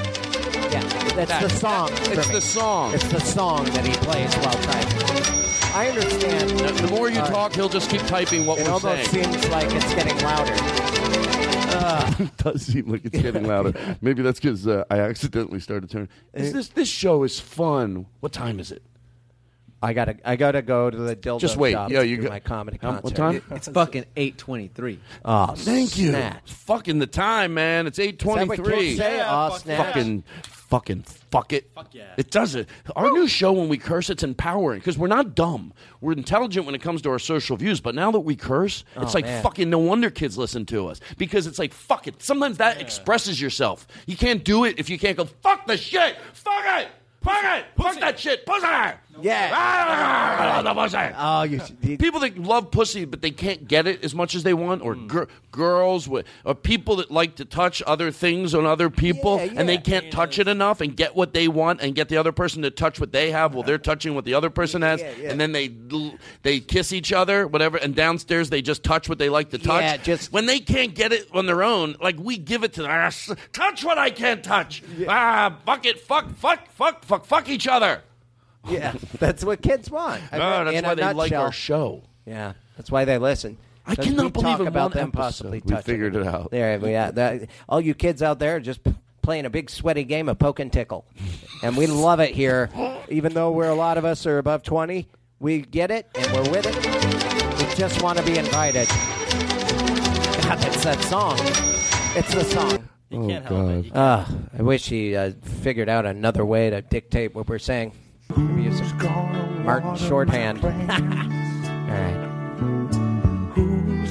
that's the song. for It's the song. It's the song that he plays while typing. I understand. The more you Uh, talk, he'll just keep typing what It we're saying. It almost saying. seems like it's getting louder. it does seem like it's getting louder. Maybe that's because uh, I accidentally started turning. Is this this show is fun? What time is it? I gotta, I gotta go to the dildo Just wait. shop Yeah, you do go- my comedy How- concert. what time? It's fucking eight twenty three. Oh, Thank you. snap. Fucking the time, man. It's eight Is that what twenty-three. kids say? Yeah, Oh. Fucking fucking fuck it. Fuck yeah. It does it. Our new show, when we curse, it's empowering because we're not dumb. We're intelligent when it comes to our social views. But now that we curse, Oh, it's like man. fucking no wonder kids listen to us because it's like fuck it. Sometimes that expresses yourself. You can't do it if you can't go fuck the shit. Fuck it. Fuck it. Fuck that shit. Pussy. Yeah. Ah, pussy. Oh, you, you People that love pussy but they can't get it as much as they want, or Hmm. gir- girls, with, or people that like to touch other things on other people, Yeah, and they yeah. can't touch it enough and get what they want, and get the other person to touch what they have while they're touching what the other person has, Yeah, yeah. and then they l- they kiss each other, whatever, and downstairs they just touch what they like to touch. Yeah, just- when they can't get it on their own, like we give it to them. Ah, s- touch what I can't touch. Ah, fuck it, fuck, fuck, fuck, fuck, fuck each other. Yeah, that's what kids want. I No, mean, that's in why a they like nutshell. our show. Yeah, that's why they listen. I 'Cause cannot we believe talk in about one them episode possibly we touching figured it out. There, we yeah. That, all you kids out there are just p- playing a big sweaty game of poke and tickle, and we love it here. Even though we're a lot of us are above twenty, we get it and we're with it. We just want to be invited. God, it's that song. It's the song. You can't help it. You Ah, I wish he uh, figured out another way to dictate what we're saying. Maybe use Martin shorthand. All right.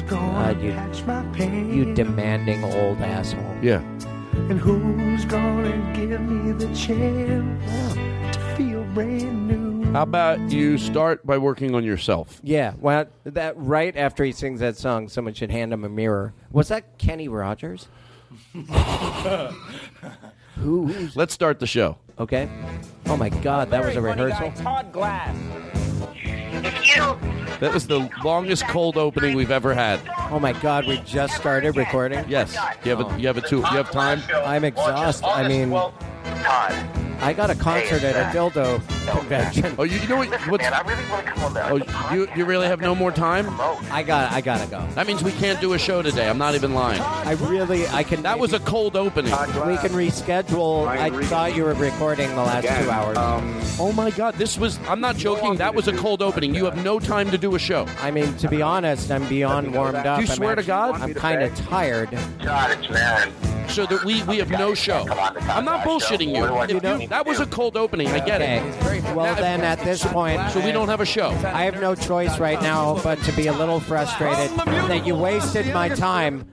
God, you, catch my pain? you demanding old asshole. Yeah. And who's gonna give me the chance to feel brand new? How about you start by working on yourself? Yeah, well, that right after he sings that song, someone should hand him a mirror. Was that Kenny Rogers? Who? who's- Let's start the show. Okay. Oh my God, that was a rehearsal. Todd Glass. That was the longest cold opening we've ever had. Oh my God, we just started recording. Yes. You have a you have a two you have time? I'm exhausted. I mean, Todd. I got a concert at a dildo oh, convention. Oh, you, you know what? What's, Man, I really want to come on that. oh, you you really have no more time? I got, I gotta go. That means we can't do a show today. I'm not even lying. I really, I can. That was a cold opening. We can reschedule. I thought you were recording the last two hours. Oh my God! This was. I'm not joking. That was a cold opening. You have no time to do a show. I mean, to be honest, I'm beyond warmed up. Do you I'm swear to actually- God? I'm kind of tired. God, it's man. So that we we have no show. I'm not bullshitting you. If you- that was a cold opening. I get Okay. it. Well, then at this point, So we don't have a show. I have no choice right now but to be a little frustrated that you wasted my time.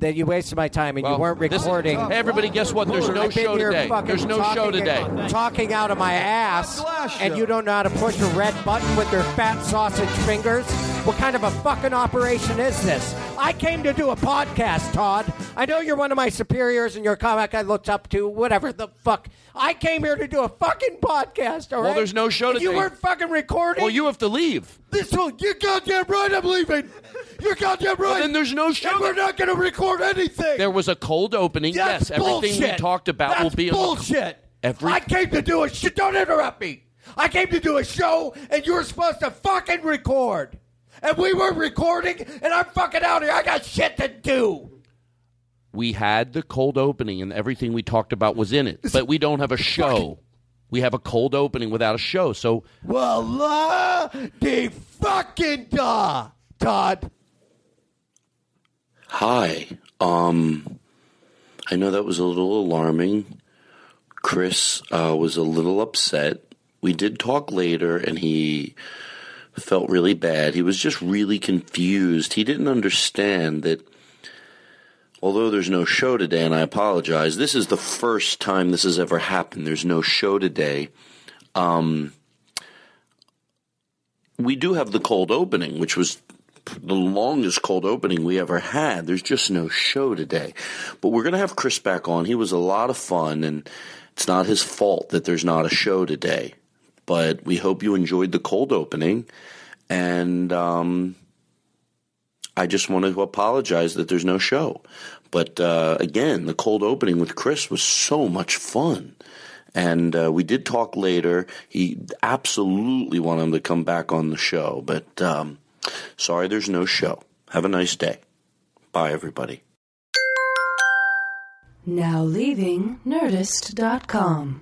That you wasted my time and you weren't this- recording. Hey, everybody, guess what? There's no show today. There's no show talking- today. Talking out of my ass, and you don't know how to push a red button with your fat sausage fingers. What kind of a fucking operation is this? I came to do a podcast, Todd. I know you're one of my superiors and you're a comic I looked up to. Whatever the fuck. I came here to do a fucking podcast. All right. Well, there's no show And You weren't fucking recording. Well, you have to leave. This will. You're goddamn right. I'm leaving. You're goddamn right. Well, then there's no show. And we're not going to record anything. There was a cold opening. That's yes, everything we talked about That's will be a bullshit. Every I came to do a shit. Don't interrupt me. I came to do a show, and you were supposed to fucking record. And we were recording, and I'm fucking out here. I got shit to do. we had the cold opening and everything we talked about was in it, but we don't have a show. We have a cold opening without a show. So Voila de fucking da, Todd. Hi. Um, I know that was a little alarming. Chris uh, was a little upset. We did talk later, and he felt really bad. He was just really confused. He didn't understand that. Although there's no show today, and I apologize, this is the first time this has ever happened. There's no show today. Um, we do have the cold opening, which was the longest cold opening we ever had. There's just no show today. But we're going to have Chris back on. He was a lot of fun, and it's not his fault that there's not a show today. But we hope you enjoyed the cold opening. And um, I just wanted to apologize that there's no show. But uh, again, the cold opening with Chris was so much fun. And uh, we did talk later. He absolutely wanted him to come back on the show. But um, sorry, there's no show. Have a nice day. Bye, everybody. Now leaving Nerdist.com.